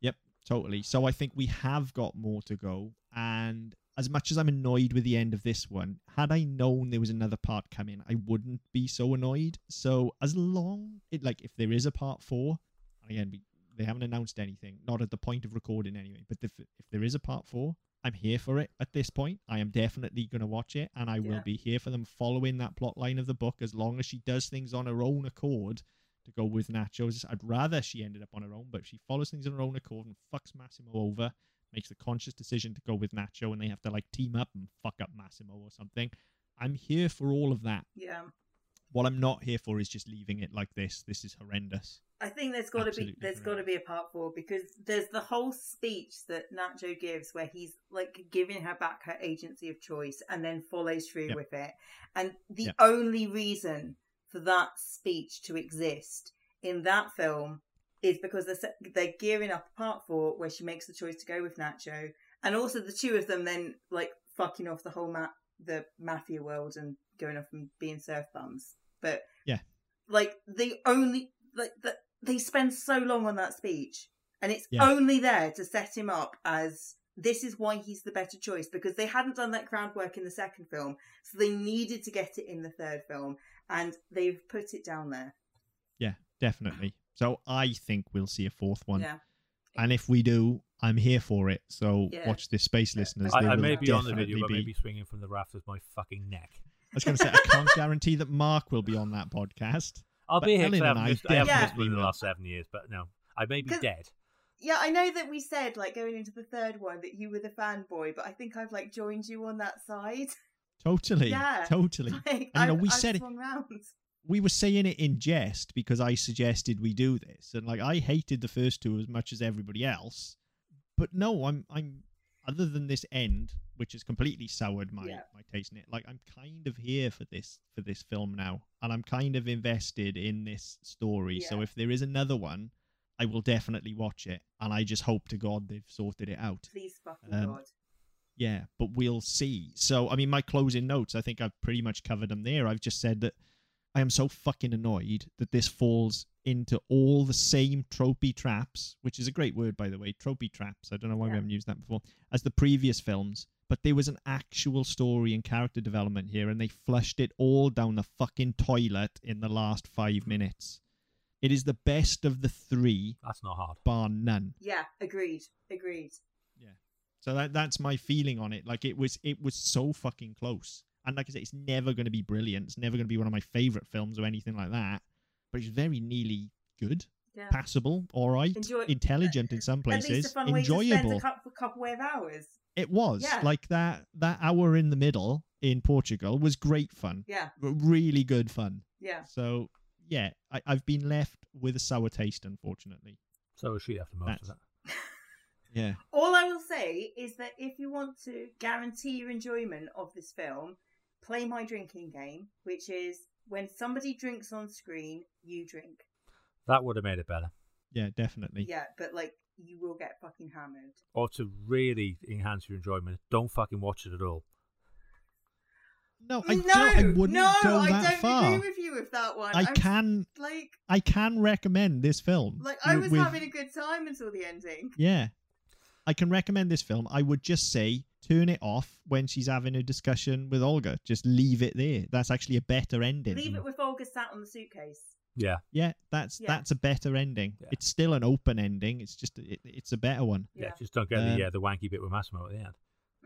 Yep, totally. So I think we have got more to go. And as much as I'm annoyed with the end of this one, had I known there was another part coming, I wouldn't be so annoyed. So as long it like if there is a part four, and again we, they haven't announced anything, not at the point of recording anyway. But if if there is a part four, I'm here for it at this point. I am definitely going to watch it, and I will be here for them following that plot line of the book as long as she does things on her own accord to go with Nachos. I'd rather she ended up on her own, but she follows things on her own accord and fucks Massimo over, makes the conscious decision to go with Nacho, and they have to like team up and fuck up Massimo or something. I'm here for all of that. Yeah. What I'm not here for is just leaving it like this. This is horrendous. I think there's got to be there's got to be a part four because there's the whole speech that Nacho gives where he's like giving her back her agency of choice and then follows through Yep. with it. And the Yep. only reason for that speech to exist in that film is because they're they're gearing up a part four where she makes the choice to go with Nacho, and also the two of them then like fucking off the whole ma- the mafia world and going off and being surf bums. But Yeah. like the only like the, they spend so long on that speech and it's Yeah. only there to set him up as this is why he's the better choice because they hadn't done that groundwork in the second film so they needed to get it in the third film and they've put it down there Yeah, definitely. So I think we'll see a fourth one. yeah And if we do, I'm here for it. So Yeah. watch this, space listeners. I, I may be on the video, but be- maybe swinging from the rafters my fucking neck. I was going to say, I can't guarantee that Mark will be on that podcast. I'll be here Ellen because I I I haven't definitely missed in the last seven years, but no. I may be dead. yeah i know that we said like going into the third one that you were the fanboy but i think i've like joined you on that side Totally. Yeah. Totally. [LAUGHS] like, And, you I've, know, we I've said it- swung round. we were saying it in jest because I suggested we do this, and like I hated the first two as much as everybody else. But no, I'm I'm other than this end, which has completely soured my Yeah. my taste in it. Like I'm kind of here for this for this film now, and I'm kind of invested in this story. So if there is another one, I will definitely watch it, and I just hope to God they've sorted it out. please fucking Um, god Yeah, but we'll see. So, I mean, my closing notes, I think I've pretty much covered them there. I've just said that I am so fucking annoyed that this falls into all the same tropey traps, which is a great word, by the way, tropey traps. I don't know why we haven't used that before, as the previous films. But there was an actual story and character development here, and they flushed it all down the fucking toilet in the last five mm. minutes. It is the best of the three, That's not hard. bar none. yeah agreed agreed Yeah. So that that's my feeling on it. Like it was it was so fucking close. And like I said, it's never going to be brilliant. It's never going to be one of my favorite films or anything like that. But it's very nearly good, yeah passable, all right, Enjoy- intelligent in some at least a places, fun way to spend enjoyable. a couple, couple of hours It was Yeah. like that. That hour in the middle in Portugal was great fun, yeah really good fun. yeah So yeah, I, I've been left with a sour taste, unfortunately. So is she after most That's- of that. [LAUGHS] Yeah, All I will say is that if you want to guarantee your enjoyment of this film, play my drinking game, which is when somebody drinks on screen, you drink. That would have made it better. yeah, definitely. Yeah, but like you will get fucking hammered. Or to really enhance your enjoyment, don't fucking watch it at all. No, I no, don't. I wouldn't no, go I don't far. agree with you with that one. I I'm can like, I can recommend this film. like I was with- having a good time until the ending. Yeah. I can recommend this film. I would just say turn it off when she's having a discussion with Olga. Just leave it there. That's actually a better ending. Leave it with Olga sat on the suitcase. Yeah, Yeah, that's Yeah. that's a better ending. Yeah. It's still an open ending. It's just it, it's a better one. yeah. Yeah. Just don't get Um, the yeah the wanky bit with Massimo at the end.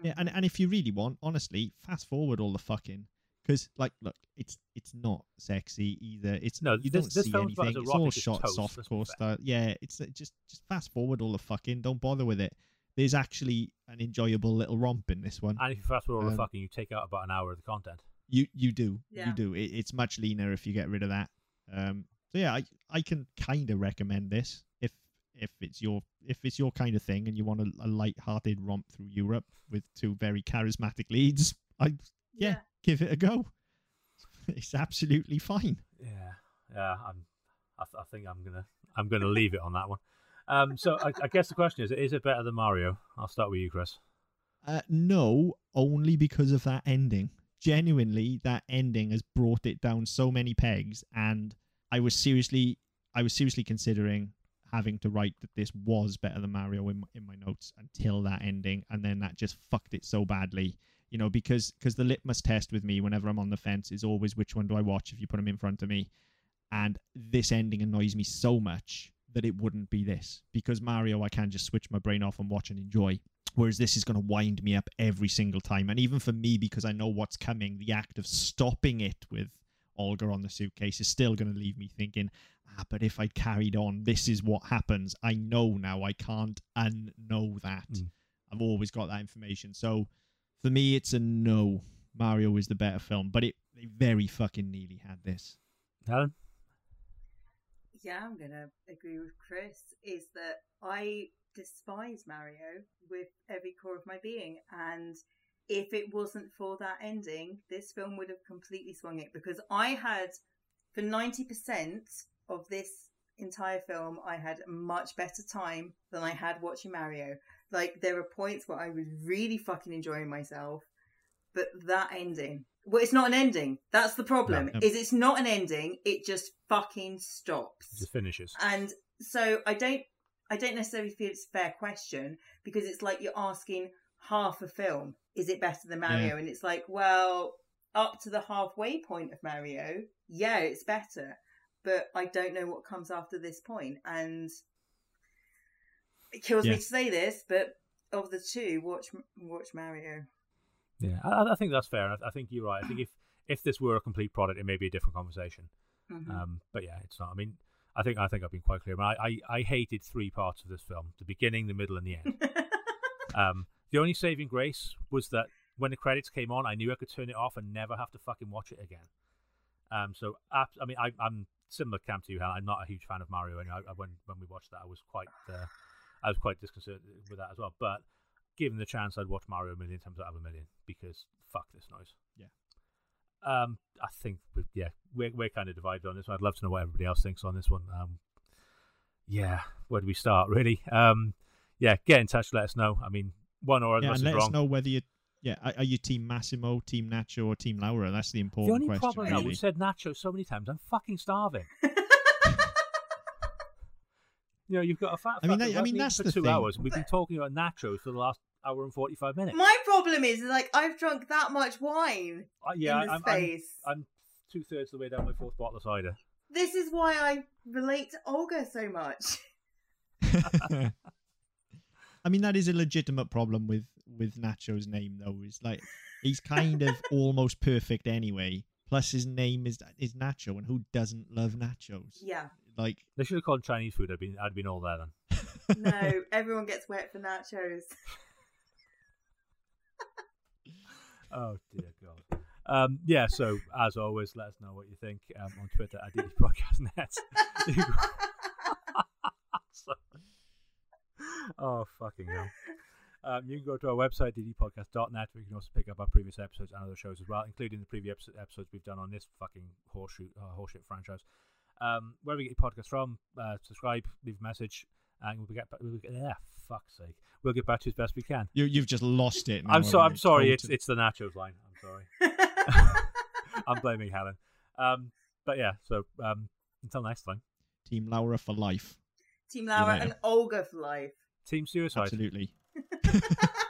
Yeah, and and if you really want, honestly, fast forward all the fucking because like look, it's it's not sexy either. It's No, you this- don't this see film's about as anything. It's all erotic as shot toast, soft let's core style. Yeah, it's uh, just just fast forward all the fucking. Don't bother with it. There's actually an enjoyable little romp in this one. And if you fast forward all the Um, fucking, you take out about an hour of the content. You you do Yeah. you do. It, it's much leaner if you get rid of that. Um. So yeah, I I can kind of recommend this if if it's your if it's your kind of thing and you want a, a light-hearted romp through Europe with two very charismatic leads. I yeah, give it a go. It's absolutely fine. Yeah, yeah. I'm. I, th- I think I'm gonna. I'm gonna leave it on that one. Um. So I, I guess the question is: Is it better than Mario? I'll start with you, Chris. Uh, no, only because of that ending. Genuinely, that ending has brought it down so many pegs, and I was seriously, I was seriously considering having to write that this was better than Mario in my, in my notes until that ending, and then that just fucked it so badly. You know, because because the litmus test with me whenever I'm on the fence is always which one do I watch if you put them in front of me, and this ending annoys me so much that it wouldn't be this. Because Mario I can just switch my brain off and watch and enjoy. Whereas this is going to wind me up every single time. And even for me because i know what's coming the act of stopping it with olga on the suitcase is still going to leave me thinking ah but if i'd carried on this is what happens. I know now i can't unknow that. Mm. i've always got that information. So for me it's a no. Mario is the better film but it they very fucking nearly had this. Helen. Yeah, I'm gonna agree with Chris. Is that I despise Mario with every core of my being, and if it wasn't for that ending, this film would have completely swung it because I had for ninety percent of this entire film, I had a much better time than I had watching Mario. Like there are points where I was really fucking enjoying myself, but that ending. Well, it's not an ending. That's the problem. No. Is it's not an ending. It just fucking It stops. just finishes. And so I don't I don't necessarily feel it's a fair question because it's like you're asking half a film, is it better than Mario? And it's like, well, up to the halfway point of Mario, yeah, it's better. But I don't know what comes after this point. And it kills Yeah. me to say this, but of the two, watch watch Mario. Yeah, I, I think that's fair. I, I think you're right. I think if if this were a complete product, it may be a different conversation. Mhm. Um, but yeah, it's not. I mean, I think I think I've been quite clear. I, I I hated three parts of this film: the beginning, the middle, and the end. [LAUGHS] Um, the only saving grace was that when the credits came on, I knew I could turn it off and never have to fucking watch it again. Um, so abs- I mean, I, I'm similar camp to you, Hal. I'm not a huge fan of Mario, and I, I, when when we watched that, I was quite uh, I was quite disconcerted with that as well. But given the chance, I'd watch Mario a million times out of a million because fuck this noise. Yeah. Um, I think we, yeah, we're we're kind of divided on this one. I'd love to know what everybody else thinks on this one. Um, yeah, where do we start? Really? Um, yeah, get in touch. Let us know. I mean, one or other yeah and is let wrong. us know whether you yeah are, are you team massimo team nacho or team laura that's the important The only question problem now, really. we've said nacho so many times. I'm fucking starving. [LAUGHS] You know, you've got a fat. I mean, fucker I- who mean, that's for the two thing. hours. We've been talking about nachos for the last hour and forty-five minutes. My problem is, like, I've drunk that much wine Uh, yeah, in the I'm, I'm, space. I'm two thirds of the way down my fourth bottle of cider. This is why I relate to Olga so much. [LAUGHS] I mean, that is a legitimate problem with with Nacho's name, though. Is like he's kind of [LAUGHS] almost perfect anyway. Plus, his name is is Nacho, and who doesn't love nachos? Yeah. Like, They should have called Chinese food. I'd been, I'd been all there then. No, [LAUGHS] everyone gets wet for nachos. [LAUGHS] Oh dear God. Um, yeah. So as always, let us know what you think um, on Twitter at DD Podcast Net. [LAUGHS] You can- oh fucking hell. Um, you can go to our website, ddpodcast.net, where you can also pick up our previous episodes and other shows as well, including the previous episodes we've done on this fucking horseshoe, uh, horseshit franchise. Um, wherever you get your podcast from, uh, subscribe, leave a message, and we'll get back. We'll get, yeah, fuck's sake, we'll get back to you as best we can. you you've just lost it. now, I'm so I'm sorry. It's Totally. it's the nachos line. I'm sorry. [LAUGHS] [LAUGHS] I'm blaming Helen. Um, but yeah. So um, until next time, Team Laura for life. Team Laura and Olga for life. Team Suicide. Absolutely. [LAUGHS]